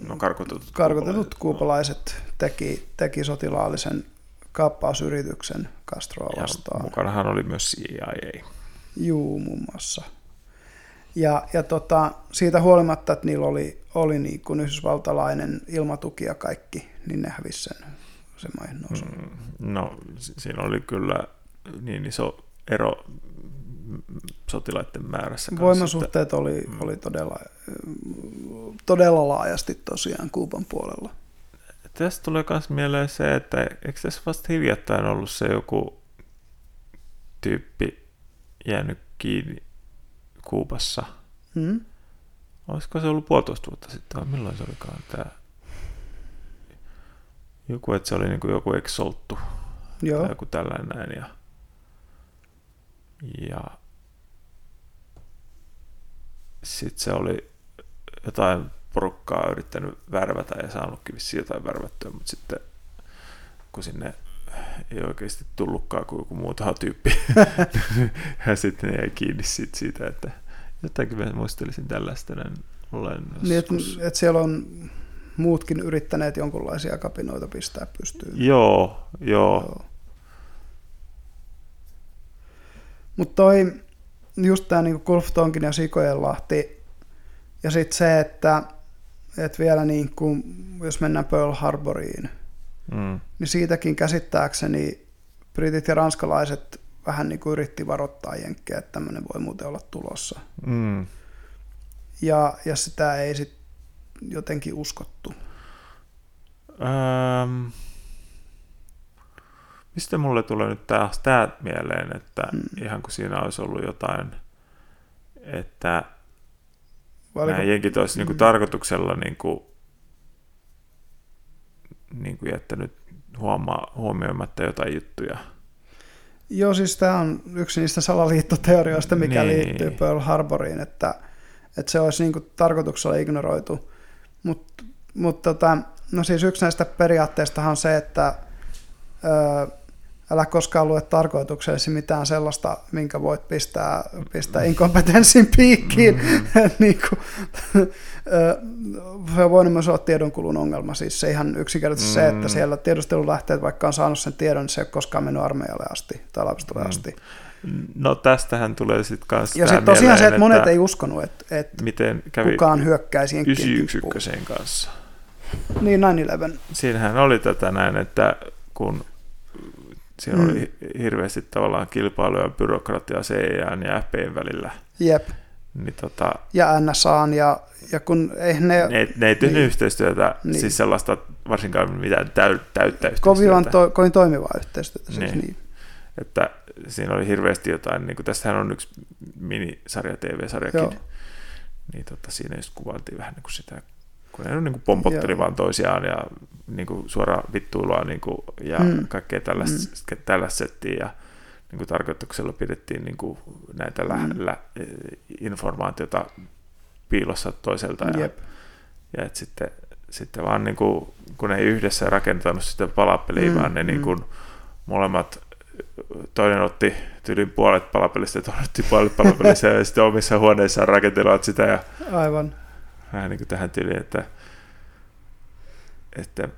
no, karkotetut, karkotetut kuupalaiset teki, teki sotilaallisen kaappausyrityksen Castroa vastaan. Ja mukanahan oli myös CIA. Juu, muun muassa. Ja, ja tota, siitä huolimatta, että niillä oli, oli niin kuin yhdysvaltalainen ilmatuki ja kaikki, niin ne hävisi sen se maihin nousu? Mm, no siinä oli kyllä niin iso ero sotilaiden määrässä. Kanssa, Voimasuhteet että, oli, mm. oli todella, todella laajasti tosiaan Kuuban puolella. Tästä tulee myös mieleen se, että eikö tässä vasta hiljattain ollut se joku tyyppi jäänyt kiinni Kuubassa? Hmm? Olisiko se ollut puolitoista vuotta sitten vai milloin se olikaan tämä? Joku, että se oli niin kuin joku exolttu Joo. tai joku tällainen näin. Ja, ja sitten se oli jotain porukkaa yrittänyt värvätä ja saanutkin vissiin jotain värvättyä, mutta sitten kun sinne ei oikeasti tullutkaan kuin joku muu tyyppi, [LAUGHS] ja sitten ne jäi kiinni siitä, siitä että jotakin mä muistelisin tällaista, niin olen niin, että, että siellä on muutkin yrittäneet jonkunlaisia kapinoita pistää pystyyn. Joo, joo. joo. Mutta toi, just tämä niinku Gulf Tonkin ja Sikojenlahti, ja sitten se, että, että vielä niin kuin, jos mennään Pearl Harboriin, mm. niin siitäkin käsittääkseni britit ja ranskalaiset vähän niin kuin yritti varoittaa jenkkejä, että tämmöinen voi muuten olla tulossa. Mm. Ja, ja sitä ei sitten jotenkin uskottu? Ähm, mistä mulle tulee nyt taas tämä mieleen, että hmm. ihan kun siinä olisi ollut jotain, että Valiko? nämä jenkit olisi niinku hmm. niin kuin tarkoituksella niin kuin, niin kuin jättänyt huomaa, huomioimatta jotain juttuja. Joo, siis tämä on yksi niistä salaliittoteorioista, mikä niin. liittyy Pearl Harboriin, että, että se olisi niin kuin tarkoituksella ignoroitu mutta mut tota, no siis yksi näistä periaatteistahan on se, että ö, älä koskaan lue tarkoituksellesi mitään sellaista, minkä voit pistää, pistää inkompetenssin piikkiin. Mm-hmm. [LAUGHS] niin kuin, se voi myös olla tiedonkulun ongelma. Siis se ihan yksinkertaisesti mm-hmm. se, että mm. siellä tiedustelulähteet, vaikka on saanut sen tiedon, niin se ei ole koskaan mennyt armeijalle asti tai lapselle mm-hmm. asti. No tästähän tulee sitten kanssa Ja sitten tosiaan se, että monet että ei uskonut, että, että miten kävi kukaan hyökkäisi 911 kanssa. Niin, 9-11. Siinähän oli tätä näin, että kun siinä mm. oli hirveästi tavallaan kilpailuja ja byrokratia CIA ja FBIn välillä. Jep. Niin tota, ja NSAan ja, ja kun ei ne... Ne, ne ei tehnyt niin, yhteistyötä, niin. siis sellaista varsinkaan mitään täy, täyttä yhteistyötä. Kovin, to, kovin toimivaa yhteistyötä. Siis niin. niin. Että siinä oli hirveästi jotain, niin kuin tästähän on yksi minisarja, TV-sarjakin, Joo. niin tota, siinä just kuvailtiin vähän niin kuin sitä, kun ne niin kuin pompotteli Joo. vaan toisiaan ja niin kuin suora vittuilua niin kuin, ja mm. kaikkea tällaista, mm. tällaista settiä ja niin kuin tarkoituksella pidettiin niin kuin näitä lä- mm. lä- informaatiota piilossa toiselta ja, Jep. ja et sitten, sitten vaan niin kuin, kun ei yhdessä rakentanut sitä palapeliä, mm. vaan ne mm. niin kuin, molemmat toinen otti tyylin puolet palapelistä ja toinen otti puolet palapelistä ja sitten omissa huoneissaan rakentelevat sitä. Ja Aivan. Vähän niin kuin tähän tyyliin, että, että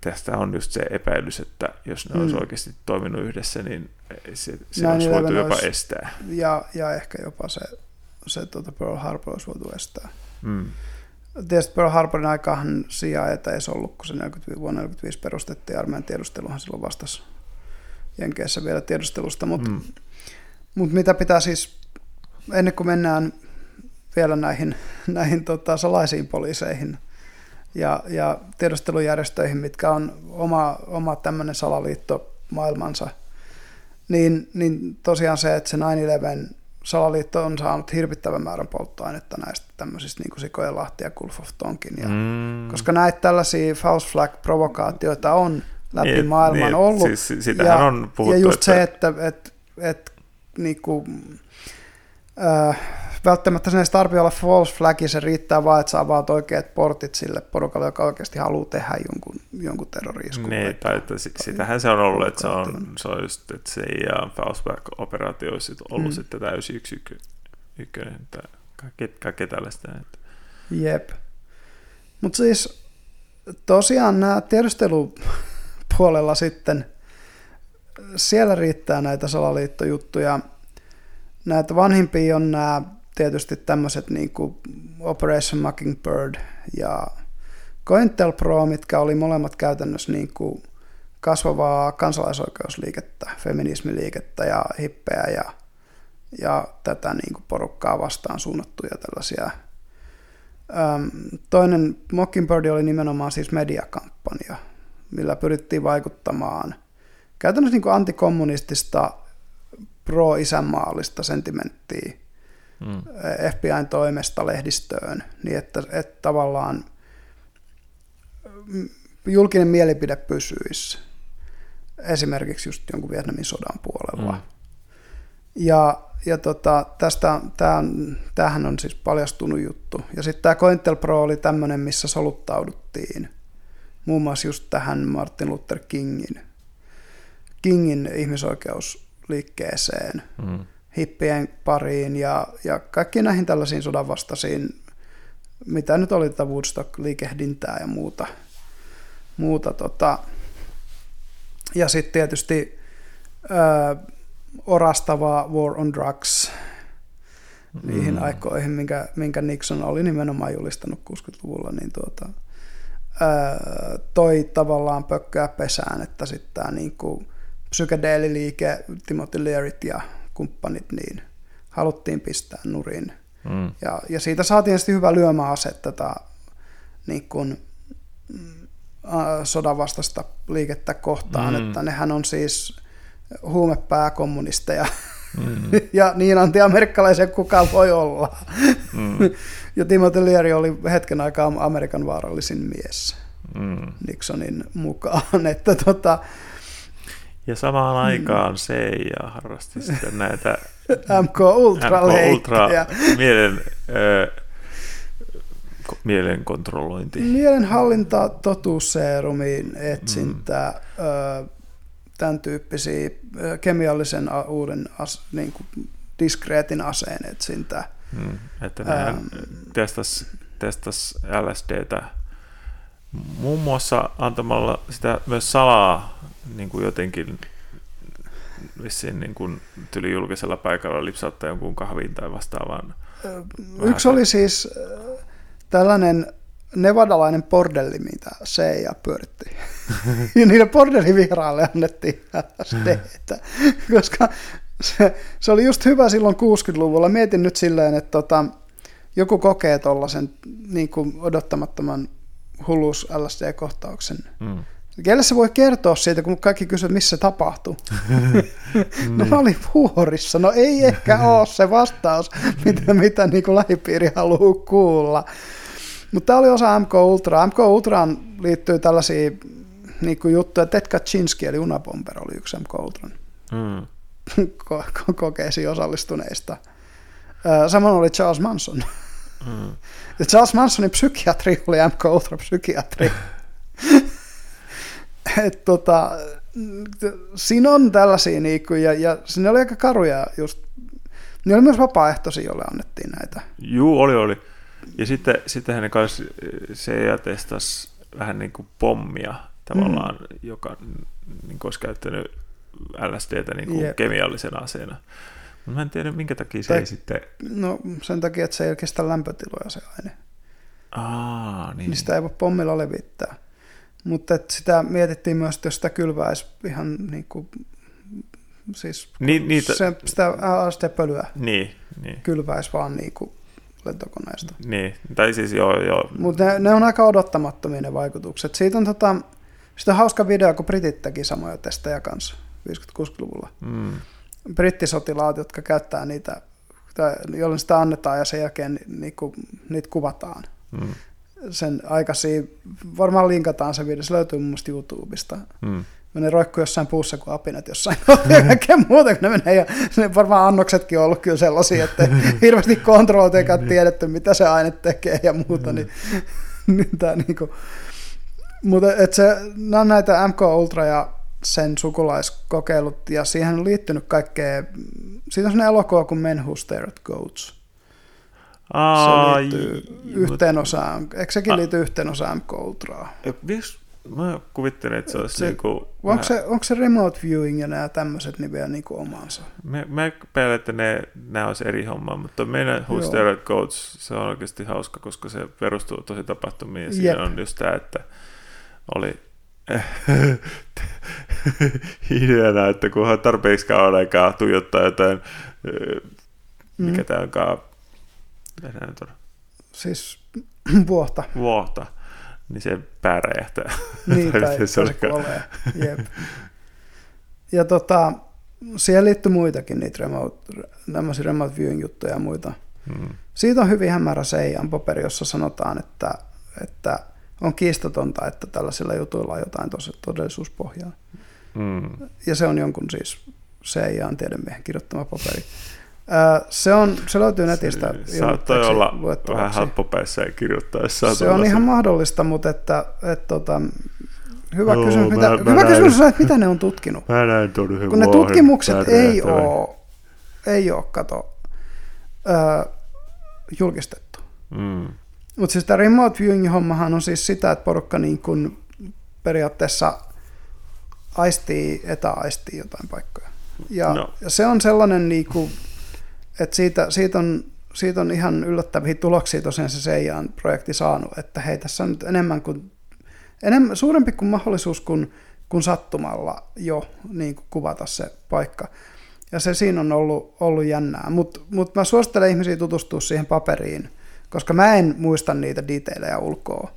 tästä on just se epäilys, että jos ne mm. olisi oikeasti toiminut yhdessä, niin se, se olisi voitu jopa olisi, estää. Ja, ja ehkä jopa se se tota Pearl Harbor olisi voitu estää. Mm. Tietysti Pearl Harborin aikaan CIA ei edes ollut, kun se 40, vuonna 1945 perustettiin. Armeijan tiedusteluhan silloin vastasi Jenkeissä vielä tiedustelusta, mutta mm. mut mitä pitää siis, ennen kuin mennään vielä näihin, näihin tota, salaisiin poliiseihin ja, ja tiedustelujärjestöihin, mitkä on oma, oma tämmöinen salaliitto maailmansa, niin, niin tosiaan se, että se 9-11 salaliitto on saanut hirvittävän määrän polttoainetta näistä tämmöisistä niin kuin Sikojen Lahti ja Gulf of Tonkin. Ja, Mm. Koska näitä tällaisia false flag-provokaatioita on läpi Niin, maailman niin, ollut. siis sitähän ja, on puhuttu, Ja just että- se, että et, et, niinku, välttämättä sen ei tarvitse olla false flag, se riittää vaan, että sä avaat oikeat portit sille porukalle, joka oikeasti haluaa tehdä jonkun, jonkun terroriiskun. Niin, tai että si- sitähän se on ollut, että se on, se on just, että se ja Faustback-operaatio olisi sit ollut Mm. sitten täysin yksi ykkö, ykkönen, että kaikki, kaikki tällaista. Että. Jep. Mutta siis tosiaan nämä tiedustelupuolella sitten, siellä riittää näitä salaliittojuttuja. Näitä vanhimpia on nämä tietysti tämmöiset niin kuin Operation Mockingbird ja COINTELPRO, mitkä oli molemmat käytännössä niin kuin kasvavaa kansalaisoikeusliikettä, feminismiliikettä ja hippejä ja, ja tätä niin kuin porukkaa vastaan suunnattuja tällaisia. Öm, Toinen Mockingbird oli nimenomaan siis mediakampanja, millä pyrittiin vaikuttamaan käytännössä niin kuin antikommunistista pro-isänmaallista sentimenttiä Mm. FBIn toimesta lehdistöön, niin että, että tavallaan mm, julkinen mielipide pysyisi esimerkiksi just jonkun Vietnamin sodan puolella. Mm. Ja, ja tota, tästä, tää on, tämähän on siis paljastunut juttu. Ja sitten tämä COINTELPRO oli tämmöinen, missä soluttauduttiin muun muassa just tähän Martin Luther Kingin, Kingin ihmisoikeusliikkeeseen, Mm. hippien pariin ja, ja kaikkiin näihin tällaisiin sodanvastaisiin, mitä nyt oli tätä Woodstock-liikehdintää ja muuta. muuta tota. Ja sitten tietysti ö, orastava War on Drugs niihin Mm. aikoihin, minkä, minkä Nixon oli nimenomaan julistanut 60-luvulla, niin tuota, ö, toi tavallaan pökköä pesään, että sitten tämä niinku psykedeeliliike, Timothy Learyt ja kumppanit, niin haluttiin pistää nurin. Mm. Ja, ja siitä saatiin tietysti hyvä lyömäase tätä niin kuin, mm, ä, sodan vastaista liikettä kohtaan, Mm. mm. että nehän on siis huumepääkommunisteja Mm. [LAUGHS] ja niin anti-amerikkalaisia kukaan voi olla. Mm. Ja Timothy Leary oli hetken aikaa Amerikan vaarallisin mies Mm. Nixonin mukaan, [LAUGHS] että tota, Ja samaan aikaan CIA harrasti sitten näitä [LAUGHS] MK Ultra Ultra mielen, ö, mielen kontrollointi. Mielenhallinta, totuusseerumin etsintä, mm. tämän tyyppisiä ö, kemiallisen uuden as, niin kuin diskreetin aseen etsintä. Mm. Että nehän Ähm. testas, testas LSDtä muun muassa antamalla sitä myös salaa niin kuin jotenkin vissiin niin kuin tyli julkisella paikalla lipsauttaa jonkun kahviin tai vastaavaan. Yksi oli siis tällainen nevadalainen bordelli, mitä CIA pyöritti. [LAUGHS] ja niille bordellivieraalle annettiin LSDtä, koska se, se oli just hyvä silloin 60-luvulla. Mietin nyt silleen, että tota, joku kokee tuollaisen niin odottamattoman hulluus LSD-kohtauksen. Mm. Kelle se voi kertoa siitä, kun kaikki kysyvät, missä se tapahtuu? [LAUGHS] no mä olin vuorissa. No ei ehkä ole se vastaus, mitä, mitä niin kuin lähipiiri haluaa kuulla. Mutta tämä oli osa MK Ultra. MK Ultraan liittyy tällaisia niin kuin juttuja. Ted Kaczynski eli Unabomber oli yksi MK Ultran Mm. [LAUGHS] ko- ko- kokeisiin osallistuneista. Samoin oli Charles Manson. Mm. Ja [LAUGHS] Charles Mansonin psykiatri oli MK Ultra psykiatri. Et tota, siinä on tällaisia, niinku, ja, ja siinä oli aika karuja just. Ne oli myös vapaaehtoisia, joille annettiin näitä. Juu, oli, oli. Ja sitten, sitten hänen kanssa CIA testasi vähän niin kuin pommia tavallaan, mm. joka niin kuin olisi käyttänyt LSDtä niin kuin Jep. kemiallisena aseena. Mä en tiedä, minkä takia se Tai- ei sitten... No sen takia, että se ei kestä lämpötiloja se aine. Aa, niin. Niin sitä ei voi pommilla levittää. Mutta et sitä mietittiin myös, että jos sitä kylväisi ihan niin kuin, siis Ni, niitä... se, sitä LSD-pölyä Niin, niin. kylväisi vaan niin kuin lentokoneesta. Niin, tai siis joo, joo. Mutta ne, ne, on aika odottamattomia ne vaikutukset. Siitä on, tota, siitä on hauska video, kun britit teki samoja testejä kanssa 50-60-luvulla. Mm. Brittisotilaat, jotka käyttää niitä, jolloin sitä annetaan ja sen jälkeen ni- niinku, niitä kuvataan. Mm. Sen aikaisia, varmaan linkataan se video, se löytyy mun mielestä YouTubesta. Mm. Ne roikkuu jossain puussa kuin apinat jossain [LAUGHS] kaikkea muuta, kun ne menee. Ja ne varmaan annoksetkin on ollut kyllä sellaisia, että [LAUGHS] hirveästi kontrolloitu eikä tiedetty, mitä se aine tekee ja muuta. Niin, [LAUGHS] niin tää niinku. Mutta et se, nämä on näitä MK Ultra ja sen sukulaiskokeilut, ja siihen on liittynyt kaikkea, siitä on sellainen elokuva kuin Men Who Stare at Goats. Aa, se liittyy j- yhteen osaan, eikö sekin liity yhteen osaan MK Ultraa? mut- Miks, mä kuvittelin, että se olisi Se- niinku... Onko se, onko se remote viewing ja nämä tämmöiset niin vielä niin kuin omansa? Mä, mä päällä, että ne, nämä olisi eri hommaa, mutta meidän Who Joo. Stare at Goats, se on oikeasti hauska, koska se perustuu tosi tapahtumiin. Ja Jep. siinä on just tämä, että oli [LAUGHS] ideana, että kunhan tarpeeksi kauan aikaa tuijottaa jotain, ö, mikä Mm. tämä onkaan, mitä tämä nyt on, Siis [CLEARS THROAT] vuotta. vuohta, niin se pää räjähtää. Niin, Tai [LAUGHS] tai, se, se se kuolee. Jep. Ja tota, siihen liittyy muitakin niitä remote, remote viewing juttuja ja muita. Mm. Siitä on hyvin hämärä Seijan paperi, jossa sanotaan, että, että on kiistatonta, että tällaisilla jutuilla on jotain tosi todellisuuspohjaa. Mm. Ja se on jonkun siis Seijan tiedemiehen kirjoittama paperi. Ää, se, on, se löytyy netistä. Se saattoi olla vähän helppopäissä ja kirjoittaessa. Se on ihan mahdollista, mutta että, että, tota, hyvä Joo, kysymys, mä- mitä, mä hyvä näin. kysymys on, että mitä ne on tutkinut. Mä näin tuon yhden Kun ne tutkimukset ei ole, ei ole kato, ö, julkistettu. Mm. Mutta siis tämä remote viewing-hommahan on siis sitä, että porukka niin kun periaatteessa aistii, etäaistii jotain paikkoja. Ja, No. ja se on sellainen, niin kuin, että siitä, siitä, on, siitä on ihan yllättäviä tuloksia tosiaan se Seijaan projekti saanut, että hei, tässä on nyt enemmän kuin, enemmän, suurempi kuin mahdollisuus kuin, kuin sattumalla jo niin kuin kuvata se paikka. Ja se siinä on ollut, ollut jännää, mutta mut mä suosittelen ihmisiä tutustua siihen paperiin, koska mä en muista niitä detailejä ulkoa.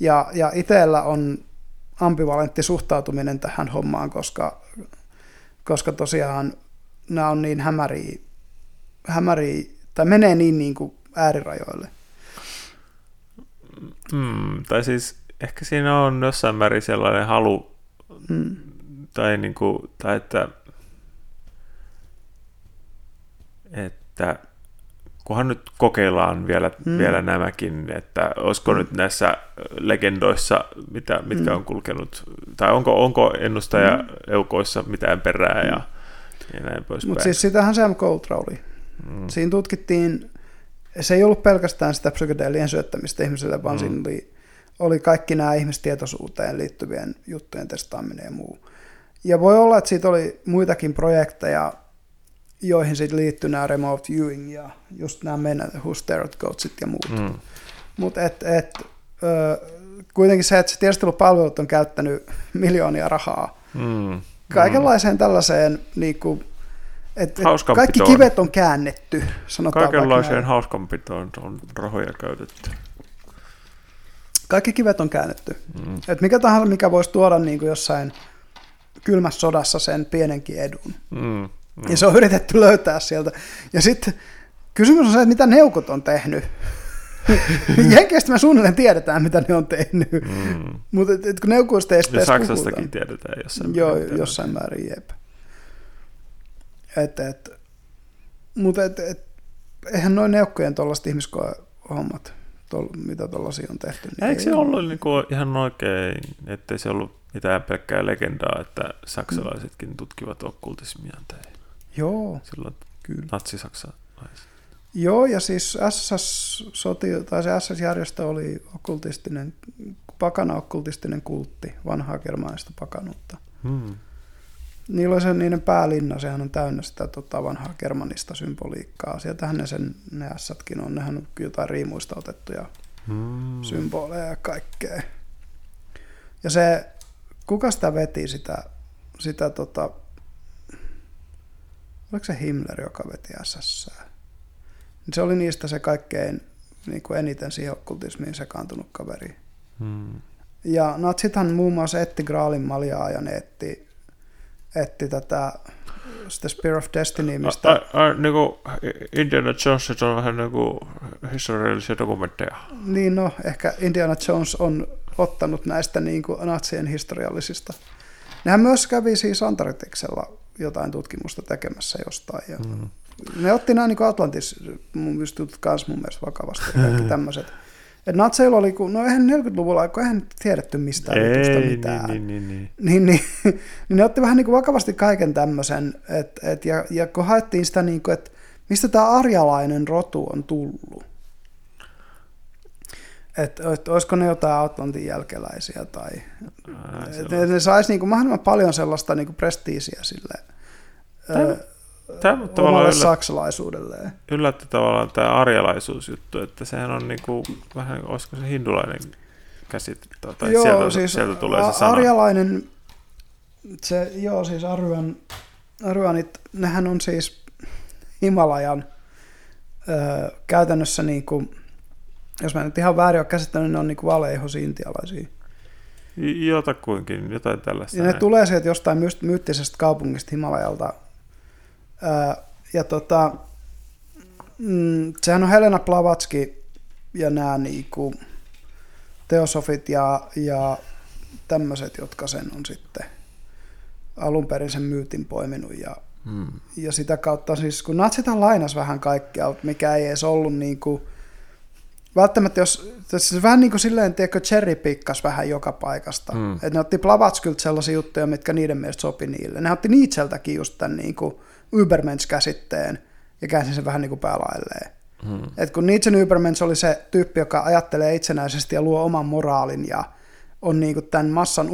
Ja, ja itsellä on ambivalentti suhtautuminen tähän hommaan, koska, koska tosiaan nämä on niin hämäriä, hämäriä tai menee niin, niin kuin äärirajoille. Mm, tai siis ehkä siinä on jossain määrin sellainen halu, Mm. tai, niin kuin, tai että, että kunhan nyt kokeillaan vielä, Mm. mm. vielä nämäkin, että olisiko mm. nyt näissä legendoissa, mitä, mitkä Mm. on kulkenut, tai onko, onko ennustaja Mm. eukoissa mitään perää ja, ja näin poispäin. Mutta siis sitähän se MK Ultra oli. Mm. Siinä tutkittiin, se ei ollut pelkästään sitä psykedeelien syöttämistä ihmiselle, vaan Mm. siinä oli, oli kaikki nämä ihmistietoisuuteen liittyvien juttujen testaaminen ja muu. Ja voi olla, että siitä oli muitakin projekteja, joihin sitten liittyi nämä remote viewing ja just nämä meidän Who Stare at Goatsit ja muut. Mm. Mutta et, et, ö, kuitenkin se, että se tiedustelupalvelut on käyttänyt miljoonia rahaa Mm. kaikenlaiseen tällaiseen, niin kuin, et, et kaikki kivet on käännetty, sanotaan Kaikenlaiseen hauskanpitoon on rahoja käytetty. Kaikki kivet on käännetty. Mm. Et mikä tahansa, mikä voisi tuoda niin kuin jossain kylmässä sodassa sen pienenkin edun. Mm. Mm. Mm. Ja se on yritetty löytää sieltä. Ja sitten kysymys on se, että mitä neukot on tehnyt. [LAUGHS] Jenkeistä me suunnilleen tiedetään, mitä ne on tehnyt. Mm. Mutta kun neukuista ei Ja Saksastakin puhuta. tiedetään jossain Joo, määrin, mitä jossain määrin, jep. Et, et, mutta et, et, eihän noin neukkojen tuollaiset ihmiskoehommat, tol, mitä tuollaisia on tehty. Niin Eikö se ei ollut niinku ihan oikein, ettei se ollut mitään pelkkää legendaa, että saksalaisetkin tutkivat okkultismia tai Joo, silloin kyllä. natsi-saksalaiset? Joo, ja siis SS-soti, tai se SS-järjestö oli okkultistinen, pakana okkultistinen kultti, vanhaa germaanista pakanuutta. Hmm. Niillä oli se niiden päälinna, sehän on täynnä sitä tota, vanhaa germanista symboliikkaa. Sieltähän ne sen ne ässätkin on, nehän on jotain riimuista otettuja Mm. symboleja ja kaikkea. Ja se, kuka sitä veti sitä, sitä tota, oliko se Himmler, joka veti SS? Se oli niistä se kaikkein niin kuin eniten siihen okkultismiin sekaantunut kaveri. Mm. Ja natsithan muun muassa etti Graalin maljaa ja ne etti, etti tätä sitä Spear of Destiny, mistä... A, a, a, niin kuin Indiana Jones on vähän niin kuin historiallisia dokumentteja. Niin no, ehkä Indiana Jones on ottanut näistä niin kuin natsien historiallisista. Nehän myös kävi siis Antarktiksella jotain tutkimusta tekemässä jostain. Ja Mm. Ne otti nämä niin Atlantis mun jutut kanssa mun mielestä vakavasti kaikki [LAUGHS] tämmöiset. Et natseilla oli, kun, no eihän 40-luvulla, kun eihän tiedetty mistään Ei, mitään. niin, niin, niin, niin. niin, niin, [LAUGHS] niin ne otti vähän niin kuin vakavasti kaiken tämmöisen, et, et, ja, ja kun haettiin sitä, niin kuin, että mistä tämä arjalainen rotu on tullut. Että et, olisiko ne jotain Atlantin jälkeläisiä tai se et, ne saisi niin kuin mahdollisimman paljon sellaista niin kuin prestiisiä sille Tämä- Tämä omalle yllät, saksalaisuudelleen. yllätti tavallaan tämä arjalaisuusjuttu, että sehän on niin kuin, vähän, olisiko se hindulainen käsite, tai joo, sieltä, siis sieltä tulee se sana. arjalainen, se, joo siis Aryan, Aryanit, nehän on siis Himalajan ö, käytännössä niin kuin, jos mä nyt ihan väärin ole käsittänyt, niin ne on niin valeihosi intialaisia. Jotakuinkin, jotain tällaista. Ja ne näin. tulee sieltä jostain myyttisestä kaupungista Himalajalta. Ja tota, mm, sehän on Helena Blavatski ja nämä niinku teosofit ja, ja tämmöiset, jotka sen on sitten alun perin sen myytin poiminut. Ja, Hmm. ja sitä kautta siis, kun natsithan lainas vähän kaikkea, mikä ei edes ollut niin kuin, välttämättä jos, se vähän niin kuin silleen, tiedätkö, cherry pikkas vähän joka paikasta. Mm. Mm. Että ne otti Blavatskyltä sellaisia juttuja, mitkä niiden mielestä sopi niille. Ne otti Nietzscheltäkin just tämän niin kuin Übermensch-käsitteen ja käänsi sen vähän niin kuin päälailleen. Hmm. Et kun Nietzschen Übermensch oli se tyyppi, joka ajattelee itsenäisesti ja luo oman moraalin ja on niinku tämän massan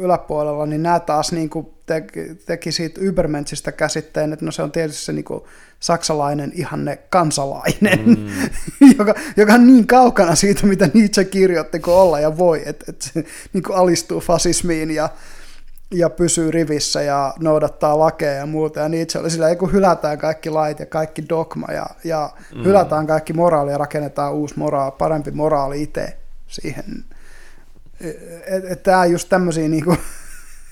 yläpuolella, niin nämä taas niinku teki, teki siitä Übermenschistä käsitteen, että no se on tietysti se niinku saksalainen ihanne kansalainen, mm. [LAUGHS] joka, joka on niin kaukana siitä, mitä Nietzsche kirjoitti kuin olla ja voi, että et se niinku alistuu fasismiin ja ja pysyy rivissä ja noudattaa lakeja ja muuta. Ja Nietzsche oli sillä, kun hylätään kaikki lait ja kaikki dogma ja, ja mm. hylätään kaikki moraali ja rakennetaan uusi moraali, parempi moraali itse siihen. Että et, tämä just tämmöisiä niinku,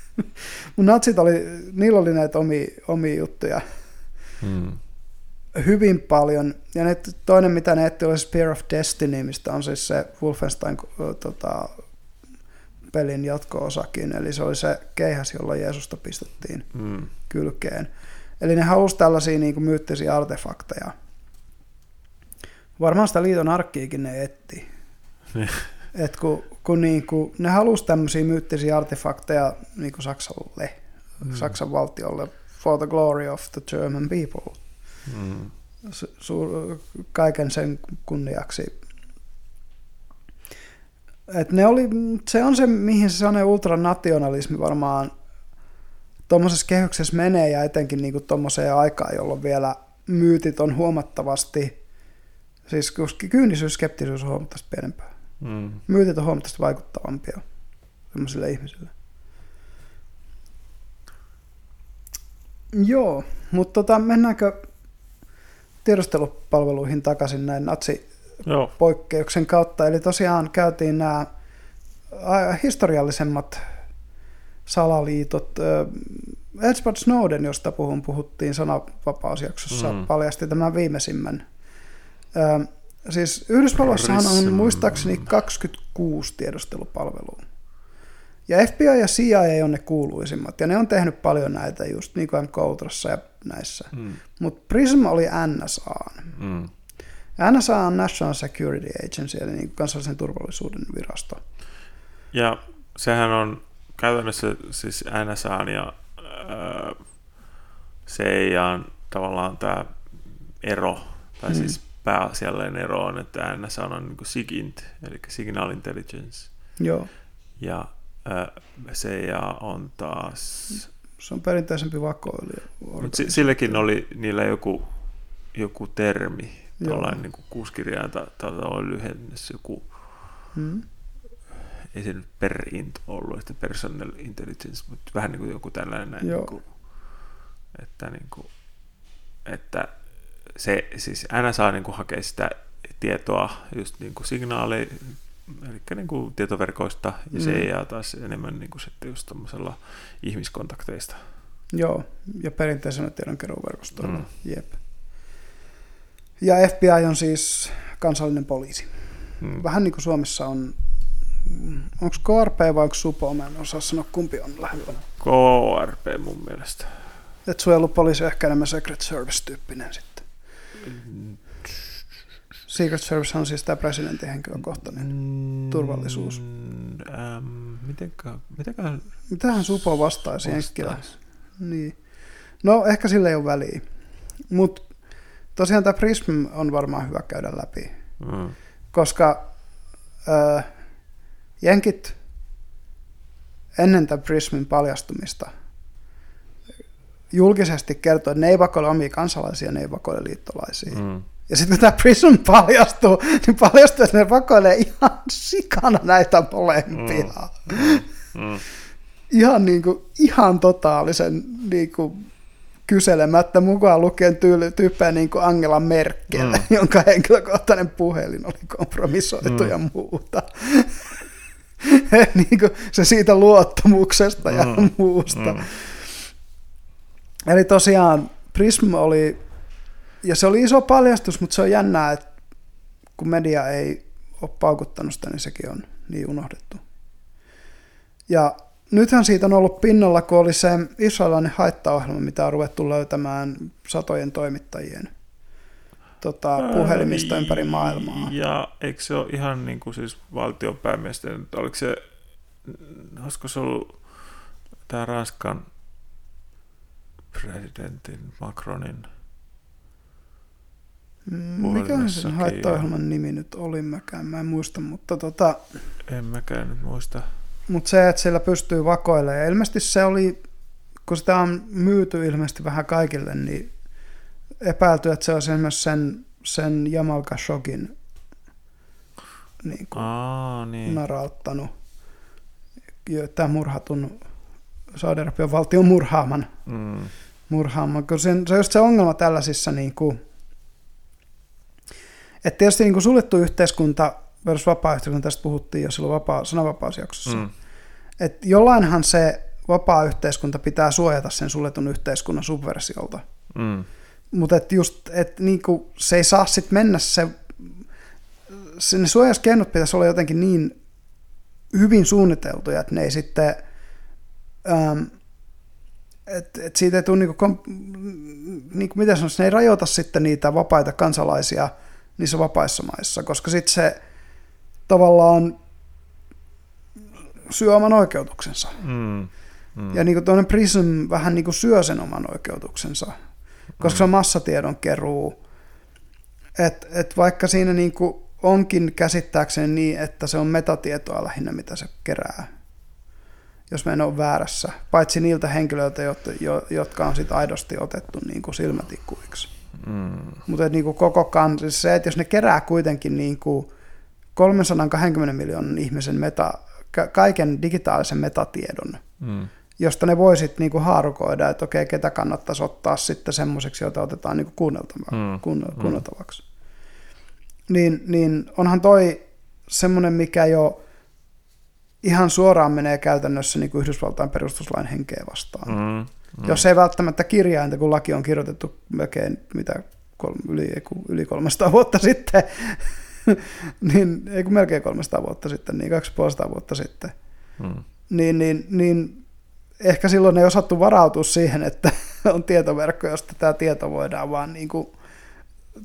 [LAUGHS] mun natsit oli, niillä oli näitä omia, omia juttuja Hmm. hyvin paljon. Ja ne, toinen, mitä ne etti, oli Spear of Destiny, mistä on siis se Wolfenstein tota, pelin jatko-osakin. Eli se oli se keihäs, jolla Jeesusta pistettiin Hmm. kylkeen. Eli ne halusi tällaisia niin kuin myyttisiä artefakteja. Varmaan sitä liiton arkkiikin ne etti. [LAUGHS] Et kun, kun niin kuin, ne halusi tämmöisiä myyttisiä artefakteja niin kuin Saksalle, mm. Saksan valtiolle, for the glory of the German people. Su- su- kaiken sen kunniaksi. Et ne oli, se on se, mihin se sellainen ultranationalismi varmaan tuommoisessa kehyksessä menee ja etenkin niinku tuommoiseen aikaan, jolloin vielä myytit on huomattavasti, siis kyynisyys, skeptisyys on huomattavasti pienempää. Hmm. Myytit on huomattavasti vaikuttavampia sellaisille ihmisille. Joo, mutta tota, mennäänkö tiedustelupalveluihin takaisin näin natsipoikkeuksen Joo. kautta. Eli tosiaan käytiin nämä historiallisemmat salaliitot. Edward Snowden, josta puhun, puhuttiin sananvapausjaksossa, Mm. mm. paljasti tämän viimeisimmän. Siis Yhdysvalloissahan on muistaakseni 26 tiedustelupalvelua. Ja FBI ja CIA on ne kuuluisimmat, ja ne on tehnyt paljon näitä just niin kuin MK Ultrassa ja näissä. Hmm. Mutta Prism oli NSA. Hmm. NSA on National Security Agency, eli niin kansallisen turvallisuuden virasto. Ja sehän on käytännössä siis NSAn ja äh, CIAn tavallaan tämä ero, tai Mm. siis pääasiallinen ero on, että NSA on niin kuin SIGINT, eli Signal Intelligence, Joo, ja äh, CIA on taas Se on perinteisempi vakoilija. Mutta sillekin oli niillä joku, joku termi, tuollainen niin kuuskirjainta, tai oli lyhennys joku, hmm. ei se nyt per int ollut, että personal intelligence, mutta vähän niin kuin joku tällainen, näin, niin kuin, että, niin kuin, että se siis aina saa niin kuin hakea sitä tietoa just niin kuin signaaleja, eli niin kuin tietoverkoista, ja mm. se jää taas enemmän niin kuin sitten just ihmiskontakteista. Joo, ja perinteisellä tiedonkeruuverkostoilla, mm. jep. Ja FBI on siis kansallinen poliisi. Mm. Vähän niin kuin Suomessa on, onko KRP vai onko SUPO, mä en osaa sanoa kumpi on lähellä. KRP mun mielestä. Et suojelupoliisi on ehkä enemmän Secret Service-tyyppinen sitten. Mm. Secret Service on siis tämä presidentin henkilökohtainen mm, turvallisuus. Ähm, mitenkä, mitenkä Mitähän Supo vastaisi vastaisi? Niin. No ehkä sille ei ole väliä. Mutta tosiaan tämä Prism on varmaan hyvä käydä läpi. Mm. Koska äh, jenkit ennen tämän Prismin paljastumista julkisesti kertoi, että ne ei vakoile omia kansalaisia, ne ei vakoile liittolaisia. Mm. Ja sitten kun tämä Prism paljastuu, niin paljastuu, että ne vakoilee ihan sikana näitä molempia. Mm. Mm. Mm. ihan, niin kuin, ihan totaalisen niin kuin, kyselemättä mukaan lukien tyy- tyyppejä niin kuin Angela Merkel, mm. [LAUGHS] jonka henkilökohtainen puhelin oli kompromissoitu mm. ja muuta. [LAUGHS] niin kuin se siitä luottamuksesta ja mm. muusta. Mm. Eli tosiaan Prism oli ja se oli iso paljastus, mutta se on jännää, että kun media ei ole paukuttanut sitä, niin sekin on niin unohdettu. Ja nythän siitä on ollut pinnalla, kun oli se israelilainen haittaohjelma, mitä on ruvettu löytämään satojen toimittajien tota, puhelimista ympäri maailmaa. Ja eikö se ole ihan niin kuin siis valtionpäämiesten, oliko se, olisiko se ollut tämä Ranskan presidentin Macronin Mm, mikä sen haittaohjelman nimi nyt oli, mäkään, mä en muista, mutta tota... En mäkään nyt muista. Mutta se, että sillä pystyy vakoilemaan, ja ilmeisesti se oli, kun sitä on myyty ilmeisesti vähän kaikille, niin epäilty, että se on esimerkiksi sen, sen Jamal Khashogin niin kuin Aa, niin. narauttanut, tämä murhatun Saudi-Arabian valtion murhaaman, mm. murhaaman, kun sen, se on just se ongelma tällaisissa niin kuin, että tietysti niin kuin suljettu yhteiskunta versus vapaa-yhteiskunta, tästä puhuttiin jo silloin vapaa, sananvapausjaksossa. Mm. Että jollainhan se vapaa-yhteiskunta pitää suojata sen suljetun yhteiskunnan subversiolta. Mm. Mutta et just, et niinku, se ei saa sitten mennä se, se ne suojauskeinot pitäisi olla jotenkin niin hyvin suunniteltuja, että ne ei sitten, ähm, että et siitä ei tule, niinku, kom, niinku, miten sanoisi, ne ei rajoita sitten niitä vapaita kansalaisia – niissä vapaissa maissa, koska sitten se tavallaan syö oman oikeutuksensa. Mm, mm. Ja niin kuin Prism vähän niin kuin syö sen oman oikeutuksensa, koska mm. se on massatiedon keruu. Et, et vaikka siinä niin kuin onkin käsittääkseni niin, että se on metatietoa lähinnä, mitä se kerää, jos me en ole väärässä, paitsi niiltä henkilöiltä, jotka on sit aidosti otettu niin kuin silmätikkuiksi. Mm. Mutta niin koko kansa, siis se, että jos ne kerää kuitenkin niin kuin 320 miljoonan ihmisen meta, kaiken digitaalisen metatiedon, mm. josta ne voisit niin kuin haarukoida, että okei, ketä kannattaisi ottaa sitten semmoiseksi, jota otetaan niin kuin mm. kuunneltavaksi. Mm. Niin, niin onhan toi semmoinen, mikä jo ihan suoraan menee käytännössä niin kuin Yhdysvaltain perustuslain henkeä vastaan. Mm. Mm. Jos ei välttämättä kirjainta, kun laki on kirjoitettu melkein mitä, kolme, yli, yli 300 vuotta sitten, [LAUGHS] niin, ei kun melkein 300 vuotta sitten, niin 250 vuotta sitten, mm. niin, niin, niin ehkä silloin ei osattu varautua siihen, että [LAUGHS] on tietoverkko, josta tämä tieto voidaan vaan niin kuin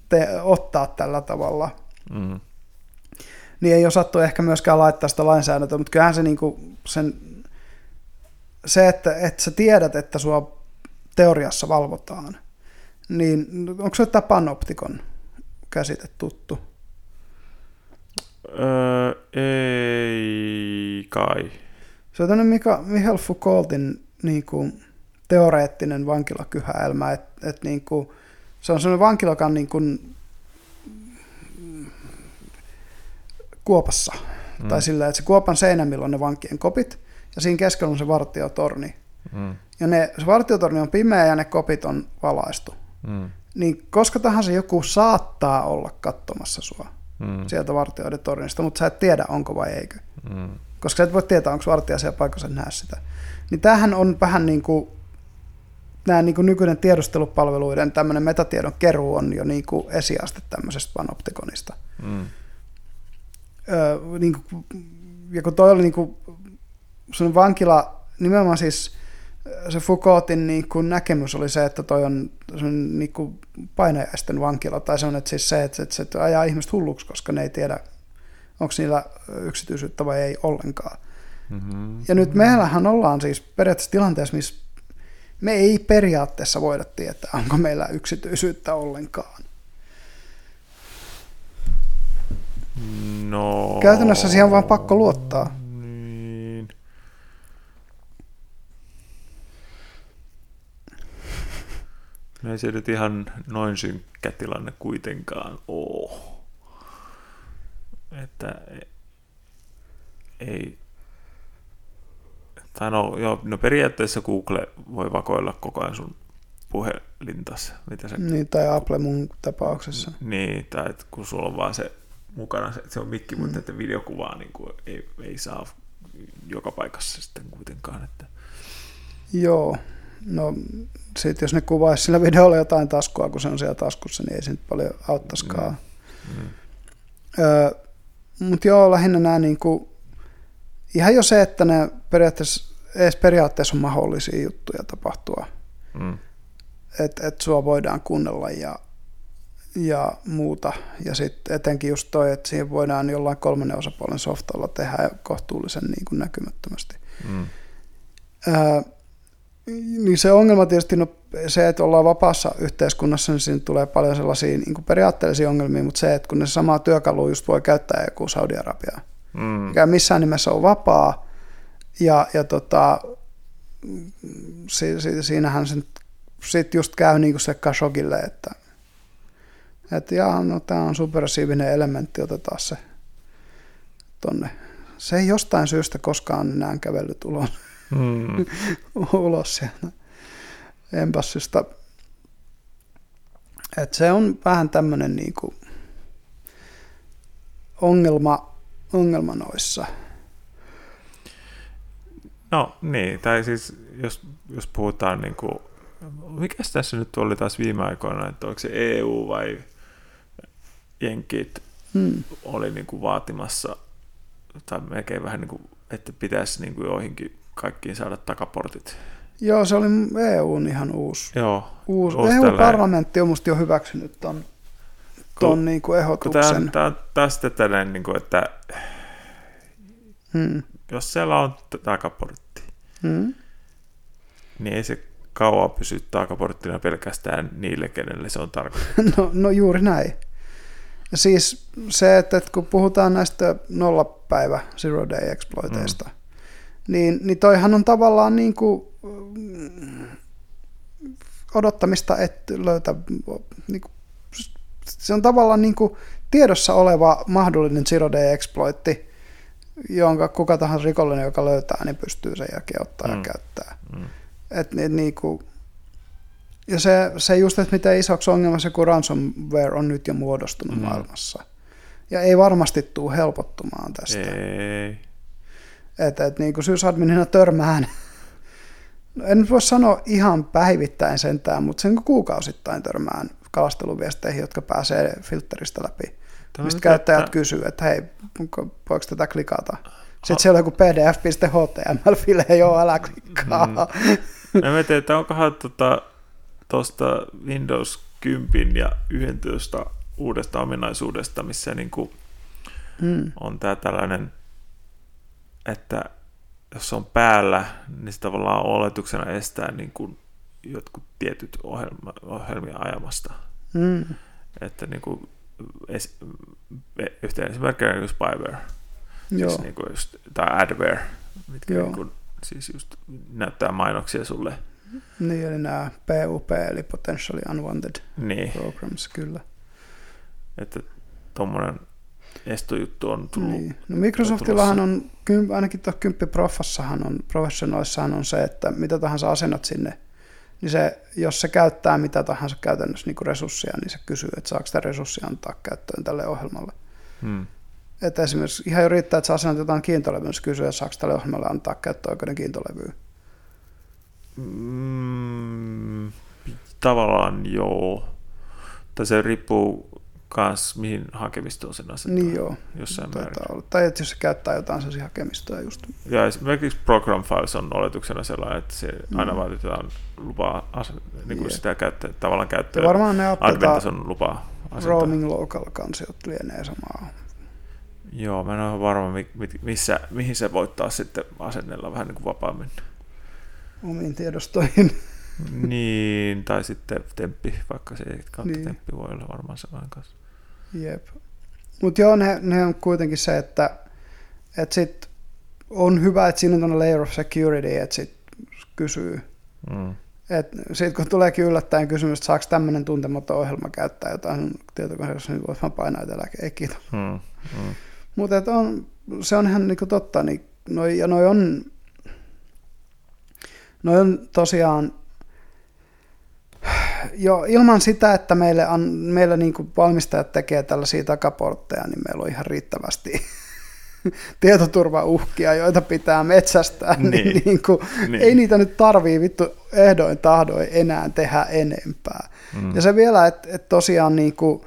te, ottaa tällä tavalla. Mm. Niin ei osattu ehkä myöskään laittaa sitä lainsäädäntöä, mutta kyllähän se niin kuin sen se, että, että sä tiedät, että sua teoriassa valvotaan, niin onko se tämä panoptikon käsite tuttu? Öö, ei kai. Se on tämmöinen Mika, Michael Foucaultin niin kuin, teoreettinen vankilakyhäelmä, että et niin kuin, se on sellainen vankila, joka on niin kuin kuopassa. Mm. Tai sillä, että se kuopan seinämillä on ne vankien kopit, ja siinä keskellä on se vartiotorni. Mm. Ja ne, se vartiotorni on pimeä ja ne kopit on valaistu. Mm. Niin koska tahansa joku saattaa olla katsomassa sua mm. sieltä vartioiden tornista, mutta sä et tiedä, onko vai eikö. Mm. Koska sä et voi tietää, onko vartija siellä paikassa näe sitä. Niin tämähän on vähän niin kuin nämä niin kuin nykyinen tiedustelupalveluiden tämmöinen metatiedon keruu on jo niin kuin esiaste tämmöisestä panoptikonista. Mm. Öö, niin kuin, ja kun toi oli niin kuin, sun vankila, nimenomaan siis se Foucaultin niin kuin näkemys oli se, että toi on niin kuin painajaisten vankila, tai se on että siis se, että, että se ajaa ihmiset hulluksi, koska ne ei tiedä, onko niillä yksityisyyttä vai ei ollenkaan. Mm-hmm. Ja nyt meillähän ollaan siis periaatteessa tilanteessa, missä me ei periaatteessa voida tietää, onko meillä yksityisyyttä ollenkaan. No. Käytännössä siihen on vaan pakko luottaa. No ei se nyt ihan noin synkkä tilanne kuitenkaan ole. Että ei, tai no, joo, no periaatteessa Google voi vakoilla koko ajan sun puhelintas. Mitä se... Niin, tai Apple mun tapauksessa. Niin, tai että kun sulla on vaan se mukana, se, se on mikki, mm. mutta että videokuvaa niin kuin ei, ei saa joka paikassa sitten kuitenkaan. Että... Joo, no sitten jos ne kuvaisi sillä videolla jotain taskua, kun se on siellä taskussa, niin ei se nyt paljon auttaisikaan. Mm. Mm. Öö, mutta joo, lähinnä nämä niin kuin, ihan jo se, että ne periaatteessa, edes periaatteessa on mahdollisia juttuja tapahtua. Mm. Että et sua voidaan kuunnella ja, ja muuta. Ja sitten etenkin just toi, että siihen voidaan jollain kolmannen osapuolen softalla tehdä kohtuullisen niin kuin näkymättömästi. Mm. Öö, niin se ongelma tietysti no, se, että ollaan vapaassa yhteiskunnassa, niin siinä tulee paljon sellaisia niin kuin periaatteellisia ongelmia, mutta se, että kun ne samaa työkalua just voi käyttää joku Saudi-Arabia, mm. mikä missään nimessä on vapaa, ja, ja tota, si, si, siinähän se sitten just käy niin kuin se Khashogille, että että jaa, no tämä on subversiivinen elementti, otetaan se tonne. Se ei jostain syystä koskaan enää kävellyt ulos, mm. [LAUGHS] ulos sieltä embassysta. Et se on vähän tämmöinen niinku ongelma, ongelma noissa. No niin, tai siis jos, jos puhutaan niin kuin, mikä tässä nyt oli taas viime aikoina, että onko se EU vai Jenkit hmm. oli niin kuin vaatimassa, tai melkein vähän niin kuin, että pitäisi niin kuin joihinkin kaikkiin saada takaportit. Joo, se oli EUn ihan uusi. Joo, uusi. uusi EU-parlamentti on musta jo hyväksynyt ton, ton kun, niin kuin ehdotuksen. Tämä on tästä tällainen, niin kuin, että hmm. jos siellä on takaportti, hmm. niin ei se kauan pysy takaporttina pelkästään niille, kenelle se on tarkoitettu. [LAUGHS] no, no juuri näin. Ja siis se, että kun puhutaan näistä nollapäivä zero day exploiteista, mm. Niin, niin toihan on tavallaan niin kuin mm, odottamista, että löytä, niin kuin, se on tavallaan niin kuin tiedossa oleva mahdollinen zero day exploitti, jonka kuka tahansa rikollinen, joka löytää, niin pystyy sen jälkeen ottaa mm. ja käyttää. Mm. Et, niin, niin kuin, ja se, se just, että miten isoksi ongelma se, kun ransomware on nyt jo muodostunut mm. maailmassa. Ja ei varmasti tule helpottumaan tästä. Ei. Että et, niin kuin syysadminina törmään, no en voi sanoa ihan päivittäin sentään, mutta sen kuukausittain törmään kalasteluviesteihin, jotka pääsee filteristä läpi. Tämä Mistä käyttäjät että... kysyy, että hei, voiko tätä klikata? Sitten siellä on joku pdf.html-file, joo, älä klikkaa. Mm. Mä tiedän, että onkohan tuosta Windows 10 ja 11 uudesta ominaisuudesta, missä niin kuin mm. on tämä tällainen, että jos se on päällä, niin se tavallaan oletuksena estää niin kuin jotkut tietyt ohjelma, ohjelmia ajamasta. Mm. Että niin kuin, es, yhteen esimerkkinä kuin spyware, Siis niin kuin just, tai adware, mitkä Niin kuin, siis just näyttää mainoksia sulle Niin, eli nämä PUP, eli Potentially Unwanted Niin, Programs, kyllä. että tuommoinen estojuttu on tullut. Niin. No Microsoftillahan on, ainakin tuossa kymppiproffassahan on, professionalissahan on se, että mitä tahansa asennat sinne, niin se, jos se käyttää mitä tahansa käytännössä niin kuin resursseja, niin se kysyy, että saako sitä resurssia antaa käyttöön tälle ohjelmalle. Hmm. Että esimerkiksi ihan jo riittää, että sä asennat jotain kiintolevyä, niin se kysyy, että saako tälle ohjelmalle antaa käyttöoikeuden kiintolevyyn. Mm, tavallaan joo. Tai se riippuu kans mihin hakemistoon sen asettaa. Niin joo. Jossain määrin. Tai että jos se käyttää jotain sellaisia hakemistoja just. Ja esimerkiksi program files on oletuksena sellainen, että se Mm. aina vaaditaan lupaa, niin kuin Jep. sitä käyttä, tavallaan Ja käyttöön. varmaan ne updateaa Adventason lupaa asentaa. roaming local kansiot lienee samaa. Joo, mä en ole varma, mi- mi- missä, mihin se voittaa sitten asennella vähän niin kuin vapaammin. omiin tiedostoihin. niin, tai sitten temppi, vaikka se ei Niin. niin. temppi voi olla varmaan sellainen kanssa. Jep. Mutta joo, ne, ne, on kuitenkin se, että, että sit on hyvä, että siinä on layer of security, että sit kysyy. Mm. Sitten kun tuleekin yllättäen kysymys, että saako tämmöinen tuntematon ohjelma käyttää jotain tietokoneessa, niin voit vaan painaa, älä ei kiitos. Mm. Mm. Mutta on, se on ihan niinku totta, niin noi, ja noi on, noi on tosiaan jo ilman sitä, että meille, an, meillä niinku valmistajat tekee tällaisia takaportteja, niin meillä on ihan riittävästi [LAUGHS] tietoturvauhkia, joita pitää metsästää, [LAUGHS] niin, niin, Niin. niin kuin, Niin. ei niitä nyt tarvii vittu ehdoin tahdoin enää tehdä enempää. Mm. Ja se vielä, että et tosiaan niin kuin,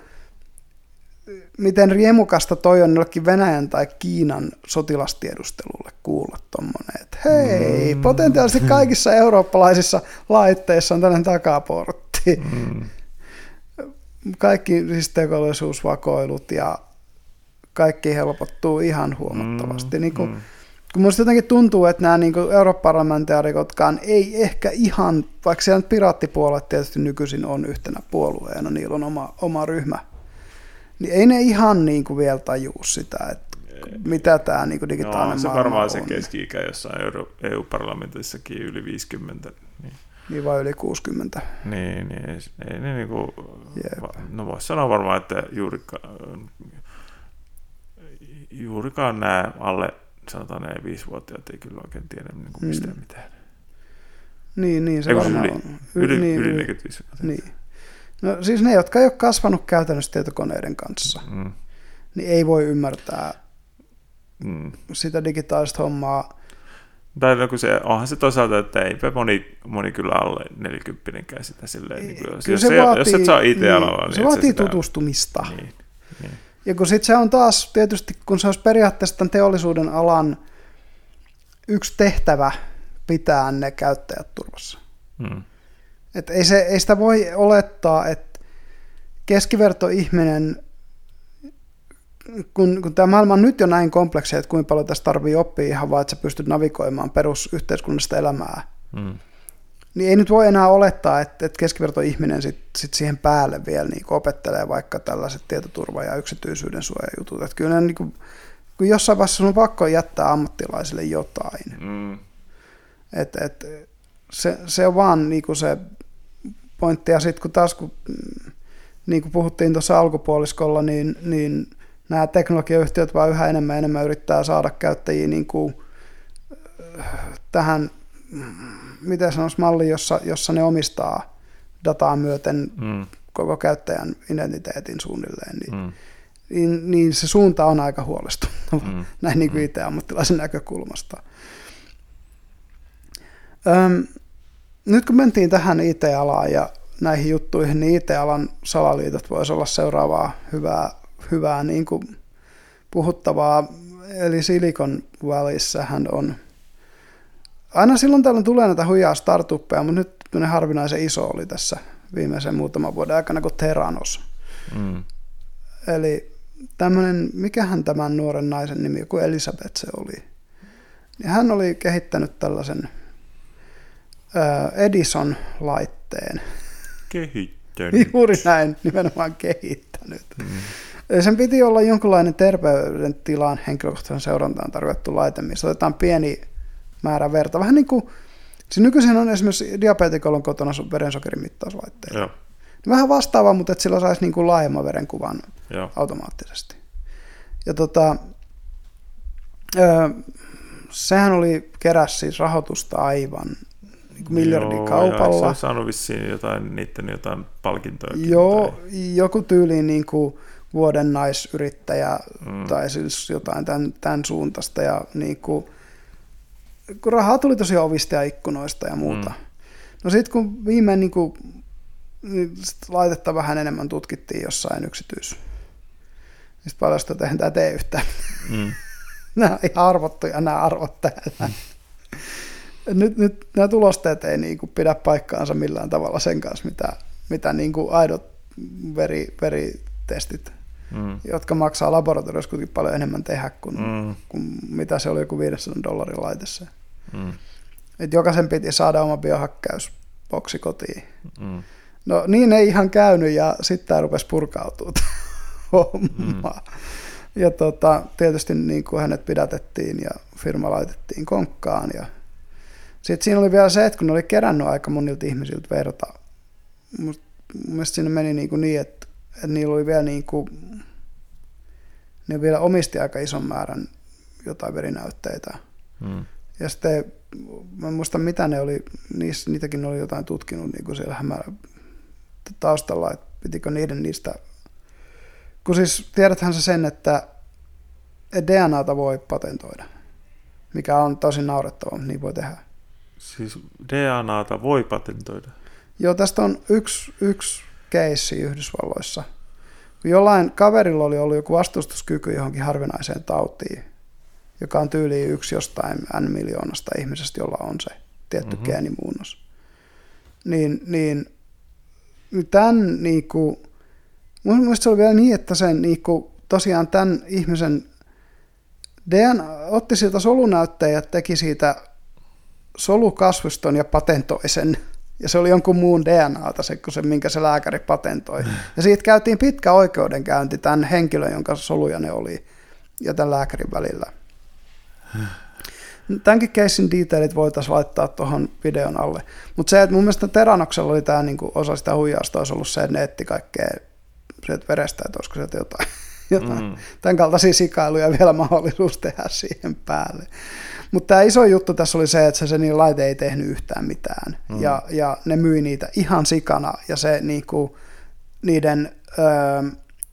miten riemukasta toi on jollekin Venäjän tai Kiinan sotilastiedustelulle kuulla tuommoinen, että hei, Mm. potentiaalisesti kaikissa eurooppalaisissa laitteissa on tällainen takaportti. Mm. Kaikki siis tekollisuusvakoilut ja kaikki helpottuu ihan huomattavasti. Mm, Niin kuin, mm. kun musta jotenkin tuntuu, että nämä niin europarlamentaarikotkaan ei ehkä ihan, vaikka siellä nyt piraattipuolue tietysti nykyisin on yhtenä puolueena, niillä on oma, oma ryhmä, niin ei ne ihan niin kuin vielä tajuu sitä, että mitä tämä niin kuin digitaalinen No, se varmaan on. se keski-ikä jossain EU-parlamentissakin yli 50. Niin, Niin vai yli 60. niin, niin ei, ei ne niinku, Jep. va- no voisi sanoa varmaan, että juurikaan, juurikaan nämä alle sanotaan nämä viisivuotiaat ei kyllä oikein tiedä niin kuin mistään Mm. mitään. Niin, niin se Eikö varmaan yli- on. Yli, niin, yli yli- 45 Niin. No siis ne, jotka ei ole kasvanut käytännössä tietokoneiden kanssa, Mm, niin ei voi ymmärtää mm. sitä digitaalista hommaa. Tai no, kun se, onhan se toisaalta, että eipä moni, moni kyllä alle 40 sitä silleen, niin kuin, jos, se jos et saa IT-alalla, niin, niin, se vaatii sitä- tutustumista. Niin, niin. Ja kun sitten se on taas tietysti, kun se olisi periaatteessa tämän teollisuuden alan yksi tehtävä pitää ne käyttäjät turvassa. Mm. Et ei, se, ei sitä voi olettaa, että keskivertoihminen, kun, kun tämä maailma on nyt jo näin kompleksi, että kuinka paljon tässä tarvii oppia ihan vaan, että sä pystyt navigoimaan perusyhteiskunnallista elämää, Mm. niin ei nyt voi enää olettaa, että, että keskivertoihminen sit, sit siihen päälle vielä niin opettelee vaikka tällaiset tietoturva- ja yksityisyyden suojajutut. Että kyllä ne, niin kuin, kun jossain vaiheessa sun on pakko jättää ammattilaisille jotain. Mm. Et, et, se, se on vaan niin kuin se pointti. Ja sitten kun taas, kun, mm, niin kuin puhuttiin tuossa alkupuoliskolla, niin, niin nämä teknologiayhtiöt vaan yhä enemmän enemmän yrittää saada käyttäjiä niin kuin, äh, tähän, mm, miten sanoisi, malliin, jossa, jossa ne omistaa dataa myöten Mm. koko käyttäjän identiteetin suunnilleen, niin, Mm. niin, niin se suunta on aika huolestuttava Mm. [LAUGHS] näin niin kuin Mm. IT-ammattilaisen näkökulmasta. Öm, nyt kun mentiin tähän IT-alaan ja näihin juttuihin, niin IT-alan salaliitot voisi olla seuraavaa hyvää, hyvää niin kuin puhuttavaa. Eli Silicon Valleysähän on, aina silloin tällöin tulee näitä huijaa startuppeja, mutta nyt tämmöinen harvinaisen iso oli tässä viimeisen muutaman vuoden aikana kuin Theranos. Mm. Eli tämmöinen, mikähän tämän nuoren naisen nimi, joku Elisabeth se oli. Niin hän oli kehittänyt tällaisen Edison-laitteen. Kehittänyt. [LAUGHS] Juuri näin, nimenomaan kehittänyt. Mm. Sen piti olla jonkunlainen terveydentilan henkilökohtaisen seurantaan tarkoitettu laite, missä otetaan pieni määrä verta. Vähän niin kuin Siis nykyisin on esimerkiksi diabetikolla on kotona verensokerin mittauslaitteita. Joo. Vähän vastaava, mutta että sillä saisi niin kuin laajemman verenkuvan Joo. automaattisesti. Ja tota, öö, sehän oli, keräs siis rahoitusta aivan niin kuin miljardin Joo, kaupalla. Ja se saanut vissiin jotain, niiden jotain palkintoja. Joo, joku tyyliin niin kuin vuoden naisyrittäjä Mm. tai siis jotain tämän, tämän suuntaista. Ja niin kuin, kun rahaa tuli tosiaan ovista ja ikkunoista ja muuta. Mm. No sitten kun viimein niin kuin, niin sit laitetta vähän enemmän tutkittiin jossain yksityis. Niin sitten paljastui, että eihän tämä tee yhtään. Mm. [LAUGHS] nämä on ihan arvottuja nämä arvot täällä. Nyt, nyt nämä tulosteet ei niin kuin pidä paikkaansa millään tavalla sen kanssa, mitä, mitä niin kuin aidot veri, veritestit, Mm. jotka maksaa laboratoriossa kuitenkin paljon enemmän tehdä kuin, Mm. kuin mitä se oli joku 500 dollarin laite se. Mm. Et jokaisen piti saada oma biohakkäysboksi kotiin. Mm. No niin ei ihan käynyt ja sitten tämä rupesi purkautua tämä [LAUGHS] homma. Mm. Ja tota, tietysti niin kuin hänet pidätettiin ja firma laitettiin konkkaan. Ja sitten siinä oli vielä se, että kun ne oli kerännyt aika monilta ihmisiltä verta, mun mielestä siinä meni niin, kuin niin että, että niillä oli vielä niin kuin, ne vielä omisti aika ison määrän jotain verinäytteitä. Mm. Ja sitten, mä en muista mitä ne oli, niissä, niitäkin oli jotain tutkinut niin kuin siellä hämärä taustalla, että pitikö niiden niistä, kun siis tiedäthän se sen, että DNAta voi patentoida, mikä on tosi naurettava, mutta niin voi tehdä. Siis DNAta voi patentoida. Joo, tästä on yksi, yksi keissi Yhdysvalloissa. Jollain kaverilla oli ollut joku vastustuskyky johonkin harvinaiseen tautiin, joka on tyyliin yksi jostain n miljoonasta ihmisestä, jolla on se tietty mm-hmm. geenimuunnos. Niin, niin tämän niinku, mun mielestä se oli vielä niin, että sen niinku, tosiaan tämän ihmisen DNA otti siltä solunäytteen ja teki siitä solukasvuston ja patentoi sen. Ja se oli jonkun muun DNAta se, kuin se, minkä se lääkäri patentoi. Ja siitä käytiin pitkä oikeudenkäynti tämän henkilön, jonka soluja ne oli, ja tämän lääkärin välillä. Tämänkin keissin detailit voitaisiin laittaa tuohon videon alle. Mutta se, että mun mielestä Teranoksella oli tämä niinku osa sitä huijausta, olisi ollut se, että ne etti kaikkea sieltä verestä, että olisiko sieltä jotain, [LAUGHS] jotain Mm. tämän kaltaisia sikailuja vielä mahdollisuus tehdä siihen päälle. Mutta tämä iso juttu tässä oli se, että se, niin laite ei tehnyt yhtään mitään. Mm. Ja, ja ne myi niitä ihan sikana. Ja se niinku, niiden ö,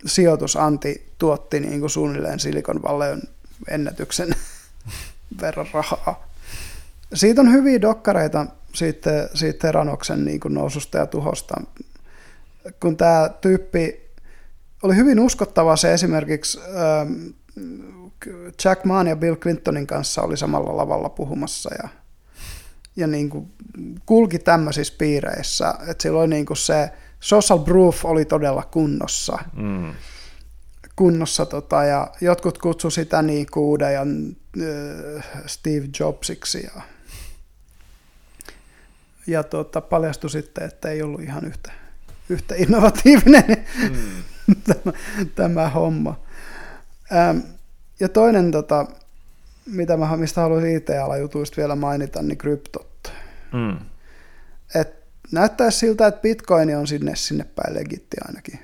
sijoitusanti tuotti niinku suunnilleen Silicon Valleyn ennätyksen [LAUGHS] verran rahaa. Siitä on hyviä dokkareita siitä, siitä Teranoksen niin kuin noususta ja tuhosta. Kun tämä tyyppi oli hyvin uskottava se esimerkiksi ähm, Jack Maan ja Bill Clintonin kanssa oli samalla lavalla puhumassa ja, ja niin kuin kulki tämmöisissä piireissä, että sillä oli niin kuin se social proof oli todella kunnossa Mm. kunnossa tota, ja jotkut kutsu sitä niin kuin uuden ajan äh, Steve Jobsiksi ja, ja tota, paljastui sitten, että ei ollut ihan yhtä, yhtä innovatiivinen Mm. [LAUGHS] tämä, tämä homma. Ähm, ja toinen, tota, mitä mä, mistä haluaisin IT-alajutuista vielä mainita, niin kryptot. Mm. Et näyttäisi siltä, että bitcoin on sinne, sinne päin legitti ainakin.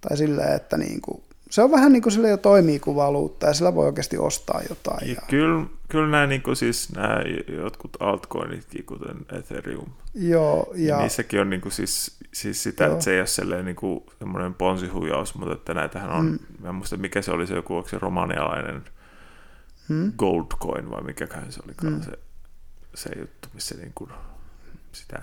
Tai silleen, että niinku, se on vähän niin kuin sille jo toimii kuin valuutta ja sillä voi oikeasti ostaa jotain. Ja Ja, kyllä, kyllä nämä, niin kuin siis nämä jotkut altcoinitkin, kuten Ethereum, joo, ja. ja niissäkin on niin kuin siis, siis sitä, Joo. että se ei ole sellainen niin kuin semmoinen ponsihuijaus, mutta että näitähän on, Mm. mm. mä en muista mikä se oli se joku, onko se romanialainen hmm? Goldcoin vai mikäköhän se olikaan Mm. se, se juttu, missä niin kuin sitä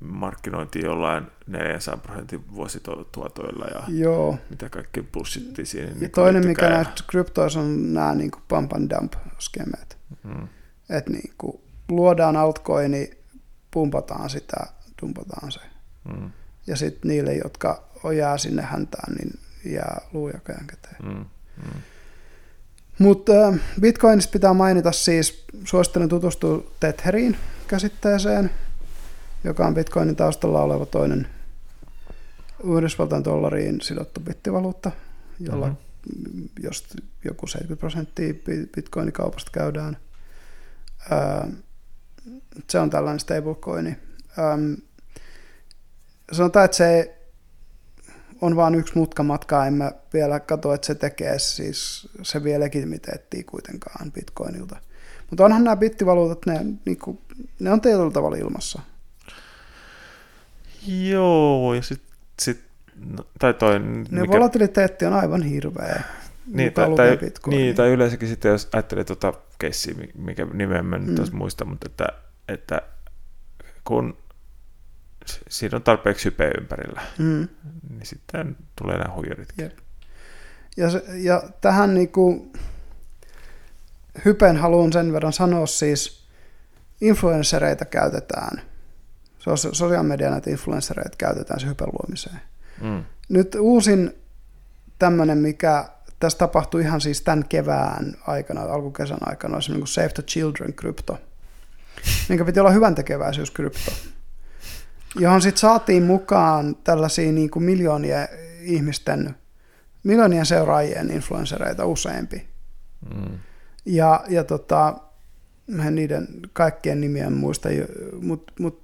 markkinointiin jollain 400 prosentin vuosituotoilla ja joo. mitä kaikkea bullshittia siinä. Ja niin toinen, mikä liittykään. näistä kryptoissa on nämä niin kuin pump and dump skemeet. Mm. Että niin kuin luodaan altcoini, pumpataan sitä, dumpataan se. Mm. Ja sitten niille, jotka jää sinne häntään, niin jää luujakajan käteen. Mm. Mm. Mutta Bitcoinista pitää mainita siis, suosittelen tutustua Tetheriin käsitteeseen, joka on Bitcoinin taustalla oleva toinen Yhdysvaltain dollariin sidottu bittivaluutta, jolla Mhm. mm-hmm. jos joku 70 prosenttia bi- bitcoinikaupasta käydään. Ää, se on tällainen stablecoini. Sanotaan, että se on vain yksi mutka matkaa, en mä vielä katso, että se tekee, siis se vie legitimiteettiä kuitenkaan bitcoinilta. Mutta onhan nämä bittivaluutat, ne, niinku, ne on tietyllä tavalla ilmassa. Joo, ja sitten sit, no, tai toi... Ne mikä... volatiliteetti on aivan hirveä. Niin tai, tai, niin, tai yleensäkin sitten, jos ajattelee tuota keissiä, mikä nimeä mä nyt mm. muista, mutta että, että kun siinä on tarpeeksi hypeä ympärillä, mm. niin sitten tulee nämä huijaritkin. Yep. Ja, se, ja tähän niinku, hypen haluan sen verran sanoa siis, influenssereita käytetään, sosiaalisen median näitä influenssereita käytetään se hypen luomiseen. Mm. Nyt uusin tämmöinen, mikä tässä tapahtui ihan siis tämän kevään aikana, alkukesän aikana, oli semmoinen kuin Save the Children krypto, minkä piti olla hyvän tekeväisyyskrypto, johon sitten saatiin mukaan tällaisia niin kuin miljoonien ihmisten, miljoonien seuraajien influenssereita useampi. Mm. Ja, ja tota, niiden kaikkien nimiä muista, mutta mut,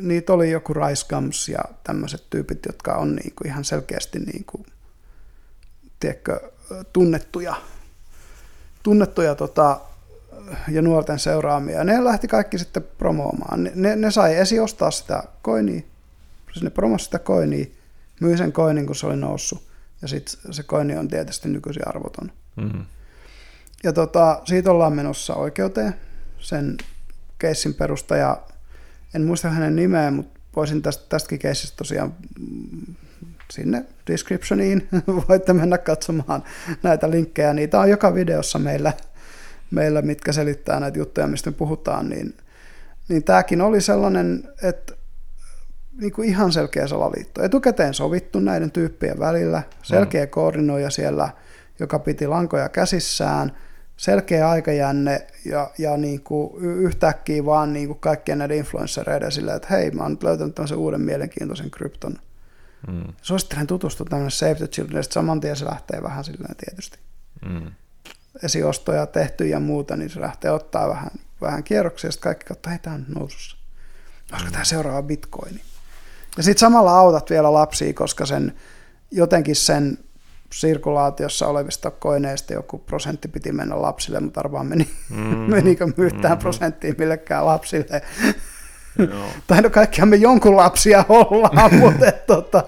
niitä oli joku Rice Gums ja tämmöiset tyypit, jotka on niin kuin ihan selkeästi niin kuin, tiedätkö, tunnettuja, tunnettuja tota, ja nuorten seuraamia. Ne lähti kaikki sitten promoomaan. Ne, ne sai esiostaa sitä koinia, siis ne promosi sitä koinia, myi sen koinin, kun se oli noussut. Ja sitten se koini on tietysti nykyisin arvoton. Mm-hmm. Ja tota, siitä ollaan menossa oikeuteen sen keissin perustaja. En muista hänen nimeä, mutta voisin tästä, tästäkin keissistä tosiaan sinne descriptioniin [LAUGHS] voitte mennä katsomaan näitä linkkejä. Niitä on joka videossa meillä, meillä mitkä selittää näitä juttuja, mistä me puhutaan. Niin, niin tämäkin oli sellainen, että niin kuin ihan selkeä salaliitto. Etukäteen sovittu näiden tyyppien välillä, selkeä mm. koordinoija siellä, joka piti lankoja käsissään, selkeä aikajänne ja, ja niin kuin yhtäkkiä vaan niin kuin kaikkien näiden influenssereiden silleen, että hei, mä oon nyt löytänyt tämmöisen uuden mielenkiintoisen krypton – Mm. Suosittelen tutustua tämmöinen Save the Children, saman tien se lähtee vähän silleen tietysti. Mm. Esiostoja tehty ja muuta, niin se lähtee ottaa vähän, vähän kierroksia, ja sitten kaikki katsoo, hei, tämä on nousussa. Olisiko mm. tämä seuraava bitcoini? Ja sitten samalla autat vielä lapsia, koska sen jotenkin sen sirkulaatiossa olevista koineista joku prosentti piti mennä lapsille, mutta arvaan meni, mm-hmm. [LAUGHS] menikö myyttään mm-hmm. prosenttiin millekään lapsille. [LAUGHS] tai no kaikkihan me jonkun lapsia ollaan, [LAUGHS] mutta tota,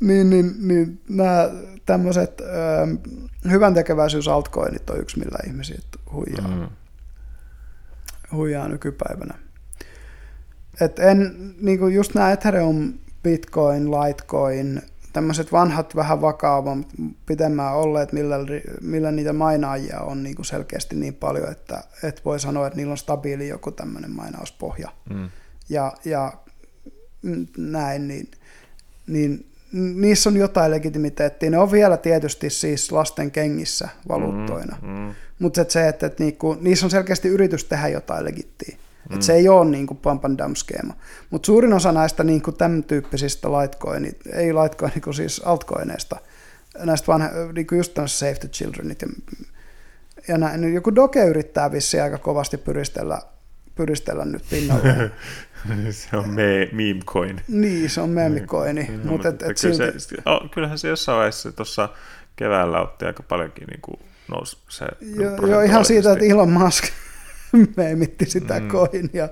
niin, niin, niin nämä tämmöiset hyvän tekeväisyysaltcoinit on yksi, millä ihmisiä huijaa, mm. huijaa nykypäivänä. Et en, niin kuin just nämä Ethereum, Bitcoin, Litecoin, tämmöiset vanhat vähän vakaavammat, pitemmään olleet, millä, millä niitä mainaajia on niin kuin selkeästi niin paljon, että, että voi sanoa, että niillä on stabiili joku tämmöinen mainauspohja. Mm. Ja, ja näin, niin, niin niissä on jotain legitimiteettiä. Ne on vielä tietysti siis lasten kengissä valuuttoina. Mm, mm. Mutta se, että, että niinku, niissä on selkeästi yritys tehdä jotain legittiä. Mm. Et se ei ole niin kuin pump and dump skeema. Mutta suurin osa näistä niin kuin tämän tyyppisistä Litecoin, ei Litecoin, niin kuin siis altcoineista, näistä vanha, niin kuin just Save the Childrenit ja, ja näin, niin joku Doge yrittää vissiin aika kovasti pyristellä, pyristellä nyt pinnalle. [LAUGHS] se on me, meme coin. Niin, se on meemikoini. No, mutta et, et kyllä silti... se, oh, kyllähän se jossain vaiheessa tuossa keväällä otti aika paljonkin niin kuin nousi se Joo, jo, ihan siitä, että Elon Musk [LAUGHS] meemitti sitä mm. koinia,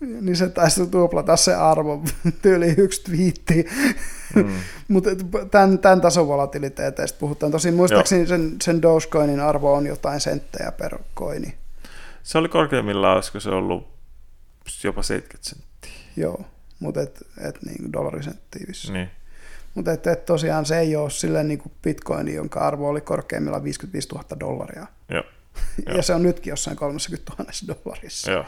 niin se taisi tuplata se arvo, [LAUGHS] tyyli yksi twiitti. Mm. [LAUGHS] Mutta tämän, tämän tason volatiliteeteista puhutaan. Tosin muistaakseni sen, sen Dogecoinin arvo on jotain senttejä per koini. Se oli korkeimmillaan, olisiko se ollut jopa 70 senttiä. Joo, mutta et, et niin dollarisenttiä Niin. Mutta et, et tosiaan se ei ole silleen niin kuin bitcoin, jonka arvo oli korkeimmillaan 55 000 dollaria. Joo ja se on nytkin jossain 30 000 dollarissa. Joo.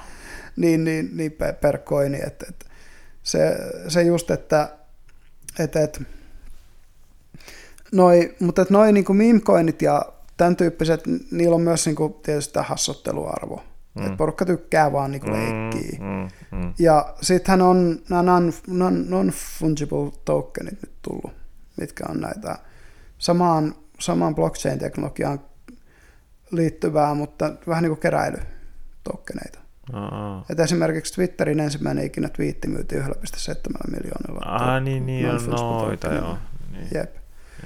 Niin, niin, niin per koini, että, että se, se just, että, että, että noi, mutta että noi niin meme-coinit ja tämän tyyppiset, niillä on myös niin kuin, tietysti tämä hassotteluarvo. Mm. Että porukka tykkää vaan niin leikkiä. Mm, mm, mm. Ja sittenhän on nämä non-fungible tokenit nyt tullut, mitkä on näitä samaan, samaan blockchain-teknologiaan liittyvää, mutta vähän niin kuin keräily, tokeneita. Aa. Et esimerkiksi Twitterin ensimmäinen ikinä twiitti myytiin 1,7 miljoonalla. Ah, niin, niin on noita, joo. Niin, Jep.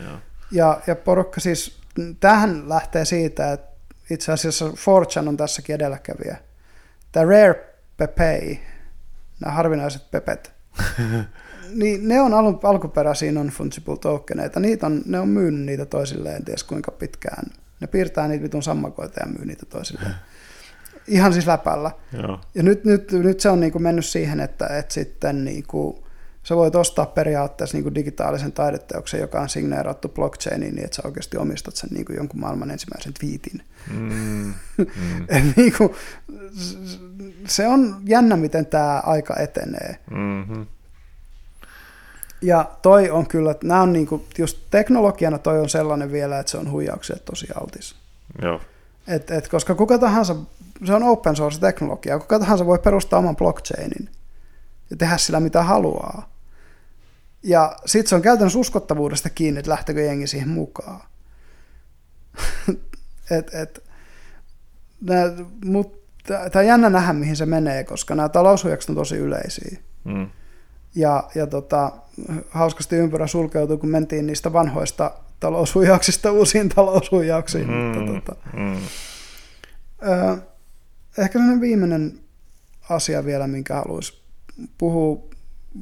joo. Ja, ja porukka siis, tähän lähtee siitä, että itse asiassa Fortune on tässäkin edelläkävijä. Tämä Rare Pepe, nämä harvinaiset pepet, [LAUGHS] niin ne on alun, alkuperäisiä non-fungible tokeneita. Niitä on, ne on myynyt niitä toisilleen, en tiedä kuinka pitkään. Ne piirtää niitä vitun sammakoita ja myy niitä toisilleen. Ihan siis läpällä. Joo. Ja nyt, nyt, nyt se on niin kuin mennyt siihen, että, että sitten niin kuin, sä voit ostaa periaatteessa niin kuin digitaalisen taideteoksen, joka on signeerattu blockchainiin, niin että sä oikeasti omistat sen niin kuin jonkun maailman ensimmäisen twiitin. Mm, mm, niin kuin, se on jännä, miten tämä aika etenee. mm-hmm. Ja toi on kyllä, että nämä on niin kuin, just teknologiana toi on sellainen vielä, että se on huijaukselle tosi altis. Joo. Et, et, koska kuka tahansa, se on open source teknologia, kuka tahansa voi perustaa oman blockchainin ja tehdä sillä mitä haluaa. Ja sitten se on käytännössä uskottavuudesta kiinni, että lähtekö jengi siihen mukaan. [LAUGHS] et, et, Tämä on jännä nähdä, mihin se menee, koska nämä taloushuijaukset on tosi yleisiä. Mm. Ja, ja tota, hauskasti ympyrä sulkeutui, kun mentiin niistä vanhoista taloushuijauksista uusiin taloushuijauksiin. Mm. Mutta, tota, Mm. Ö, ehkä sellainen viimeinen asia vielä, minkä haluaisi puhua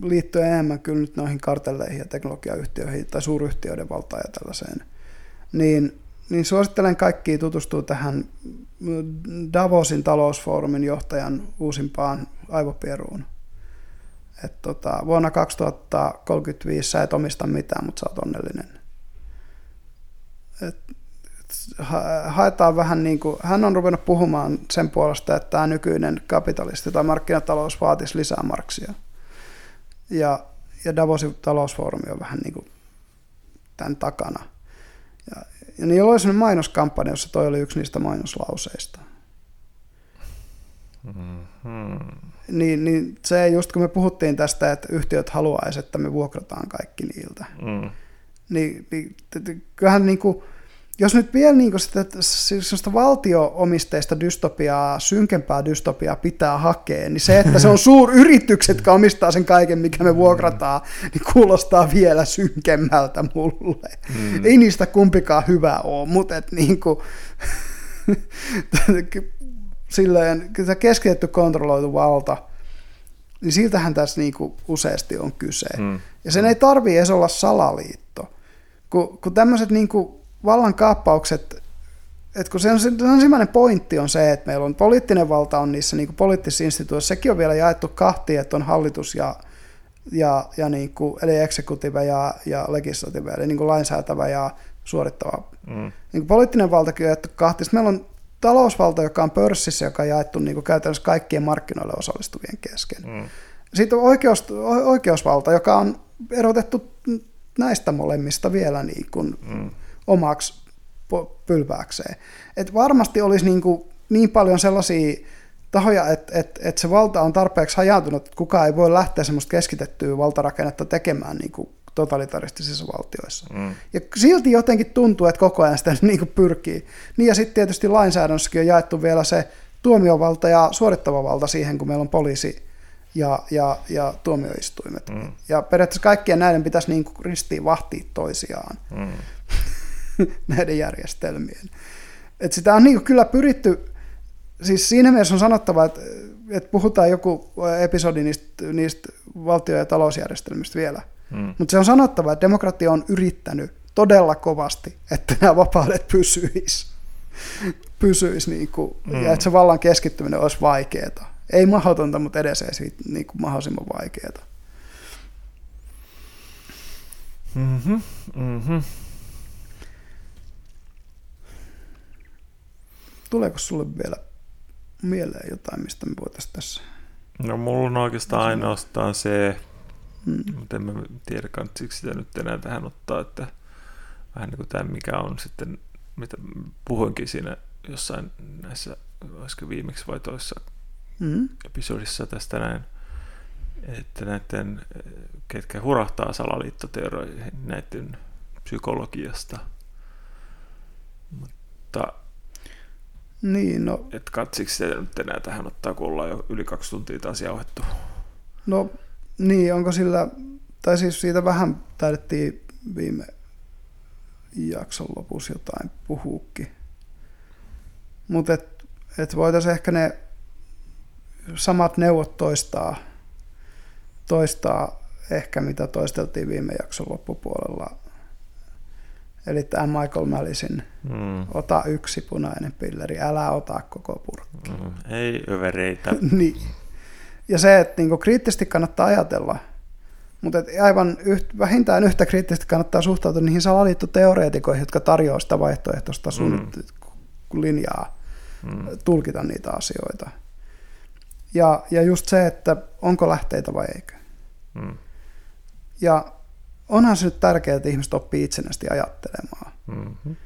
liittyen enemmän kyllä nyt noihin kartelleihin ja teknologiayhtiöihin tai suuryhtiöiden valtaan ja tällaiseen, niin, niin suosittelen kaikkia tutustua tähän Davosin talousfoorumin johtajan uusimpaan aivopieruun. Et tota, vuonna 2035 sä et omista mitään, mutta sä oot onnellinen. Et ha- haetaan vähän niin kuin, hän on ruvennut puhumaan sen puolesta, että tämä nykyinen kapitalisti tai markkinatalous vaatisi lisää marksia. Ja, ja Davosin talousfoorumi on vähän niin kuin tämän takana. Ja, ja niillä oli sellainen mainoskampanja, jossa toi oli yksi niistä mainoslauseista. Mm-hmm. Niin, niin se just kun me puhuttiin tästä, että yhtiöt haluaisi, että me vuokrataan kaikki niiltä, Mm. niin, niin t- t- kyllähän niin kuin, jos nyt vielä niin kuin sitä, siis sellaista valtio-omisteista dystopiaa, synkempää dystopiaa pitää hakea, niin se, että se on [LAUGHS] suuryritykset, jotka omistaa sen kaiken, mikä me vuokrataan, niin kuulostaa vielä synkemmältä mulle. Mm. Ei niistä kumpikaan hyvä ole, mutta et [LAUGHS] niin kuin, silleen, se keskitetty kontrolloitu valta, niin siltähän tässä niin kuin useasti on kyse. Mm. Ja sen ei tarvii edes olla salaliitto. Kun, kun tämmöiset niin kuin vallankaappaukset, että kun se on, se on ensimmäinen pointti on se, että meillä on poliittinen valta on niissä niin kuin poliittisissa instituutioissa, sekin on vielä jaettu kahtiin, että on hallitus ja, ja, ja niin kuin, eli executive ja, ja legislative, eli niin kuin lainsäätävä ja suorittava. Mm. Niin kuin poliittinen valtakin on jaettu kahtiin. Sitten meillä on talousvalta, joka on pörssissä, joka on jaettu niin kuin käytännössä kaikkien markkinoille osallistuvien kesken. Mm. Sitten on oikeus, oikeusvalta, joka on erotettu näistä molemmista vielä niin kuin Mm. omaksi pylvääkseen. Et varmasti olisi niin, kuin niin paljon sellaisia tahoja, että et, et se valta on tarpeeksi hajautunut, että kukaan ei voi lähteä semmoista keskitettyä valtarakennetta tekemään niin kuin totalitaristisissa valtioissa. Mm. Ja silti jotenkin tuntuu, että koko ajan sitä [LAUGHS] niin kuin pyrkii. Niin ja sitten tietysti lainsäädännössäkin on jaettu vielä se tuomiovalta ja suorittava valta siihen, kun meillä on poliisi ja, ja, ja tuomioistuimet. Mm. Ja periaatteessa kaikkien näiden pitäisi niin kuin ristiin vahtia toisiaan, Mm. [LAUGHS] näiden järjestelmien. Et sitä on niin kuin kyllä pyritty, siis siinä mielessä on sanottava, että, että puhutaan joku episodi niistä, niistä valtio- ja talousjärjestelmistä vielä, Mm. mutta se on sanottava, että demokratia on yrittänyt todella kovasti, että nämä vapaudet pysyis, pysyis niin kuin, Mm. ja että se vallan keskittyminen olisi vaikeaa. Ei mahdotonta, mutta edes ei siitä niin kuin mahdollisimman vaikeaa. Mm-hmm. Mm-hmm. Tuleeko sulle vielä mieleen jotain, mistä me voitaisiin tässä? No mulla on oikeastaan ainoastaan se, Mm. mutta en mä tiedä kantsiko sitä nyt enää tähän ottaa, että vähän niin kuin tämä mikä on sitten, mitä puhuinkin siinä jossain näissä, olisiko viimeksi vai toissa Mm. episodissa tästä näin, että näiden, ketkä hurahtaa salaliittoteorioihin näiden psykologiasta. Mutta Niin, no, Et katsiksi se nyt enää tähän ottaa, kun ollaan jo yli kaksi tuntia taas jauhettu. no niin, onko sillä, tai siis siitä vähän taidettiin viime jakson lopussa jotain puhuukin. Mutta et, et voitaisiin ehkä ne samat neuvot toistaa, toistaa ehkä mitä toisteltiin viime jakson loppupuolella. Eli tämä Michael Mallisin Mm. ota yksi punainen pilleri, älä ota koko purkki. Mm. Ei övereitä. [LAUGHS] niin. Ja se, että niinku kriittisesti kannattaa ajatella, mutta et aivan yht, vähintään yhtä kriittisesti kannattaa suhtautua niihin salaliittoteoreetikoihin, jotka tarjoaa sitä vaihtoehtoista mm. linjaa Mm. tulkita niitä asioita. Ja, ja just se, että onko lähteitä vai eikö. Mm. Ja onhan se nyt tärkeää, että ihmiset oppii itsenäisesti ajattelemaan. Mm-hmm.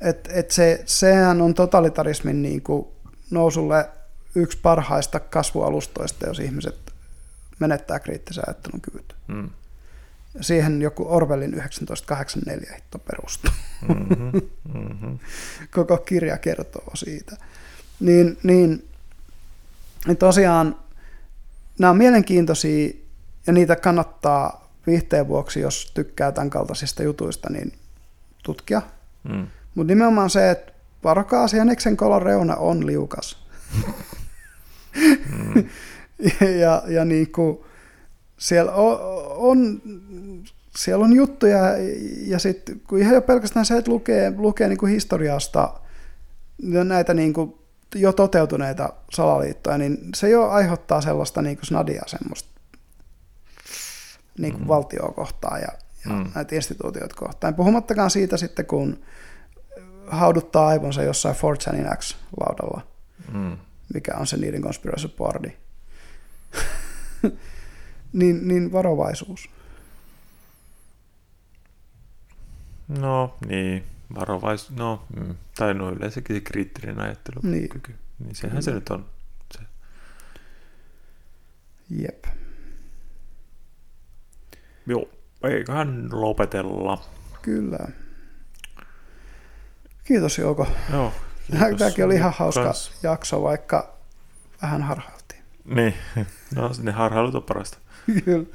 Et, et se, sehän on totalitarismin niin kuin nousulle yksi parhaista kasvualustoista, jos ihmiset menettää kriittisen ajattelun kyvyt. Mm. Siihen joku Orwellin 1984 hitto perustuu. Mm-hmm. [LAUGHS] Mm-hmm. Koko kirja kertoo siitä. Niin, niin, niin tosiaan nämä on mielenkiintoisia ja niitä kannattaa viihteen vuoksi, jos tykkää tämän kaltaisista jutuista, niin tutkia. Mm. Mutta nimenomaan se, että varokaa Jäniksen kolon reuna on liukas. [LAUGHS] Mm. [LAUGHS] ja, ja niin kuin, siellä on, on, siellä on juttuja, ja sitten kun ihan jo pelkästään se, että lukee, lukee niin kuin historiasta näitä niin kuin jo toteutuneita salaliittoja, niin se jo aiheuttaa sellaista niin kuin snadia semmoista niin kuin Mm. valtioa kohtaan ja, ja Mm. näitä instituutioita kohtaan. Puhumattakaan siitä sitten, kun hauduttaa aivonsa jossain 4chanin X-laudalla, Mm. Mikä on se niiden conspiracy boardi. [LAUGHS] niin, niin varovaisuus. No niin, varovais, no, mm. tai no yleensäkin se kriittinen ajattelukyky. Niin. Niin, niin sehän se Kyllä. nyt on. Se. Jep. Joo, eiköhän lopetella. Kyllä. Kiitos Jouko. Joo. Tämäkin oli ihan hauska Kans. jakso, vaikka vähän harhailtiin. Niin, no ne harhailut on parasta. Kyllä.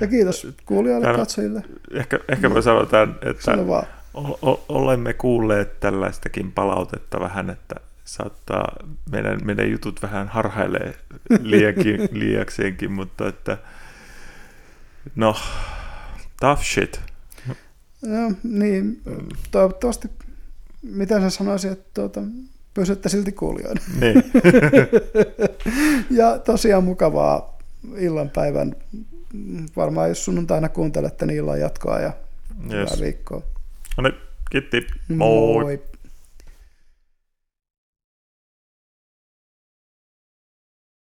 Ja kiitos kuulijoille, Täällä- katsojille. Ehkä, ehkä me sanotaan, että Sano vaan. o- o- olemme kuulleet tällaistakin palautetta vähän, että saattaa meidän, meidän jutut vähän harhailee [LAUGHS] liiakin, liiakseenkin, mutta että no, tough shit. No, niin, toivottavasti, mitä sä sanoisin, että tuota, pysytte silti kuulijoina. Niin. [LAUGHS] Ja tosiaan mukavaa illanpäivän. Varmaan jos sunnuntaina kuuntelette, niin illan jatkoa ja Yes. hyvää viikkoa. No niin, kiitti. Moi. Moi.